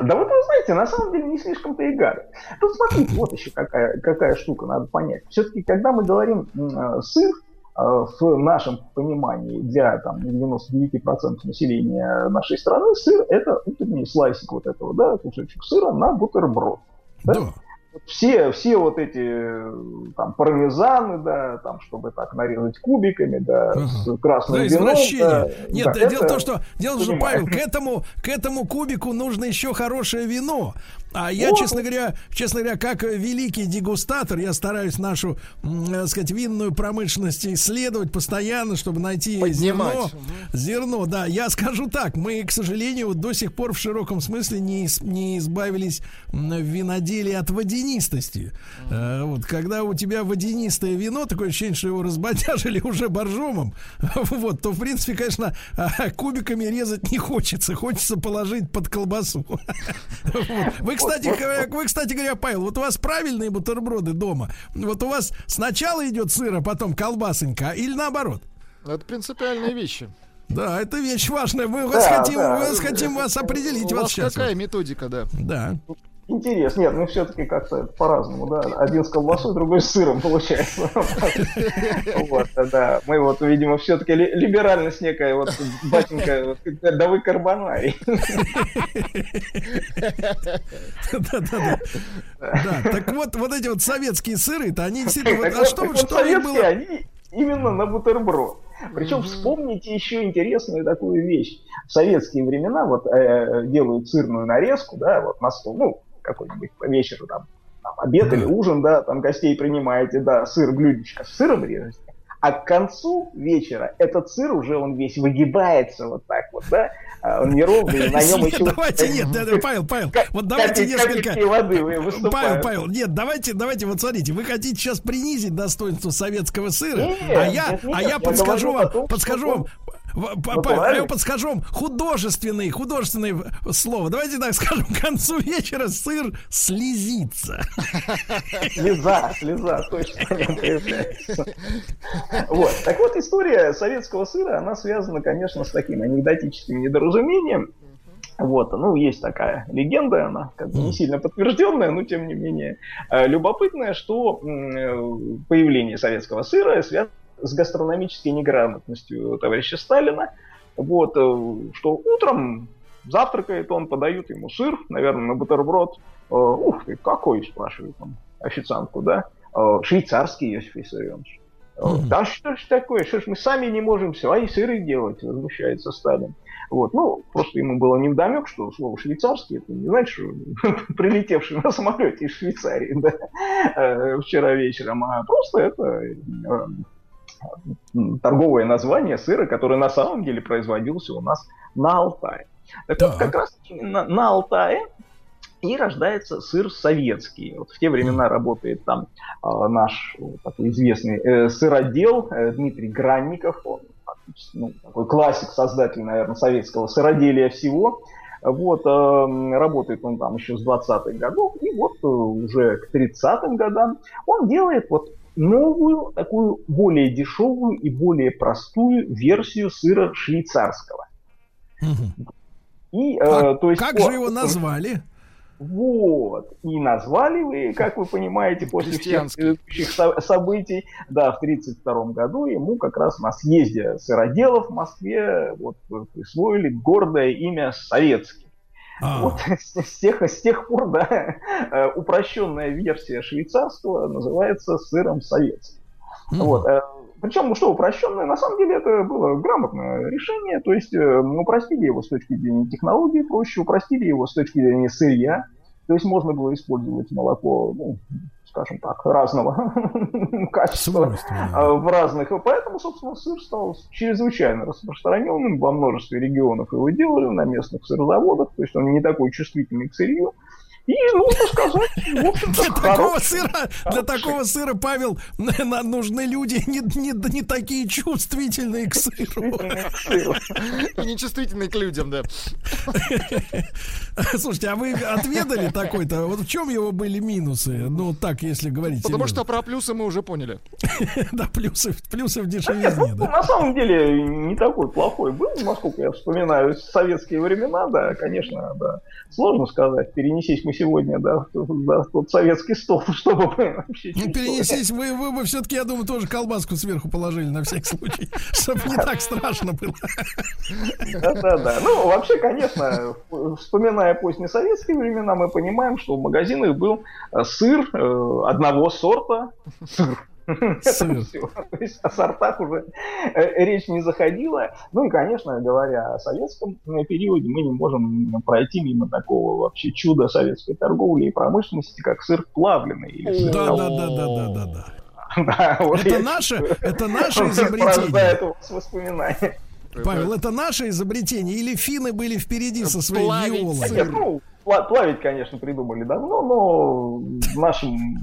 Да вот вы знаете, на самом деле не слишком-то и гадко. Тут смотрите, вот еще какая, какая штука надо понять. Все-таки, когда мы говорим э, сыр, э, в нашем понимании для там, 99% населения нашей страны сыр это утренний слайсик вот этого, да, кусочек сыра на бутерброд. Да? Вот Все, все вот эти э, там пармезаны, да, там, чтобы так нарезать кубиками, да, с красным Да, вином. да. Нет, Да, дело в том, что, дело в том, что. Павел, к этому, к этому кубику нужно еще хорошее вино. А я, Вот. честно говоря, честно говоря, как великий дегустатор, я стараюсь нашу, так сказать, винную промышленность исследовать постоянно, чтобы найти Поднимать. зерно. Зерно, да. Я скажу так, мы, к сожалению, вот до сих пор в широком смысле не, не избавились в виноделии от водянистости. Э, вот, когда у тебя водянистое вино, такое ощущение, что его разбодяжили уже боржомом, вот, то, в принципе, конечно, а, кубиками резать не хочется. Хочется положить под колбасу. Вы, кстати, вы, кстати говоря, Павел, вот у вас правильные бутерброды дома. Вот у вас сначала идет сыр, а потом колбасонька, или наоборот? Это принципиальные вещи. Да, это вещь важная. Мы вас Да, хотим, да. мы вас хотим вас определить У вот вас сейчас. какая методика, да? Да. Интересно. Нет, ну все-таки как-то по-разному, да. Один с колбасой, другой с сыром получается. Вот, да. Мы вот, видимо, все-таки либеральность некая, вот, батенька, да вы карбонарий. Да-да-да. Да, так вот, вот эти вот советские сыры-то, они действительно... А что, советские, было? они именно на бутерброд. Причем вспомните еще интересную такую вещь. В советские времена вот э, делают сырную нарезку, да, вот на стол, ну, какой-нибудь по вечеру там, там обед или ужин, да, там гостей принимаете, да, сыр, блюдечко с сыром режете. А к концу вечера этот сыр уже он весь выгибается вот так вот, да, а он неровный, на нем еще... давайте, нет, да, да, Павел, Павел, вот давайте несколько... воды. Павел, Павел, нет, давайте, давайте, вот смотрите, вы хотите сейчас принизить достоинство советского сыра, а я, а я подскажу вам, подскажу вам, Павел, я правильно. подскажу вам художественный, художественное слово. Давайте так скажем, к концу вечера сыр слезится. Слеза, слеза, точно. Вот. Так вот, история советского сыра, она связана, конечно, с таким анекдотическим недоразумением. Вот, ну, есть такая легенда, она как бы не сильно подтвержденная, но тем не менее э, любопытная, что э, появление советского сыра связано с гастрономической неграмотностью товарища Сталина. Вот, э, что утром завтракает он, подают ему сыр, наверное, на бутерброд. Ух ты, какой, спрашивает он официантку, да? Швейцарский, Иосиф Виссарионович. Да что ж такое, что ж мы сами не можем свои сыры делать, возмущается Сталин. Вот, ну, просто ему было невдомек, что слово швейцарский, это не значит, что прилетевший на самолете из Швейцарии, да, э, вчера вечером, а просто это э, торговое название сыра, который на самом деле производился у нас на Алтае. Так да. вот, как раз на, на Алтае и рождается сыр советский. Вот в те времена работает там э, наш такой известный э, сыродел э, Дмитрий Гранников. Он ну, такой классик, создатель, наверное, советского сыроделия всего. Вот, э, работает он там еще с 20-х годов, и вот э, уже к 30-м годам он делает вот новую, такую более дешевую и более простую версию сыра швейцарского. И, э, а то есть, как по... же его назвали? Вот. И назвали вы, как вы понимаете, после всех предыдущих со- событий, да, в 1932 году ему как раз на съезде сыроделов в Москве вот, присвоили гордое имя Советский. А. Вот с тех, с тех пор, да, э, упрощенная версия швейцарского называется сыром советским. Mm. Вот. Э, Причем, ну что, упрощенное, на самом деле это было грамотное решение, то есть э, упростили его с точки зрения технологии проще, упростили его с точки зрения сырья, то есть можно было использовать молоко, ну, скажем так, разного качества а, в разных. Поэтому, собственно, сыр стал чрезвычайно распространенным во множестве регионов. Его делали на местных сырозаводах, то есть он не такой чувствительный к сырью. И, нужно сказать, для такого сыра, для такого сыра, Павел, нужны люди не, не, не такие чувствительные к сыру. И нечувствительные к людям, да. Слушайте, а вы отведали такой-то? Вот в чем его были минусы? Ну, так, если говорить. Потому что про плюсы мы уже поняли. Да, плюсы, плюсы в дешевизне. Да. На самом деле, не такой плохой был, насколько я вспоминаю советские времена, да, конечно, да. Сложно сказать, перенесись мы сегодня, да, в тот советский стол, чтобы вообще... Ну, перенесись, вы, вы бы все-таки, я думаю, тоже колбаску сверху положили на всякий случай, чтобы не так страшно было. Да-да-да. Ну, вообще, конечно, вспоминая поздние советские времена, мы понимаем, что в магазинах был э, сыр э, одного сорта, сыр, это все. То есть о сортах уже э, речь не заходила. Ну и, конечно, говоря о советском периоде, мы не можем пройти мимо такого вообще чуда советской торговли и промышленности, как сыр плавленый. Или сыр да, да, да, да, да, да, да. Да, вот это, наше, это наше изобретение. воспоминания. Павел, это наше изобретение или финны были впереди со своей виолой? Ну, плавить, конечно, придумали давно, но в нашем,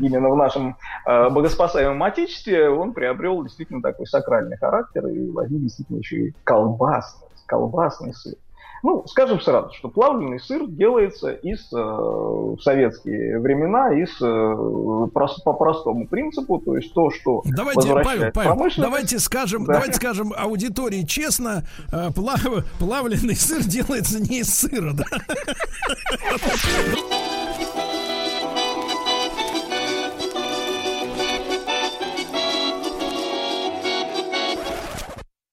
именно в нашем э, богоспасаемом отечестве он приобрел действительно такой сакральный характер и возник действительно еще и колбасный, колбасный сыр. Ну, скажем сразу, что плавленый сыр делается из, э, в советские времена из, э, прос, по простому принципу, то есть то, что давайте, Павел, Павел, давайте скажем, да. давайте скажем аудитории честно, э, плав, плавленый сыр делается не из сыра, да?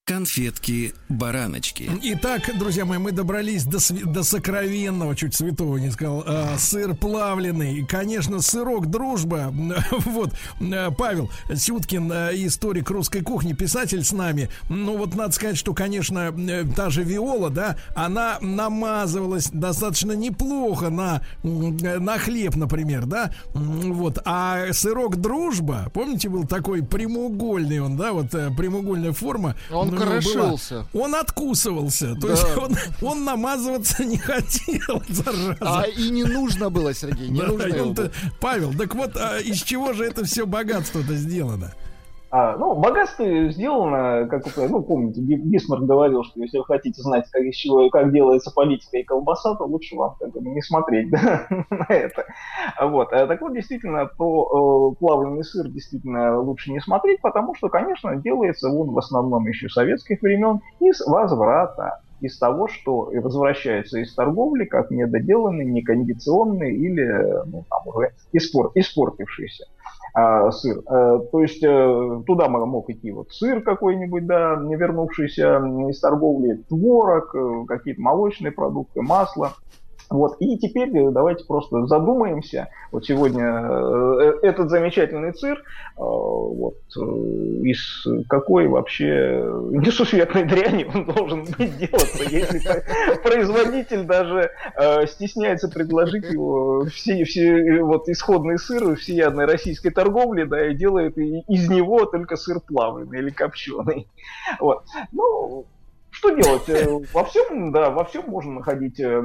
конфетки-бараночки. Итак, друзья мои, мы добрались до, до сокровенного, чуть святого не сказал, э, сыр плавленый. Конечно, сырок дружба. вот, э, Павел Сюткин, э, историк русской кухни, писатель с нами. Ну вот надо сказать, что, конечно, э, та же Виола, да, она намазывалась достаточно неплохо на, на хлеб, например, да. Вот, а сырок дружба, помните, был такой прямоугольный он, да, вот э, прямоугольная форма. Он крошился. Была. Он откусывался. То да. есть он, он намазываться не хотел, зараза. А и не нужно было, Сергей, не да, нужно. Павел, так вот, а из чего же это все богатство-то сделано? А, ну, богатство сделано, как ну, помните, Бисмарк говорил, что если вы хотите знать, как, из чего, как делается политика и колбаса, то лучше вам как бы, не смотреть да, на это. Вот. А, так вот, действительно, про э, плавленый сыр действительно лучше не смотреть, потому что, конечно, делается он в основном еще советских времен из возврата из того, что возвращается из торговли как недоделанный, некондиционный или ну, там уже испор- испортившийся а, сыр. А, то есть а, туда мог идти вот сыр какой-нибудь, да, не вернувшийся из торговли, творог, какие-то молочные продукты, масло. Вот. И теперь давайте просто задумаемся. Вот сегодня э, этот замечательный цирк, э, вот, э, из какой вообще несусветной дряни он должен быть делаться, если производитель даже стесняется предложить его все, все вот исходный сыр всеядной российской торговли, да, и делает из него только сыр плавленый или копченый. Вот. Ну, что делать? Э, во всем, да, во всем можно находить э,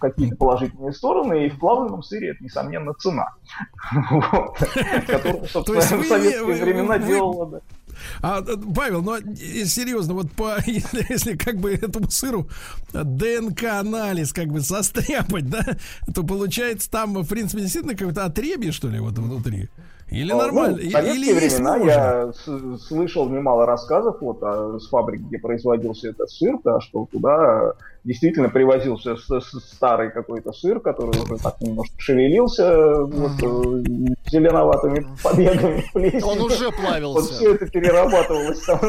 какие-то положительные стороны, и в плавленном сыре это, несомненно, цена. Которую, собственно, в советские времена делала, а, Павел, ну серьезно, вот по, если, если как бы этому сыру ДНК-анализ как бы состряпать, да, то получается там, в принципе, действительно какое-то отребье, что ли, вот внутри. Или ну, нормально? Ну, в советские или времена я слышал немало рассказов вот, о, с фабрики, где производился этот сыр, да, что туда действительно привозился старый какой-то сыр, который уже так немножко шевелился вот, э, зеленоватыми побегами. Он уже плавился. Вот все это перерабатывалось. Там,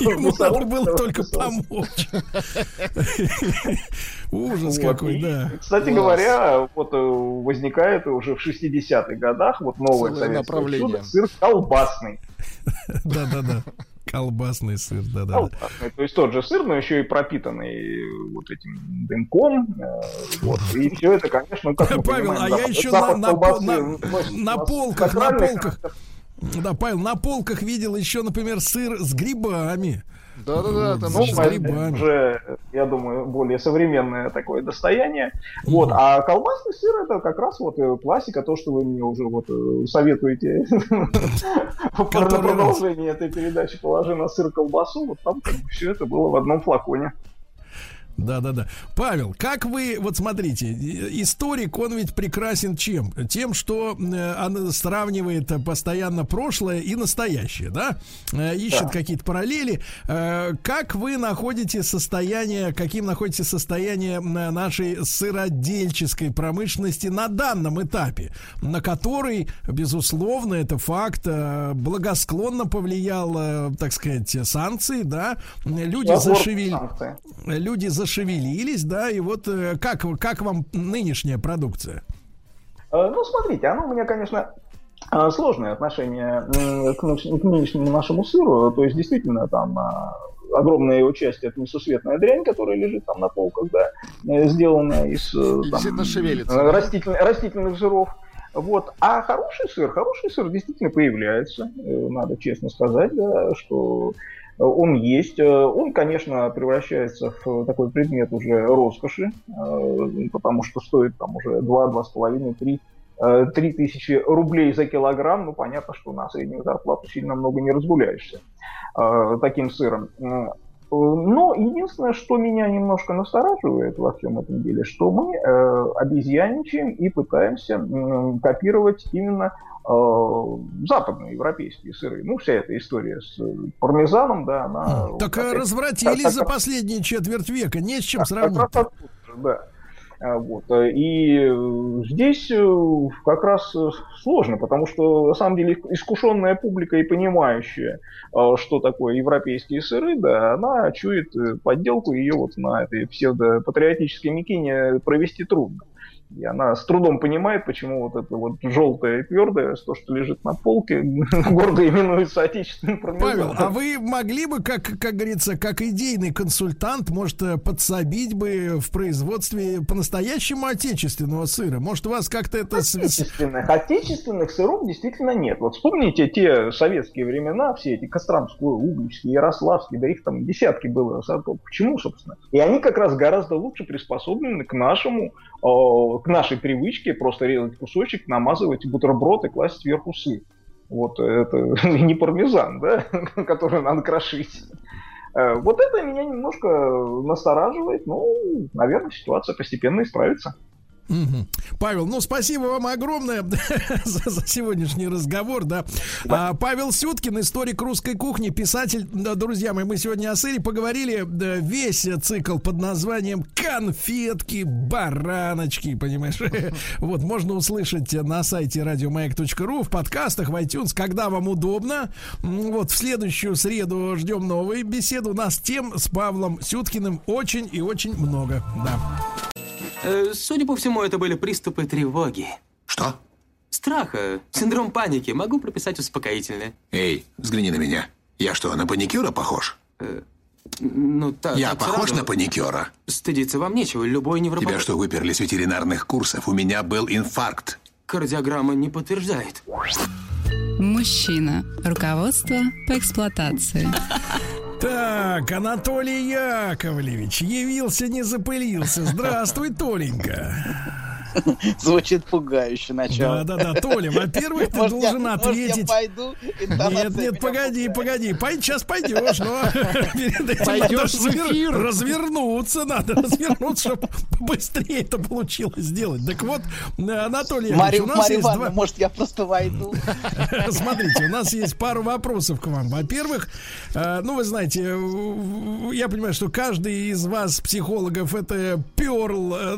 Ему надо было только помочь. Ужас какой, да. Кстати говоря, вот э, возникает уже в 60-х годах вот новое советское чудо, сыр колбасный. Да-да-да. Колбасный сыр, да-да. Колбасный, то есть тот же сыр, но еще и пропитанный вот этим дымком. Э, вот. И все это, конечно, как мы Павел, понимаем, а я еще на, на, на, на полках, на полках, да, Павел, на полках видел еще, например, сыр с грибами. Да-да-да, там ну, с грибами. уже, я думаю, более современное такое достояние. Mm-hmm. Вот, а колбасный сыр это как раз вот э, классика, то, что вы мне уже вот э, советуете на продолжение этой передачи «Положи на сыр колбасу», вот там все это было в одном флаконе. Да, да, да. Павел, как вы, вот смотрите, историк, он ведь прекрасен чем? Тем, что э, он сравнивает постоянно прошлое и настоящее, да? Э, ищет да. какие-то параллели. Э, как вы находите состояние, каким находите состояние нашей сыродельческой промышленности на данном этапе, на который, безусловно, это факт, благосклонно повлиял, так сказать, санкции, да? Люди зашевели... Люди зашевелились зашевелились, да, и вот э, как, как вам нынешняя продукция? Э, ну, смотрите, оно у меня, конечно, э, сложное отношение к, нынешнему нашему сыру. То есть, действительно, там огромная его часть это несусветная дрянь, которая лежит там на полках, да, сделанная из там, растительных, растительных жиров. Вот. А хороший сыр, хороший сыр действительно появляется, надо честно сказать, да, что он есть. Он, конечно, превращается в такой предмет уже роскоши, э, потому что стоит там уже 2, 2,5, 3 3 тысячи рублей за килограмм, ну, понятно, что на среднюю зарплату сильно много не разгуляешься э, таким сыром. Но единственное, что меня немножко настораживает во всем этом деле, что мы э, обезьяничаем и пытаемся э, копировать именно Э, западные европейские сыры. Ну, вся эта история с э, пармезаном, да, она... Так вот, развратились так, за так, последние четверть века, не с чем сравнить. Как да. А, вот. И здесь э, как раз сложно, потому что на самом деле искушенная публика и понимающая, что такое европейские сыры, да, она чует подделку, ее вот на этой псевдопатриотической мякине провести трудно. И она с трудом понимает, почему вот это вот желтое и твердое, то, что лежит на полке, гордо именуется отечественным Павел, а вы могли бы, как, как говорится, как идейный консультант, может, э, подсобить бы в производстве по-настоящему отечественного сыра? Может, у вас как-то это... Отечественных, отечественных сыров действительно нет. Вот вспомните те советские времена, все эти Костромские, Угличские, Ярославские, да их там десятки было сортов. Почему, собственно? И они как раз гораздо лучше приспособлены к нашему к нашей привычке просто резать кусочек, намазывать бутерброд и класть сверху сыр. Вот это не пармезан, да, который надо крошить. Э, вот это меня немножко настораживает, но, наверное, ситуация постепенно исправится. Мгм. Павел, ну спасибо вам огромное за, за сегодняшний разговор, да. А, Павел Сюткин, историк русской кухни, писатель. Да, друзья мои, мы сегодня о сыре поговорили. Да, весь цикл под названием «Конфетки, бараночки», понимаешь? Вот, можно услышать на сайте радиомаяк.ру, в подкастах, в iTunes, когда вам удобно. Вот, в следующую среду ждем новые беседы. У нас тем с Павлом Сюткиным очень и очень много, да. Э, Судя по всему, это были приступы тревоги. Что? Страха, синдром паники. Могу прописать успокоительное. Эй, взгляни на меня. Я что, на паникюра похож? Ну, та- Я так похож сразу. на паникюра? Стыдиться вам нечего. Любой невропат... Тебя что, выперли с ветеринарных курсов? У меня был инфаркт. Кардиограмма не подтверждает. Мужчина. Руководство по эксплуатации. Так, Анатолий Яковлевич явился, не запылился. Здравствуй, Толенька. Звучит пугающе начало. Да-да-да, Толя, во-первых, ты Может, я- должен может, я ответить. пойду? Нет, нет, погоди, погоди. Пой, сейчас пойдешь, но перед этим Пойдешь надо в эфир. развернуться, надо развернуться, чтобы быстрее это получилось сделать. Так вот, Анатолий Мария у нас есть Ивановна, два... может, я просто войду? Смотрите, у нас есть пару вопросов к вам. Во-первых, э, ну, вы знаете, э, я понимаю, что каждый из вас, психологов, это перл, э,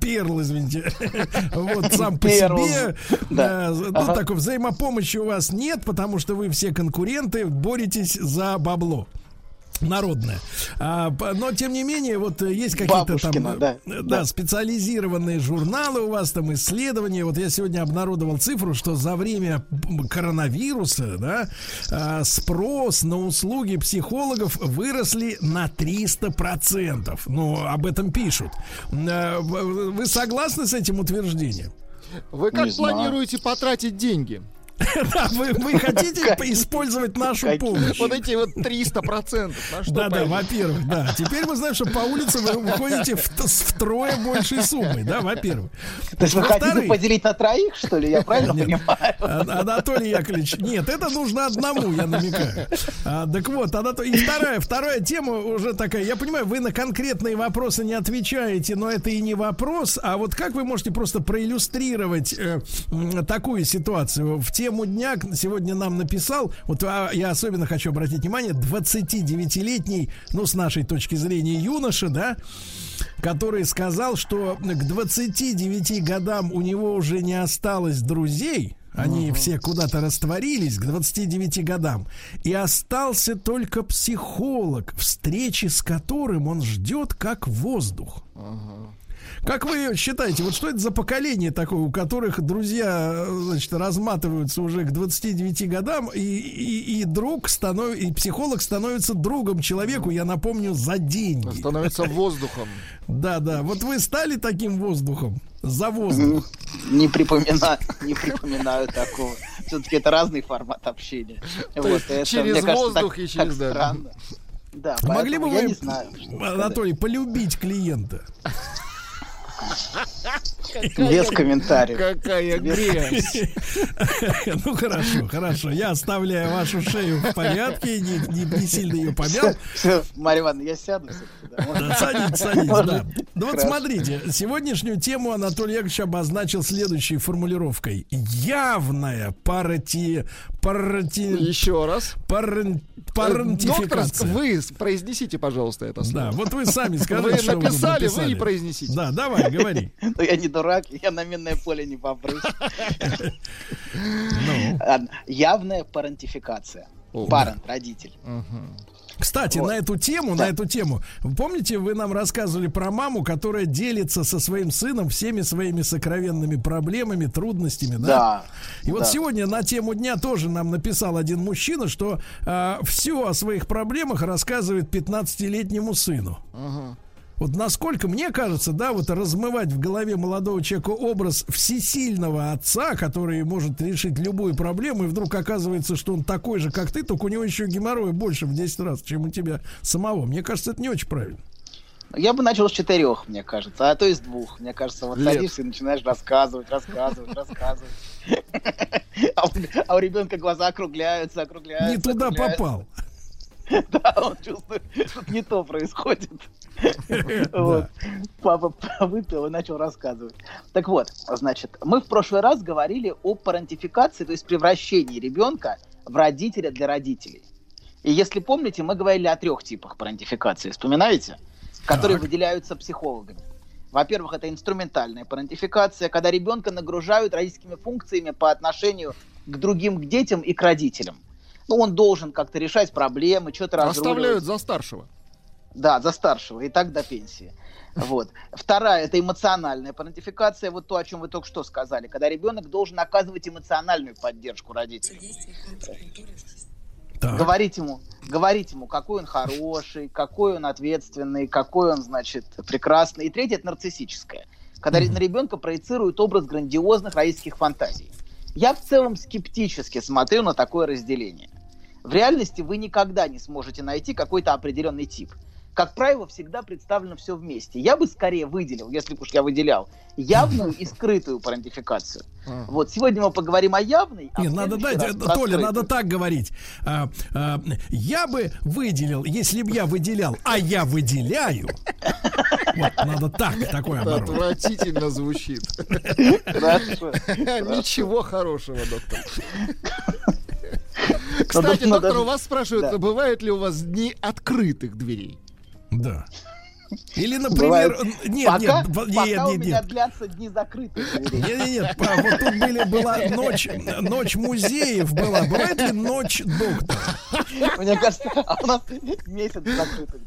перл, извините, вот сам по себе. Э, Ну, такой взаимопомощи у вас нет, потому что вы все конкуренты, боретесь за бабло народное. А, но тем не менее, вот э, есть какие-то там э, да, да, да. специализированные журналы у вас там исследования. Вот я сегодня обнародовал цифру, что за время коронавируса, да, а, спрос на услуги психологов выросли на 300%. Ну, об этом пишут. Э, Вы согласны с этим утверждением? Вы как Не знаю. планируете потратить деньги? Да, вы, вы хотите использовать нашу помощь? Вот эти вот 300 процентов. Да, да, во-первых, да. Теперь мы знаем, что по улице вы т- с втрое большей суммой, да, во-первых. То есть вы хотите поделить на троих, что ли? Я правильно понимаю? А- Анатолий Яковлевич, нет, это нужно одному, я намекаю. А, так вот, Анатолий, и вторая, вторая тема уже такая. Я понимаю, вы на конкретные вопросы не отвечаете, но это и не вопрос. А вот как вы можете просто проиллюстрировать э, такую ситуацию? В тему дня сегодня нам написал, вот а, я особенно хочу обратить внимание, 29-летний, ну, с нашей точки зрения, юноша, да, который сказал, что к 29 годам у него уже не осталось друзей. Они все куда-то растворились к 29 годам. И остался только психолог, встречи с которым он ждет как воздух. Как вы считаете, вот что это за поколение такое, у которых друзья, э, значит, разматываются уже к 29 годам, и, и, и друг станов... и психолог становится другом человеку, я напомню, за деньги. Становится воздухом. Да, да. Вот вы стали таким воздухом за воздух. Не припоминаю, не припоминаю такого. Все-таки это разный формат общения. Вот, это, через кажется, воздух так- и через так да. странно. Да, Могли бы вы. Анатолий, полюбить клиента? Без комментариев. Какая Без- грязь. Ну хорошо, хорошо. Я оставляю вашу шею в порядке, не, не- не сильно ее помял. Все, Марья Ивановна, я сяду. да? Можно? Да, садитесь, садитесь, Можно? да. Ну вот смотрите, сегодняшнюю тему Анатолий Яковлевич обозначил следующей формулировкой. Явная парати... парати... Еще раз. Парен- Доктор, парентификация. вы произнесите, пожалуйста, это слово. Да, вот вы сами скажите, Вы что вы тут написали, вы и произнесите. Да, давай, говори. Ну, я не дурак, я на минное поле не попрусь. Ну. Явная парентификация. Парент, родитель. Кстати, на эту тему, на эту тему, помните, вы нам рассказывали про маму, которая делится со своим сыном всеми своими сокровенными проблемами, трудностями, да? Да, И вот да. сегодня на тему дня тоже нам написал один мужчина, что все о своих проблемах рассказывает 15-летнему сыну. Вот насколько, мне кажется, да, вот размывать в голове молодого человека образ всесильного отца, который может решить любую проблему, и вдруг оказывается, что он такой же, как ты, только у него еще геморроя больше в 10 раз, чем у тебя самого. Мне кажется, это не очень правильно. Я бы начал с четырех, мне кажется, а то и с двух. Мне кажется, вот Лет. садишься и начинаешь рассказывать, рассказывать, рассказывать. А у- А ребенка глаза округляются, округляются. Не туда попал. Да, он чувствует, что не то происходит. Вот. Папа выпил и начал рассказывать. Так вот, значит, мы в прошлый раз говорили о парентификации, то есть превращении ребенка в родителя для родителей. И если помните, мы говорили о трех типах парентификации, вспоминаете? Которые выделяются психологами. Во-первых, это инструментальная парентификация, когда ребенка нагружают родительскими функциями по отношению к другим, к детям и к родителям. Ну, он должен как-то решать проблемы, что-то разруливать. Оставляют за старшего. Да, за старшего, и так до пенсии. Вот. Вторая это эмоциональная парентификация, вот то, о чем вы только что сказали, когда ребенок должен оказывать эмоциональную поддержку родителей. Говорить ему, говорить ему, какой он хороший, какой он ответственный, какой он, значит, прекрасный. И третье это нарциссическое, когда на ребенка проецируют образ грандиозных родительских фантазий. Я в целом скептически смотрю на такое разделение. В реальности вы никогда не сможете найти какой-то определенный тип как правило, всегда представлено все вместе. Я бы скорее выделил, если уж я выделял, явную и скрытую парентификацию. Вот, сегодня мы поговорим о явной. А Нет, надо дать, раз, Толя, скрытую. надо так говорить. А, а, я бы выделил, если бы я выделял, а я выделяю. Вот, надо так, такое Это отвратительно звучит. Хорошо. Ничего хорошего, доктор. Кстати, доктор, у вас спрашивают, бывают ли у вас дни открытых дверей? Да. Или, например, Бывает. нет, пока, нет, пока нет, у нет, меня нет. длятся дни закрытых дверей. Нет, нет, нет, па- вот тут были, была ночь, ночь музеев была. Бывает ли ночь доктора? Мне кажется, а у нас месяц закрытых.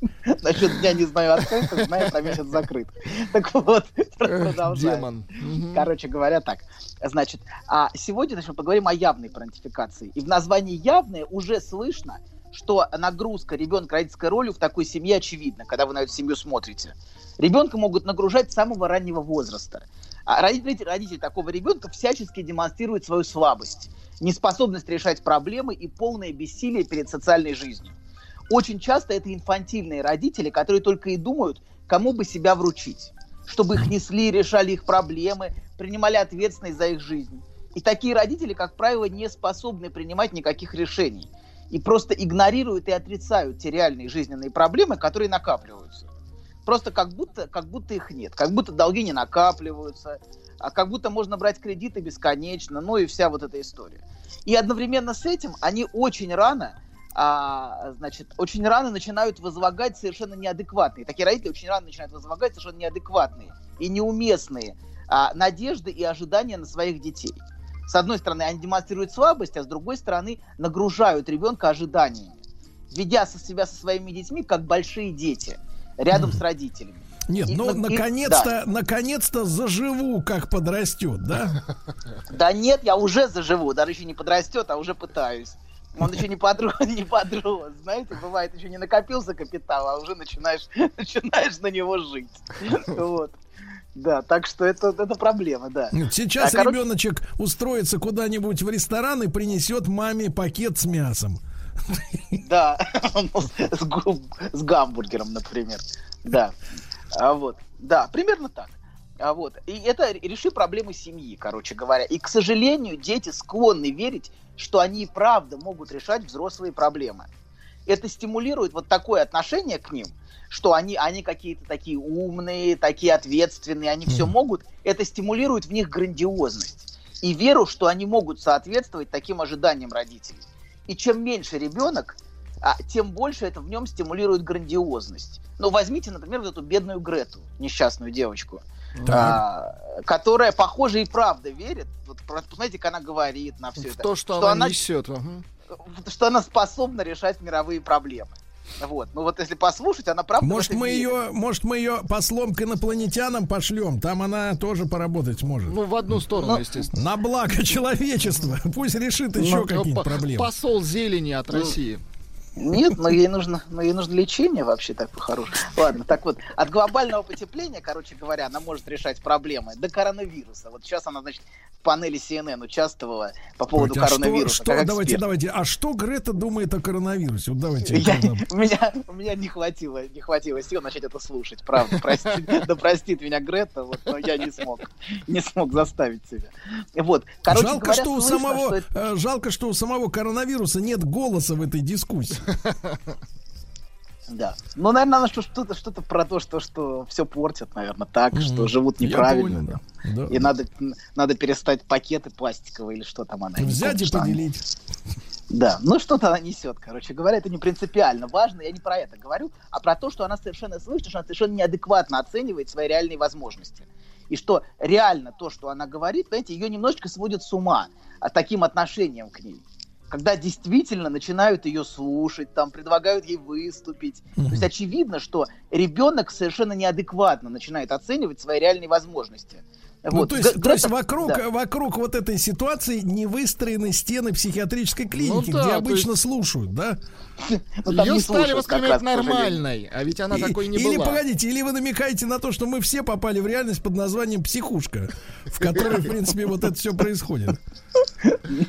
Насчет дня не знаю открытых, знаю про месяц закрыт. Так вот, продолжаем. Демон. Короче говоря, так. Значит, а сегодня значит, мы поговорим о явной парентификации. И в названии «явная» уже слышно, что нагрузка ребенка родительской ролью в такой семье очевидна, когда вы на эту семью смотрите. Ребенка могут нагружать с самого раннего возраста. А родители, родители такого ребенка всячески демонстрируют свою слабость, неспособность решать проблемы и полное бессилие перед социальной жизнью. Очень часто это инфантильные родители, которые только и думают, кому бы себя вручить, чтобы их несли, решали их проблемы, принимали ответственность за их жизнь. И такие родители, как правило, не способны принимать никаких решений и просто игнорируют и отрицают те реальные жизненные проблемы, которые накапливаются. Просто как будто, как будто их нет, как будто долги не накапливаются, а как будто можно брать кредиты бесконечно, ну и вся вот эта история. И одновременно с этим они очень рано, а, значит, очень рано начинают возлагать совершенно неадекватные, такие родители очень рано начинают возлагать совершенно неадекватные и неуместные а, надежды и ожидания на своих детей. С одной стороны, они демонстрируют слабость, а с другой стороны, нагружают ребенка ожиданиями, ведя со себя со своими детьми как большие дети, рядом с родителями. Нет, И- ну, и- наконец-то, наконец-то заживу, как подрастет, да? Да нет, я уже заживу, даже еще не подрастет, а уже пытаюсь. Он еще не подрос, не подрос. Знаете, бывает, еще не накопился капитал, а уже начинаешь, начинаешь на него жить. Вот. Да, так что это, это проблема, да. Сейчас А, короче, ребеночек устроится куда-нибудь в ресторан и принесет маме пакет с мясом. Да, с гамбургером, например. Да. А вот. Да, примерно так. А вот. И это реши проблемы семьи, короче говоря. И, к сожалению, дети склонны верить, что они и правда могут решать взрослые проблемы. Это стимулирует вот такое отношение к ним, что они, они какие-то такие умные, такие ответственные, они все могут. Это стимулирует в них грандиозность и веру, что они могут соответствовать таким ожиданиям родителей. И чем меньше ребенок, а, тем больше это в нем стимулирует грандиозность. Ну, возьмите, например, вот эту бедную Грету, несчастную девочку, а, которая, похоже, и правда верит. Вот, посмотрите, как она говорит на все В это. то, что, она, несет. ага. что она способна решать мировые проблемы. Вот. Ну вот если послушать, она правда. Может, мы верит. ее, может, мы ее послом к инопланетянам пошлем. Там она тоже поработать сможет. Ну, в одну сторону, естественно. На благо человечества. Пусть решит еще Ну, какие-нибудь по- проблемы. Посол зелени от Ну, России. Нет, но ей нужно, но ей нужно лечение вообще так по-хорошему. Ладно, так вот, от глобального потепления, короче говоря, она может решать проблемы до коронавируса. Вот сейчас она, значит, в панели CNN участвовала по поводу Давайте, а коронавируса. Что, что, давайте, давайте. А что Грета думает о коронавирусе? Вот давайте. Я- у, меня, у меня не хватило, не хватило сил начать это слушать, правда. Прости, да простит меня Грета, вот, но я не смог, не смог заставить себя. Вот, короче жалко, говоря, что у слышно, самого, что это- э, жалко, что у самого коронавируса нет голоса в этой дискуссии. Да. Ну, наверное, что- что-то, что-то про то, что, что все портят, наверное, так, Мгм. что живут неправильно. понял, да. Да. И надо, надо перестать пакеты пластиковые или что там она. Взять и она- поделить. Да, ну что-то она несет, короче говоря, это не принципиально важно, я не про это говорю, а про то, что она совершенно слышит, что она совершенно неадекватно оценивает свои реальные возможности. И что реально то, что она говорит, понимаете, ее немножечко сводит с ума от таким отношением к ней. Когда действительно начинают ее слушать, там предлагают ей выступить. То есть очевидно, что ребенок совершенно неадекватно начинает оценивать свои реальные возможности. Ну, Вот. то есть, Г- то есть вокруг, да. вокруг вот этой ситуации не выстроены стены психиатрической клиники, да, где обычно есть- слушают, да? Ну, Ее стали воспринимать нормальной, а ведь она И- такой не или была. погодите, или вы намекаете на то, что мы все попали в реальность под названием психушка, в которой, в принципе, вот это все происходит.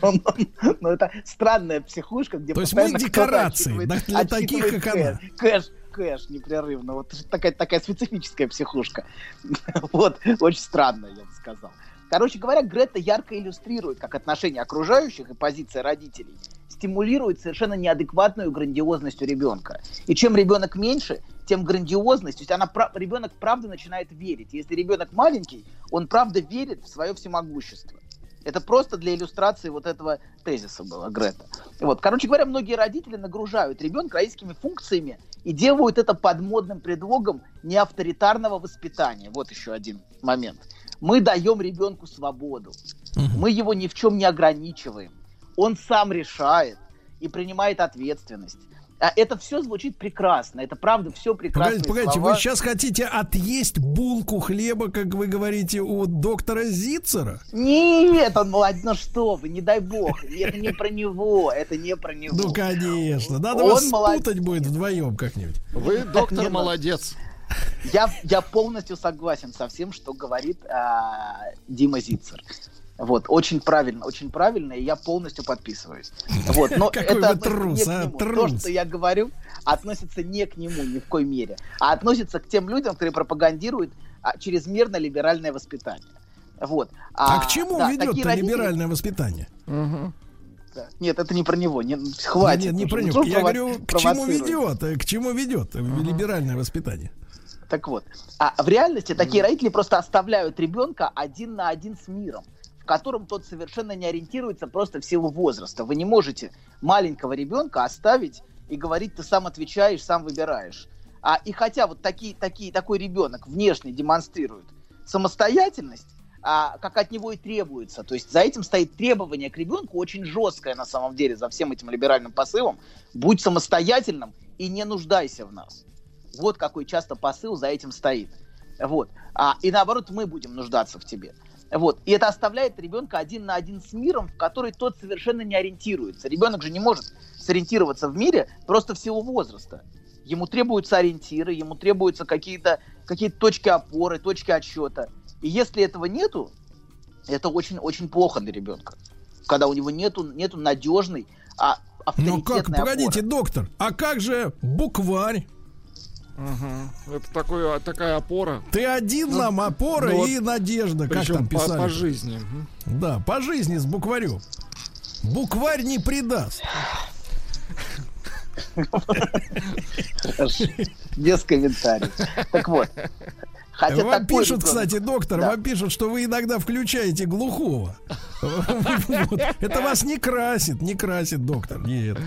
Но, но это странная психушка, где То есть мы декорации, для таких, как она. кэш, Кэш, непрерывно. Вот такая, такая специфическая психушка. Вот, очень странно, я бы сказал. Короче говоря, Грета ярко иллюстрирует, как отношение окружающих и позиция родителей стимулирует совершенно неадекватную грандиозность у ребенка. И чем ребенок меньше, тем грандиозность, то есть она, ребенок правда начинает верить. Если ребенок маленький, он правда верит в свое всемогущество. Это просто для иллюстрации вот этого тезиса было, Грета. Вот. Короче говоря, многие родители нагружают ребенка родительскими функциями и делают это под модным предлогом неавторитарного воспитания. Вот еще один момент. Мы даем ребенку свободу. Мы его ни в чем не ограничиваем. Он сам решает и принимает ответственность. А Это все звучит прекрасно. Это правда все прекрасно. Погодите, погодите, вы сейчас хотите отъесть булку хлеба, как вы говорите, у доктора Зицера? Нет, он молодец. Ну что вы, не дай бог. Это не про него. Это не про него. Ну, конечно. Надо Он вас молодец. спутать будет вдвоем как-нибудь. Вы, доктор, Не, ну- молодец. Я, я полностью согласен со всем, что говорит а, Дима Зицер. Вот, очень правильно, очень правильно, и я полностью подписываюсь. Вот, но Какой это трус, не к а, нему. трус. То, что я говорю, относится не к нему ни в коей мере, а относится к тем людям, которые пропагандируют а, чрезмерно либеральное воспитание. Вот. А, к чему да, ведет родители- либеральное воспитание? Да. Нет, это не про него. Не, хватит. Нет, не про него. Я говорю, к чему ведет? э, К чему ведет э, либеральное воспитание? Так вот, а в реальности такие родители просто оставляют ребенка один на один с миром, котором тот совершенно не ориентируется просто в силу возраста. Вы не можете маленького ребенка оставить и говорить, ты сам отвечаешь, сам выбираешь. А, и хотя вот такие, такие, такой ребенок внешне демонстрирует самостоятельность, а, как от него и требуется. То есть за этим стоит требование к ребенку очень жесткое на самом деле, за всем этим либеральным посылом. Будь самостоятельным и не нуждайся в нас. Вот какой часто посыл за этим стоит. Вот. А, и наоборот, мы будем нуждаться в тебе. Вот. И это оставляет ребенка один на один с миром, в который тот совершенно не ориентируется. Ребенок же не может сориентироваться в мире просто в силу возраста. Ему требуются ориентиры, ему требуются какие-то какие точки опоры, точки отсчета. И если этого нету, это очень-очень плохо для ребенка. Когда у него нету, нету надежной, а, Ну как, погодите, опоры. доктор, а как же букварь? Это такой, такая опора. Ты один Ну, нам опора ну вот, и надежда, как там по- писали. по жизни. Мгм. Да, по жизни с букварем. Букварь не предаст. Хорошо. Без комментариев. Так вот. Хотя вам такой пишут, ребенок- кстати, доктор, Да. вам пишут, что вы иногда включаете глухого. Это вас не красит, не красит, доктор. Нет.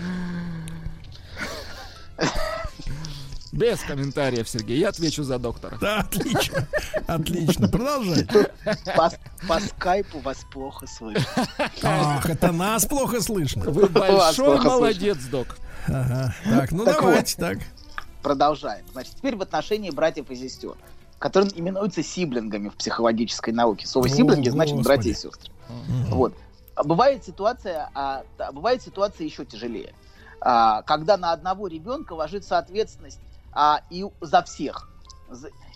Без комментариев, Сергей. Я отвечу за доктора. Да, отлично. Отлично. Продолжайте. По, по скайпу вас плохо слышно. Ах, это нас плохо слышно. Вы большой молодец, док. Ага. Так, ну Так давайте, так. Продолжаем. Значит, теперь в отношении братьев и сестер, которые именуются сиблингами в психологической науке. Слово О, сиблинги значит Господи. братья и сестры. Вот. А Бывает ситуация, а, та- бывает ситуация еще тяжелее. а, когда на одного ребенка ложится ответственность а, и за всех.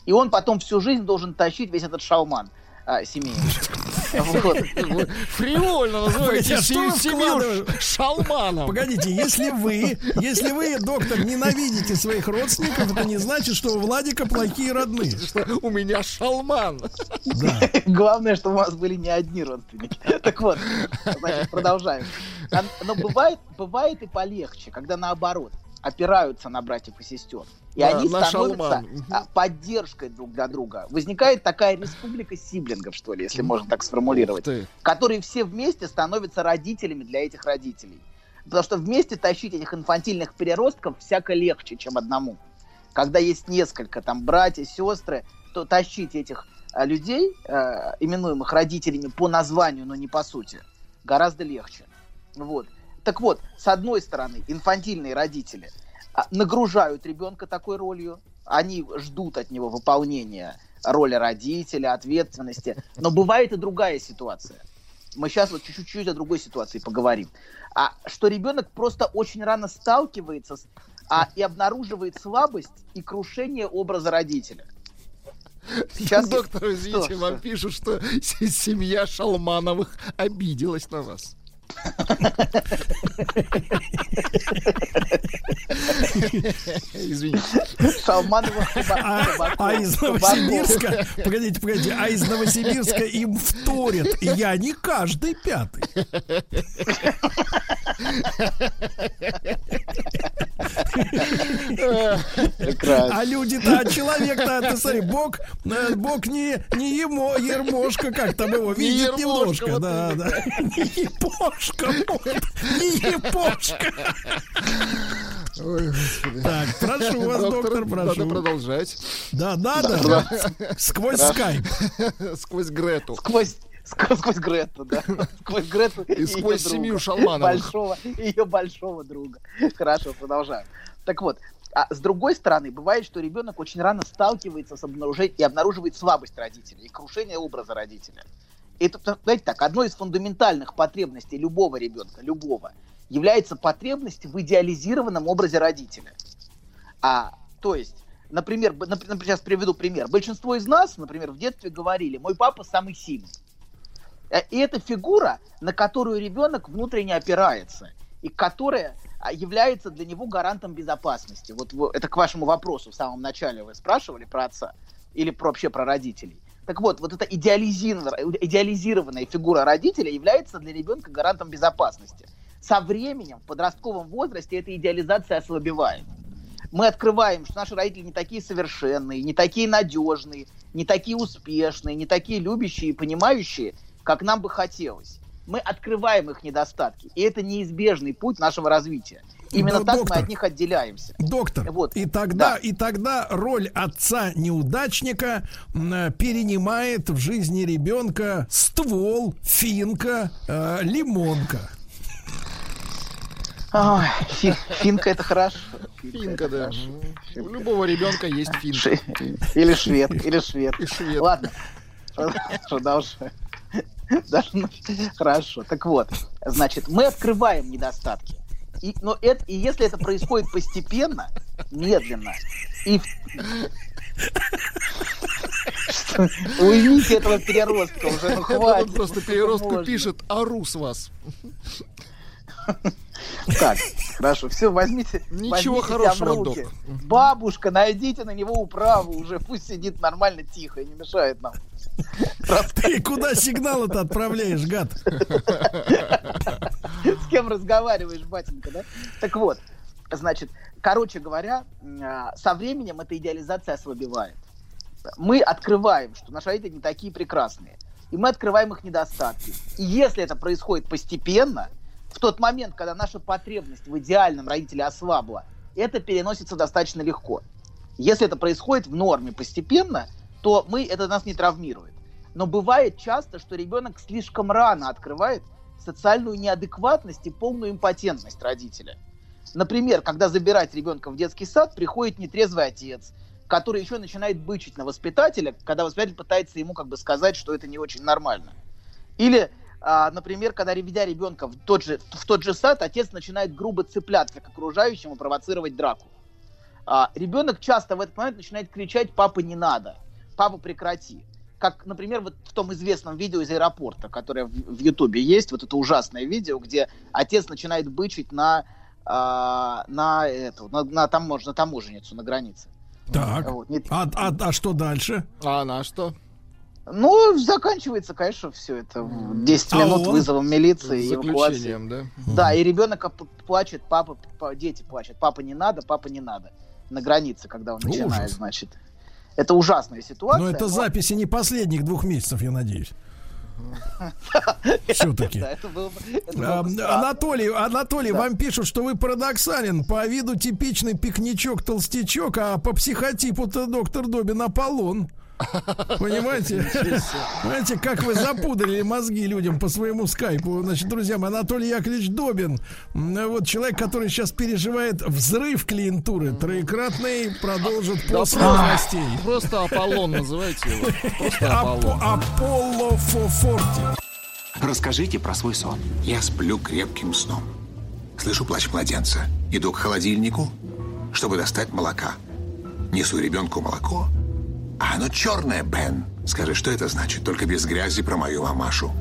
И он потом всю жизнь должен тащить весь этот шалман а, семейный. Вот. Фривольно называете а что семью вкладываете? шалманом. Погодите, если вы, если вы, доктор, ненавидите своих родственников, это не значит, что у Владика плохие родные. У меня шалман. Главное, что у вас были не одни родственники. Так вот, значит, продолжаем. А- Но бывает, бывает и полегче, когда наоборот опираются на братьев и сестер. И Да, они становятся шалман. Мгм. а, поддержкой друг для друга. Возникает такая республика сиблингов, что ли, если можно так сформулировать, которые все вместе становятся родителями для этих родителей. Потому что вместе тащить этих инфантильных переростков всяко легче, чем одному. Когда есть несколько, там, братья, сестры, то тащить этих а, людей, э, именуемых родителями по названию, но не по сути, гораздо легче. Вот. Так вот, с одной стороны, инфантильные родители нагружают ребенка такой ролью, они ждут от него выполнения роли родителя, ответственности. Но бывает и другая ситуация. Мы сейчас вот чуть-чуть о другой ситуации поговорим. А что ребенок просто очень рано сталкивается с, а, и обнаруживает слабость и крушение образа родителя. Сейчас Доктор, извините, Что, вам что? пишут, что семья Шалмановых обиделась на вас. Извините. Шалмановых А, а из Новосибирска, погодите, погодите, а из Новосибирска им вторят, я не каждый пятый. Прекрасно. А люди-то, а человек-то, ты смотри, Бог, э, Бог не, не емо, ермошка, как там его, Не видит Ермошка, немножко, вот да, да. Не епошка, вот, не епошка. Ой, господи. Так, прошу вас, доктор, прошу. Надо продолжать. Да, надо. Да. Сквозь Хорошо. скайп. Сквозь Грету. Сквозь, сквозь, сквозь Грету, да. Сквозь Грету И сквозь друга. семью Шалмановых. Большого, ее большого друга. Хорошо, продолжаем. Так вот, а с другой стороны, бывает, что ребенок очень рано сталкивается с обнаружением и обнаруживает слабость родителя и крушение образа родителя. Это, знаете так, одной из фундаментальных потребностей любого ребенка, любого, является потребность в идеализированном образе родителя. А, то есть, например, например, сейчас приведу пример. Большинство из нас, например, в детстве говорили, мой папа самый сильный. Э, И это фигура, на которую ребенок внутренне опирается, и которая а, является для него гарантом безопасности. Вот это к вашему вопросу в самом начале вы спрашивали про отца или про, вообще про родителей. Так вот, вот эта идеализированная, фигура родителя является для ребенка гарантом безопасности. Со временем, в подростковом возрасте, эта идеализация ослабевает. Мы открываем, что наши родители не такие совершенные, не такие надежные, не такие успешные, не такие любящие и понимающие, как нам бы хотелось. Мы открываем их недостатки, и это неизбежный путь нашего развития. Именно Да, так доктор. мы от них отделяемся. Доктор, Вот. и тогда, Да. и тогда роль отца неудачника перенимает в жизни ребенка ствол, финка, э, лимонка. Ой, фи- финка это хорошо. Финка, да. У любого ребенка есть финка. Ши- Или швед, или швед. И швед. Ладно, продолжаем. Даже, Хорошо. Так вот, значит, мы открываем недостатки. И, но это, и если это происходит постепенно, медленно, и... Уймите этого переростка уже, ну хватит. Он просто ну, переростку пишет, ору с вас. Так, хорошо, все, возьмите. Ничего возьмите себя в хорошего, руки. док. Бабушка, найдите на него управу уже, пусть сидит нормально, тихо и не мешает нам. Ты куда сигналы-то отправляешь, гад? Кем разговариваешь, батенька, да? Так вот, значит, короче говоря, а, со временем эта идеализация ослабевает. Мы открываем, что наши родители не такие прекрасные. И мы открываем их недостатки. И если это происходит постепенно, в тот момент, когда наша потребность в идеальном родителе ослабла, это переносится достаточно легко. Если это происходит в норме постепенно, то мы, это нас не травмирует. Но бывает часто, что ребенок слишком рано открывает социальную неадекватность и полную импотентность родителя. Например, когда забирать ребенка в детский сад, приходит нетрезвый отец, который еще начинает бычить на воспитателя, когда воспитатель пытается ему как бы сказать, что это не очень нормально. Или а, например, когда ведя ребенка в тот, же, в тот же сад, отец начинает грубо цепляться к окружающему, провоцировать драку. А, ребенок часто в этот момент начинает кричать «папа, не надо», «папа, прекрати». Как, например, вот в том известном видео из аэропорта, которое в, Ютубе есть, вот это ужасное видео, где отец начинает бычить на, а, на, эту, на, на, тамож, на таможенницу на границе. Так. Вот, не- А, а, а что дальше? А она что? Ну, заканчивается, конечно, все это в 10 А минут он? вызовом милиции, С эвакуации. да? Да, и ребенок плачет, папа, па- дети плачут, папа не надо, папа не надо. На границе, когда он начинает, Ужас. значит. Это ужасная ситуация. Но это записи не последних двух месяцев, я надеюсь. Все-таки. Анатолий, Анатолий, вам пишут, что вы парадоксален. По виду типичный пикничок-толстячок, а по психотипу-то доктор Добин Аполлон. Понимаете? Понимаете, как вы запудрили мозги людям по своему скайпу. Значит, друзья мои, Анатолий Яковлевич Добин, вот человек, который сейчас переживает взрыв клиентуры, троекратный, продолжит Да после просто- новостей. Просто Аполлон называйте его. Просто Апо- Аполлон. Аполло Фофорти. Расскажите про свой сон. Я сплю крепким сном. Слышу плач младенца. Иду к холодильнику, чтобы достать молока. Несу ребенку молоко. А оно черное, Бен. Скажи, что это значит? Только без грязи про мою мамашу.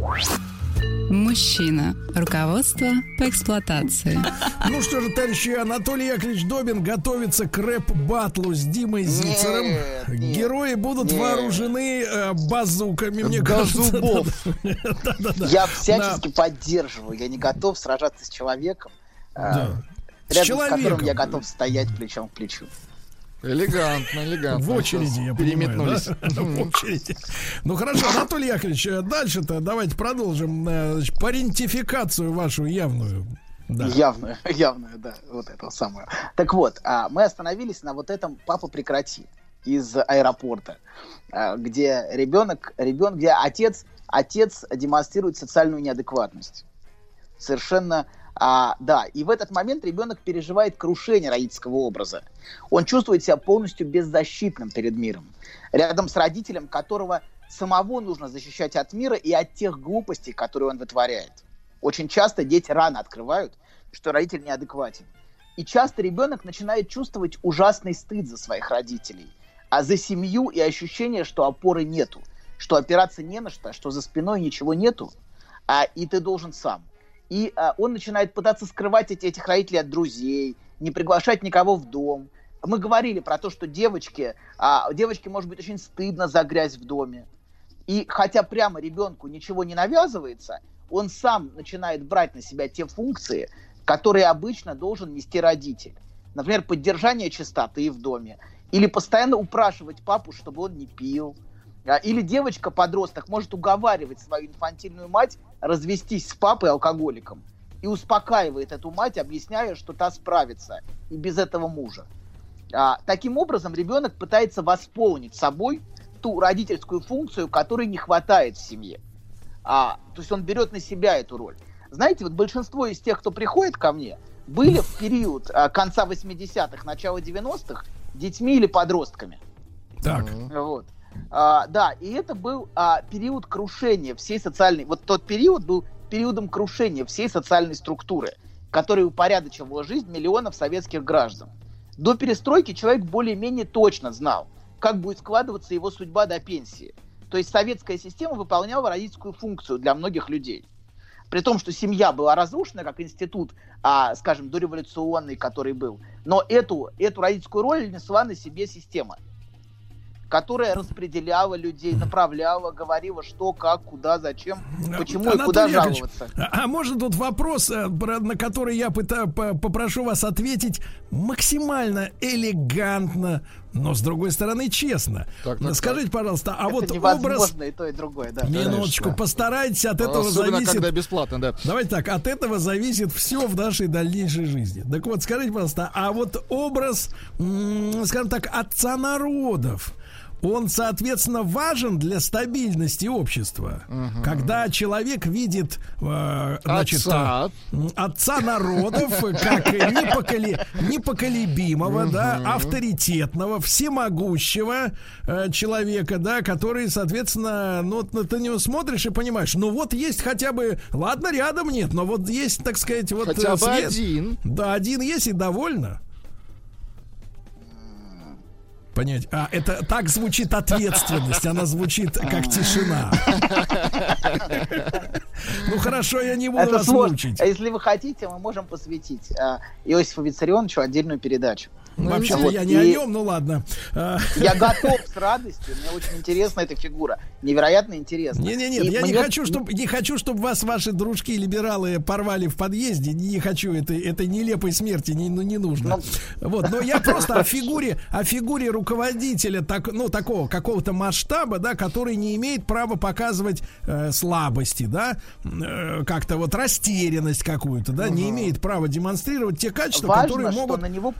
Мужчина. Руководство по эксплуатации. Ну что же, товарищи, Анатолий Яковлевич Добин готовится к рэп-батлу с Димой Зицером. Герои будут нет. вооружены э, базуками, мне До кажется. зубов. Да-да-да. Я всячески поддерживаю. Я не готов сражаться с человеком, э, Да. С рядом с которым человеком. я готов стоять плечом к плечу. Элегантно, элегантно. В очереди, я понимаю, Переметнулись. да? В очереди. Ну хорошо, Анатолий Яковлевич, э, дальше-то давайте продолжим э, значит, парентификацию вашу явную. Да. Явную, явную, да, вот этого самого. Так вот, а, мы остановились на вот этом «Папа, прекрати» из аэропорта, а, где ребенок, ребенок, где отец, отец демонстрирует социальную неадекватность. Совершенно, а, да, и в этот момент ребенок переживает крушение родительского образа. Он чувствует себя полностью беззащитным перед миром, рядом с родителем, которого самого нужно защищать от мира и от тех глупостей, которые он вытворяет. Очень часто дети рано открывают, что родитель неадекватен. И часто ребенок начинает чувствовать ужасный стыд за своих родителей, а за семью и ощущение, что опоры нету, что опираться не на что, что за спиной ничего нету, а, и ты должен сам. И а, он начинает пытаться скрывать эти, этих родителей от друзей, не приглашать никого в дом. Мы говорили про то, что девочке, а, девочке может быть очень стыдно за грязь в доме. И хотя прямо ребенку ничего не навязывается, он сам начинает брать на себя те функции, которые обычно должен нести родитель. Например, поддержание чистоты в доме. Или постоянно упрашивать папу, чтобы он не пил. А, Или девочка-подросток может уговаривать свою инфантильную мать развестись с папой-алкоголиком. И успокаивает эту мать, объясняя, что та справится и без этого мужа. А, таким образом, ребенок пытается восполнить собой ту родительскую функцию, которой не хватает в семье. А, то есть он берет на себя эту роль. Знаете, вот большинство из тех, кто приходит ко мне, были в период а, конца 80-х, начала 90-х детьми или подростками. Так. Вот. А, да, и это был а, период крушения всей социальной... Вот тот период был периодом крушения всей социальной структуры, который упорядочивала жизнь миллионов советских граждан. До перестройки человек более-менее точно знал, как будет складываться его судьба до пенсии. То есть советская система выполняла родительскую функцию для многих людей. При том, что семья была разрушена как институт, а, скажем, дореволюционный, который был. Но эту, эту родительскую роль несла на себе система, которая распределяла людей, направляла, говорила, что, как, куда, зачем, почему и Анатолий куда Яковлевич, жаловаться. А, а может тут вопрос, э, на который я пыта- по- попрошу вас ответить максимально элегантно, но с другой стороны честно. Так, так, Скажите, пожалуйста, а Это вот образ... и то, и другое, да. Минуточку, Конечно. постарайтесь, от этого Особенно, зависит... когда бесплатно, да. Давайте так, от этого зависит все в нашей дальнейшей жизни. Так вот, скажите, пожалуйста, а вот образ, скажем так, отца народов, он, соответственно, важен для стабильности общества. Когда человек видит э, значит, Отца. э, отца народов как непоколи- непоколебимого, да, авторитетного, всемогущего э, человека, да, который, соответственно, ну, ты на него смотришь и понимаешь, ну вот есть хотя бы, ладно, рядом нет, но вот есть, так сказать, вот Хотя э, бы свет. один. Да, один есть и довольно. Понять. А, это так звучит ответственность, она звучит как тишина. Ну хорошо, я не буду Это вас сложно. мучить. А Если вы хотите, мы можем посвятить э, Иосифу Виссарионовичу отдельную передачу. Ну, Вообще-то Вот, я не и о нем, ну ладно. А, Я готов с радостью. Мне очень интересна эта фигура. Невероятно интересно. Не, не, нет, И я не мне- хочу, чтобы не хочу, чтобы вас ваши дружки либералы порвали в подъезде. Не хочу этой этой нелепой смерти, не, ну, не нужно. вот, но я просто о фигуре, о фигуре руководителя так, ну такого какого-то масштаба, да, который не имеет права показывать э, слабости, да, э, как-то вот растерянность какую-то, да, не имеет права демонстрировать те качества, Важно, которые что могут на него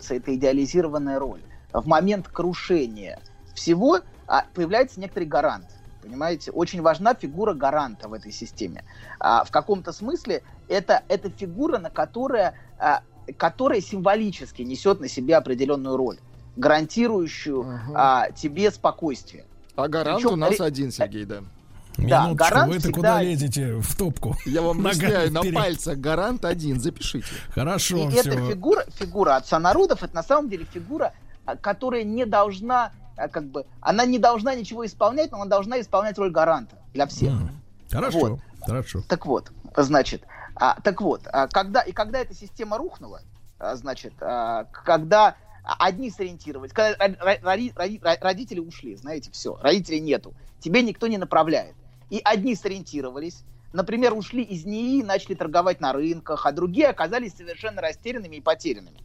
проецируется эта идеализированная роль. В момент крушения всего а, появляется некоторый гарант. Понимаете, очень важна фигура гаранта в этой системе. А, в каком-то смысле это, это фигура, на которая, а, которая символически несет на себе определенную роль, гарантирующую а, тебе спокойствие. А гарант Причем у нас один, Сергей, да. Да, Минуточку, гарант вы-то всегда куда лезете в топку? Я вам объясняю, на пальцах гарант один, запишите. Хорошо, И все. эта фигура, фигура отца народов, это на самом деле фигура, а, которая не должна, а, как бы, она не должна ничего исполнять, но она должна исполнять роль гаранта для всех. Хорошо, Вот. хорошо. Так вот, значит, а, так вот, а, когда и когда эта система рухнула, а, значит, а, когда одни сориентировались, когда ро- ро- роди- роди- ро- родители ушли, знаете, все, родителей нету, тебе никто не направляет. И одни сориентировались, например, ушли из НИИ и начали торговать на рынках, а другие оказались совершенно растерянными и потерянными.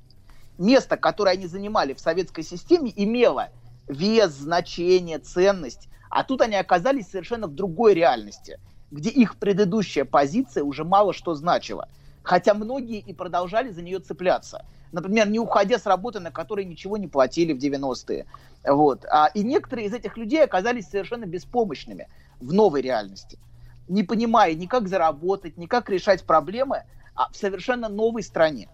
Место, которое они занимали в советской системе, имело вес, значение, ценность, а тут они оказались совершенно в другой реальности, где их предыдущая позиция уже мало что значила. Хотя многие и продолжали за нее цепляться. Например, не уходя с работы, на которой ничего не платили в 90-е. Вот. А, и некоторые из этих людей оказались совершенно беспомощными в новой реальности. Не понимая ни как заработать, ни как решать проблемы а в совершенно новой стране.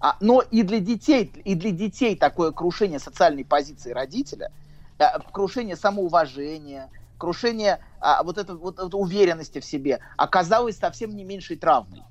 А, но и для детей, и для детей такое крушение социальной позиции родителя, а, крушение самоуважения, крушение а, вот, это, вот этой уверенности в себе оказалось совсем не меньшей травмой.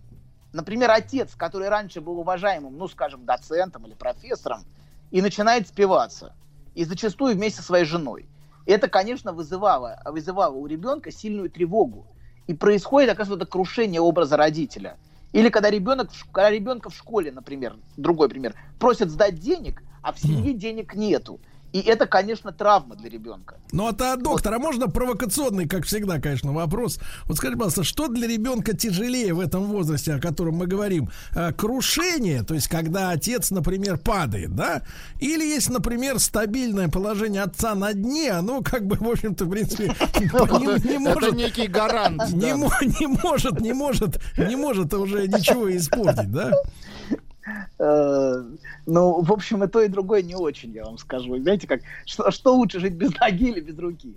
Например, отец, который раньше был уважаемым, ну, скажем, доцентом или профессором, и начинает спиваться. И зачастую вместе со своей женой. Это, конечно, вызывало, вызывало у ребенка сильную тревогу. И происходит, оказывается, крушение образа родителя. Или когда, ребенок, когда ребенка в школе, например, другой пример, просят сдать денег, а в семье денег нету. И это, конечно, травма для ребенка. Ну, а то, доктор, а можно провокационный, как всегда, конечно, вопрос? Вот скажите, пожалуйста, что для ребенка тяжелее в этом возрасте, о котором мы говорим? Э, Крушение, то есть когда отец, например, падает, да? Или есть, например, стабильное положение отца на дне, оно как бы, в общем-то, в принципе, не, может... Это некий гарант. Не может, не может, не может уже ничего испортить, да? Э, Ну, в общем, и то, и другое не очень, я вам скажу. Знаете, как, что, что лучше, жить без ноги или без руки?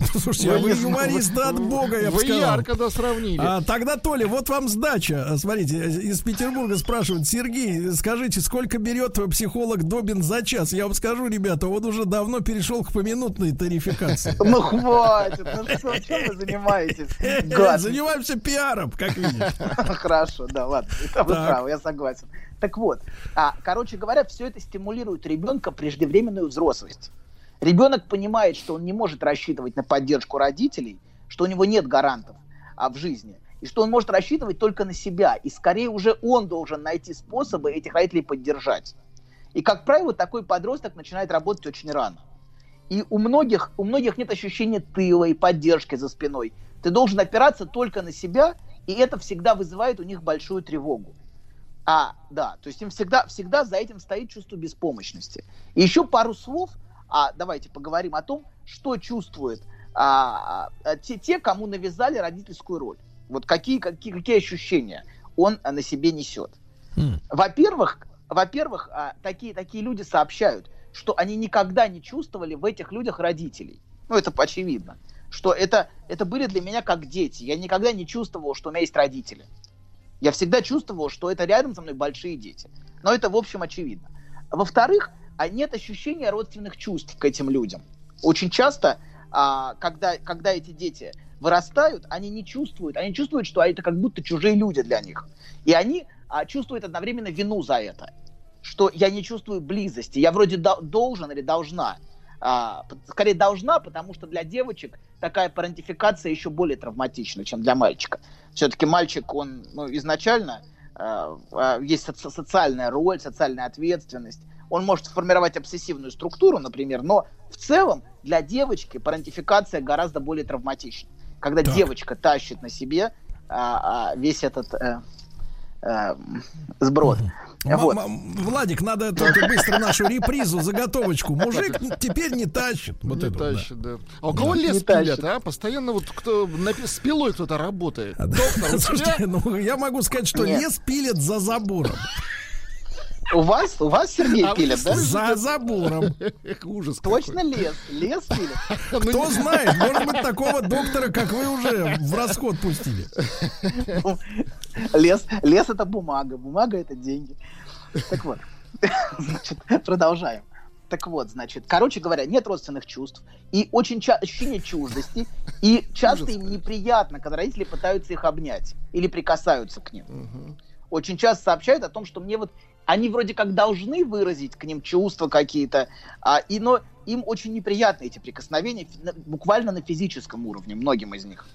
Слушайте, а вы юморист от бога, я бы Вы сказал. ярко да сравнили. А, тогда, Толя, вот вам сдача. А, Смотрите, из Петербурга спрашивают, Сергей, скажите, сколько берет психолог Добин за час? Я вам скажу, ребята, он уже давно перешел к поминутной тарификации. Ну, хватит, ну что, чем вы занимаетесь? Занимаемся пиаром, как видишь. Хорошо, да, ладно, это вы правы, я согласен. Так вот, а, короче говоря, все это стимулирует ребенка преждевременную взрослость. Ребенок понимает, что он не может рассчитывать на поддержку родителей, что у него нет гарантов а, в жизни, и что он может рассчитывать только на себя, и скорее уже он должен найти способы этих родителей поддержать. И, как правило, такой подросток начинает работать очень рано. И у многих, у многих нет ощущения тыла и поддержки за спиной. Ты должен опираться только на себя, и это всегда вызывает у них большую тревогу. А, да, то есть им всегда, всегда за этим стоит чувство беспомощности. И еще пару слов, а, давайте поговорим о том, что чувствуют а, а, те, те, кому навязали родительскую роль. Вот какие, какие, какие ощущения он а, на себе несет. Во-первых, во-первых, а, такие, такие люди сообщают, что они никогда не чувствовали в этих людях родителей. Ну, это очевидно. Что это, это были для меня как дети. Я никогда не чувствовал, что у меня есть родители. Я всегда чувствовал, что это рядом со мной большие дети. Но это, в общем, очевидно. Во-вторых, а нет ощущения родственных чувств к этим людям. Очень часто, а, когда, когда эти дети вырастают, они не чувствуют, они чувствуют, что это как будто чужие люди для них. И они а, чувствуют одновременно вину за это, что я не чувствую близости, я вроде до, должен или должна. А, скорее должна, потому что для девочек такая парентификация еще более травматична, чем для мальчика. Все-таки мальчик, он ну, изначально а, а, есть соци- социальная роль, социальная ответственность. Он может сформировать обсессивную структуру, например, но в целом для девочки парентификация гораздо более травматична. Когда Так. девочка тащит на себе а, а, весь этот э, э, сброд. М- Вот. м- Владик, надо тут быстро нашу репризу, заготовочку. Мужик теперь не тащит. Вот Не это вот, да. тащит, да. А у кого Да. лес пилят, тащит. а? Постоянно вот кто на с пилой кто-то работает. Доктор, у тебя- Слушайте, ну я могу сказать, что Нет. лес пилят за забором. У вас, у вас Сергей А пилят, да? За забором. Ужас Точно лес? Лес пилят? Ну, Кто знает, может быть, такого доктора, как вы, уже в расход пустили. Лес, лес это бумага, бумага это деньги. Так вот, значит, продолжаем. Так вот, значит, короче говоря, нет родственных чувств и очень ча- ощущение чуждости, и часто им неприятно, когда родители пытаются их обнять или прикасаются к ним. Очень часто сообщают о том, что мне вот они вроде как должны выразить к ним чувства какие-то, а, и, но им очень неприятны эти прикосновения буквально на физическом уровне, многим из них.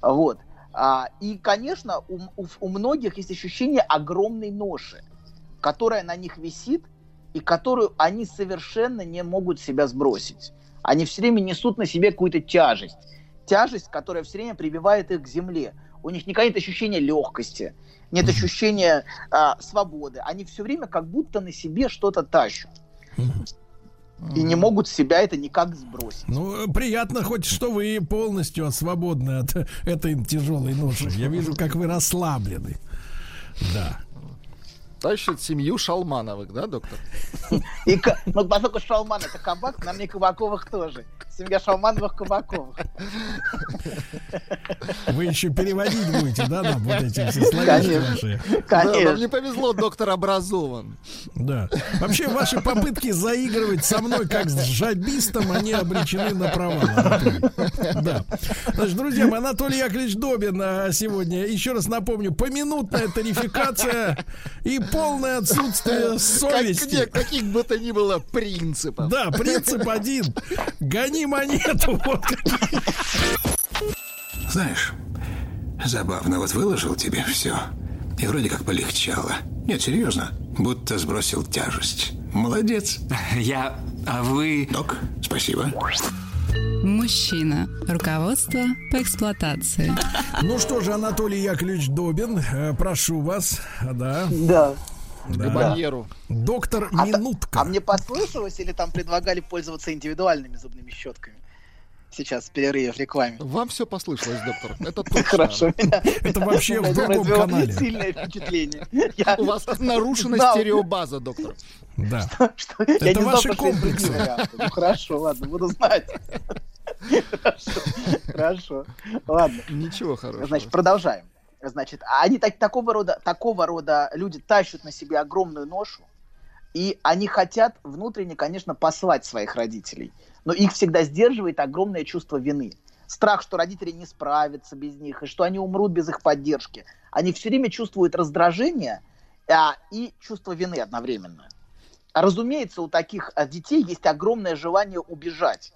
Вот. А, и, конечно, у, у- у многих есть ощущение огромной ноши, которая на них висит и которую они совершенно не могут себя сбросить. Они все время несут на себе какую-то тяжесть. Тяжесть, которая все время прибивает их к земле. У них никакого нет ощущения легкости, нет ощущения а, свободы. Они все время как будто на себе что-то тащат. И не могут себя это никак сбросить. Ну, приятно хоть, что вы полностью свободны от этой тяжелой ноши. Я вижу, как вы расслаблены. Да. Тащит семью Шалмановых, да, доктор? И, ну, поскольку Шалман это кабак, нам не Кабаковых тоже. Семья Шалмановых Кабаковых. Вы еще переводить будете, да, нам вот эти все словечки Конечно. ваши? Да, нам не повезло, доктор образован. Да. Вообще, ваши попытки заигрывать со мной как с жабистом, они обречены на провал. Да. Значит, друзья мои, Анатолий Яковлевич Добин а, сегодня, еще раз напомню, поминутная тарификация и полное отсутствие Как- совести. каких бы то ни было принципов. Да, принцип один. Гони монету. Вот. Знаешь, забавно, вот выложил тебе все. И вроде как полегчало. Нет, серьезно, будто сбросил тяжесть. Молодец. Я... А вы... Док, спасибо. Мужчина. Руководство по эксплуатации. Ну что же, Анатолий Яковлевич Добин, э, прошу вас. Да. Да. Да. барьеру. Доктор А, Минутка. а мне послышалось или там предлагали пользоваться индивидуальными зубными щетками? Сейчас в перерыве в рекламе. Вам все послышалось, доктор. Это точно. Хорошо, Это вообще в это другом канале. Сильное впечатление. У вас нарушена Да. стереобаза, доктор. Да. Это ваши комплексы. Ну хорошо, ладно, буду знать. Хорошо, хорошо. Ладно. Ничего хорошего. Значит, продолжаем. Значит, а они так, такого, рода, такого рода люди тащат на себе огромную ношу, и они хотят внутренне, конечно, послать своих родителей. Но их всегда сдерживает огромное чувство вины. Страх, что родители не справятся без них, и что они умрут без их поддержки. Они все время чувствуют раздражение а, и чувство вины одновременно. Разумеется, у таких а, детей есть огромное желание убежать.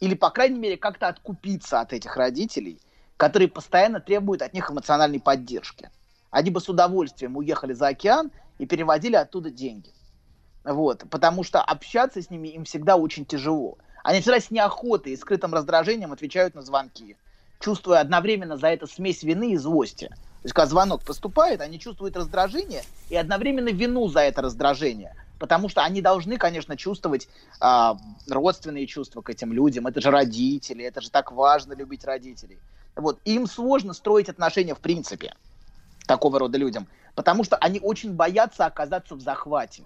Или, по крайней мере, как-то откупиться от этих родителей, которые постоянно требуют от них эмоциональной поддержки. Они бы с удовольствием уехали за океан и переводили оттуда деньги. Вот, потому что общаться с ними им всегда очень тяжело. Они всегда с неохотой и скрытым раздражением отвечают на звонки, чувствуя одновременно за это смесь вины и злости. То есть, когда звонок поступает, они чувствуют раздражение и одновременно вину за это раздражение. Потому что они должны, конечно, чувствовать а, родственные чувства к этим людям. Это же родители, это же так важно любить родителей. Вот. Им сложно строить отношения в принципе такого рода людям, потому что они очень боятся оказаться в захвате,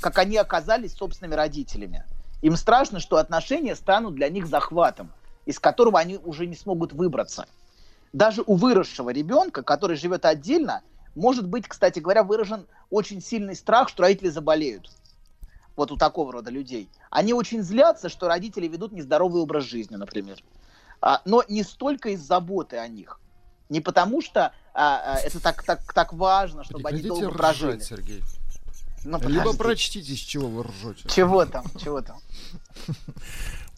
как они оказались собственными родителями. Им страшно, что отношения станут для них захватом, из которого они уже не смогут выбраться. Даже у выросшего ребенка, который живет отдельно, может быть, кстати говоря, выражен очень сильный страх, что родители заболеют. Вот у такого рода людей. Они очень злятся, что родители ведут нездоровый образ жизни, например. А, но не столько из заботы о них. Не потому что а, а, это так, так, так важно, чтобы они долго ржать, прожили. Сергей. Ну, Либо прочтите, с чего вы ржете. Чего там, чего там?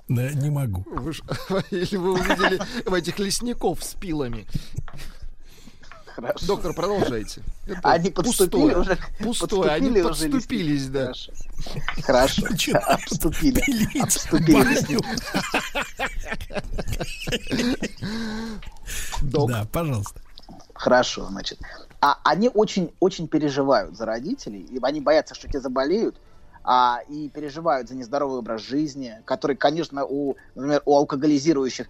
Да, не могу. Вы ж- Или вы увидели в этих лесников с пилами. Хорошо. Доктор, продолжайте. Это Они подступили пустое. уже. Пустое, они подступили уже подступились, да. Хорошо. Обступили. Обступили лесники. Да, пожалуйста. Хорошо, значит. А они очень, очень переживают за родителей, и они боятся, что те заболеют, а, и переживают за нездоровый образ жизни, который, конечно, у, например, у алкоголизирующих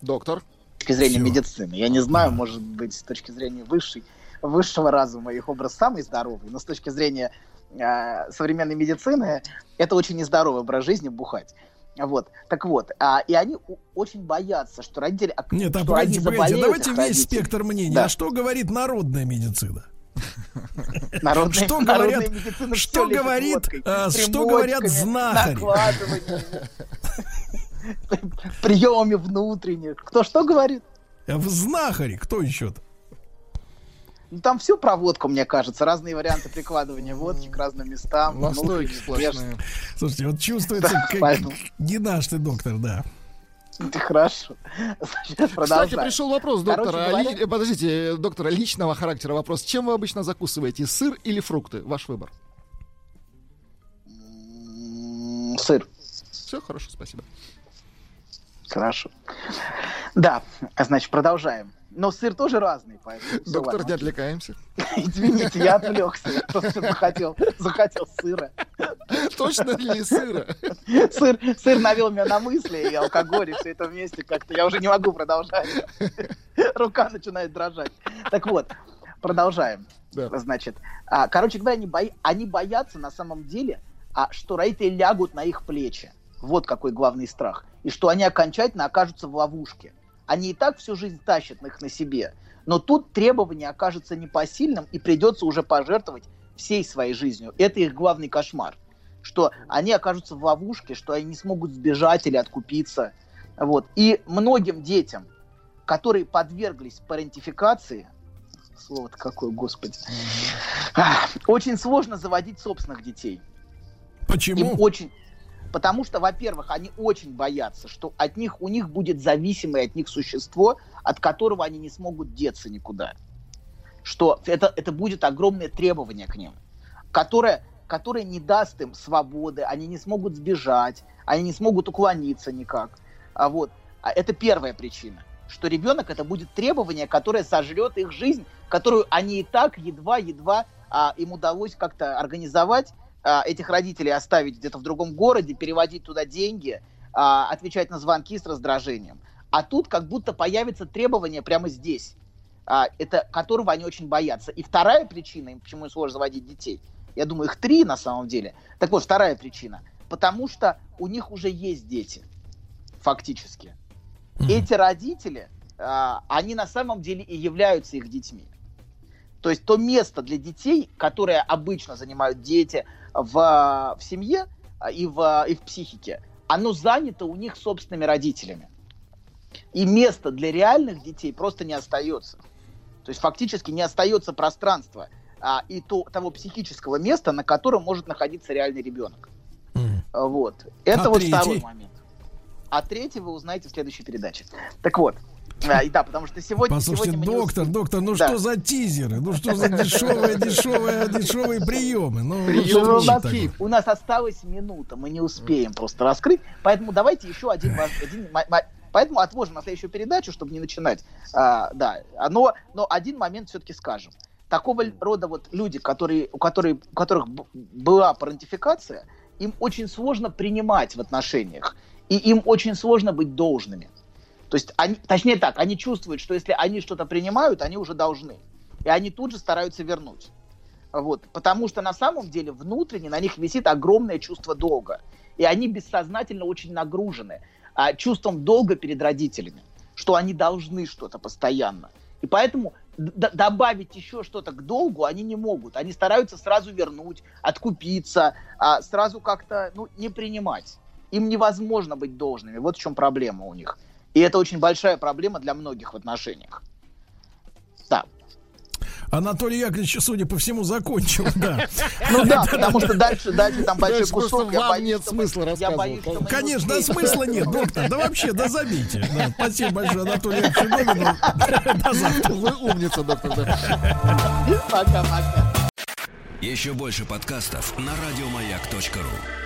Доктор. Точки зрения Всё. медицины. Я не знаю, может быть, с точки зрения высшей, высшего разума их образ самый здоровый, но с точки зрения э, современной медицины это очень нездоровый образ жизни бухать. Вот, так вот, а, и они очень боятся, что родители, Нет, а что погодите, они погодите, давайте весь родители. спектр мнений. Да. А что говорит народная медицина? Народная- что говорят, что говорит, водкой, а, что говорят знахари? приемами внутренних. Кто что говорит? В знахари, кто еще-то? Ну, там все про водку, мне кажется. Разные варианты прикладывания водки к разным местам. Настойки внутренних, сплошные. Слушайте, вот чувствуется, Да, как поэтому- не наш ты доктор, да. внешних. Хорошо. Значит, Кстати, пришел вопрос, Короче доктора. говоря- Подождите, доктора, личного характера вопрос. Чем вы обычно закусываете? Сыр или фрукты? Ваш выбор. Сыр. Все хорошо, спасибо. Хорошо. Да, значит, продолжаем. Но сыр тоже разный, поэтому... Доктор, ладно. не отвлекаемся. Извините, я отвлекся. Я просто захотел, захотел сыра. Точно ли сыра? Сыр, сыр навел меня на мысли, и алкоголь, и все это вместе как-то. Я уже не могу продолжать. Рука начинает дрожать. Так вот, продолжаем. Значит, а, короче говоря, они, бои- они боятся на самом деле, а, что родители лягут на их плечи. Вот какой главный страх. И что они окончательно окажутся в ловушке. Они и так всю жизнь тащат их на себе. Но тут требование окажется непосильным, и придется уже пожертвовать всей своей жизнью. Это их главный кошмар. Что они окажутся в ловушке, что они не смогут сбежать или откупиться. Вот. И многим детям, которые подверглись парентификации, слово-то какое, господи, очень сложно заводить собственных детей. Почему? Им очень... Потому что, во-первых, они очень боятся, что от них, у них будет зависимое от них существо, от которого они не смогут деться никуда. Что это, это будет огромное требование к ним, которое, которое не даст им свободы, они не смогут сбежать, они не смогут уклониться никак. А вот, а это первая причина, что ребенок это будет требование, которое сожрет их жизнь, которую они и так едва-едва а, им удалось как-то организовать, этих родителей оставить где-то в другом городе, переводить туда деньги, а, отвечать на звонки с раздражением. А тут как будто появится требование прямо здесь, а, это которого они очень боятся. И вторая причина, им почему сложно заводить детей, я думаю, их три на самом деле. Так вот, вторая причина, потому что у них уже есть дети, фактически. Эти родители, а, они на самом деле и являются их детьми. То есть то место для детей, которое обычно занимают дети в, в семье а, и в, и в психике, оно занято у них собственными родителями. И места для реальных детей просто не остается. То есть фактически не остается пространства а, и то, того психического места, на котором может находиться реальный ребенок. А, Вот. Это А вот третий? второй момент. А третий вы узнаете в следующей передаче. Так вот. А, и да, потому что сегодня... Послушайте, сегодня мы не доктор, доктор, ну Да. что за тизеры? Ну что за дешевые, дешевые, дешевые приемы? Ну, ну, Ну, что у, же нас, у нас осталась минута, мы не успеем просто раскрыть. Поэтому давайте еще один, один Поэтому отложим на следующую передачу, чтобы не начинать. А, да, А, но, но один момент все-таки скажем. Такого рода вот люди, которые, у, которые, у которых была парентификация, им очень сложно принимать в отношениях. И им очень сложно быть должными. То есть, они, точнее так, они чувствуют, что если они что-то принимают, они уже должны. И они тут же стараются вернуть. Вот, потому что на самом деле внутренне на них висит огромное чувство долга. И они бессознательно очень нагружены а, чувством долга перед родителями, что они должны что-то постоянно. И поэтому добавить еще что-то к долгу они не могут. Они стараются сразу вернуть, откупиться, а, сразу как-то ну, не принимать. Им невозможно быть должными. Вот в чем проблема у них. И это очень большая проблема для многих в отношениях. Да. Анатолий Яковлевич, судя по всему, закончил, да. Ну да, потому что дальше, дальше там большой кусок. я боюсь, нет смысла рассказывать. Конечно, смысла нет, доктор. Да вообще, да забейте. Спасибо большое, Анатолий Яковлевич. До завтра. Вы умница, доктор. Пока-пока. Еще больше подкастов на радиомаяк.ру.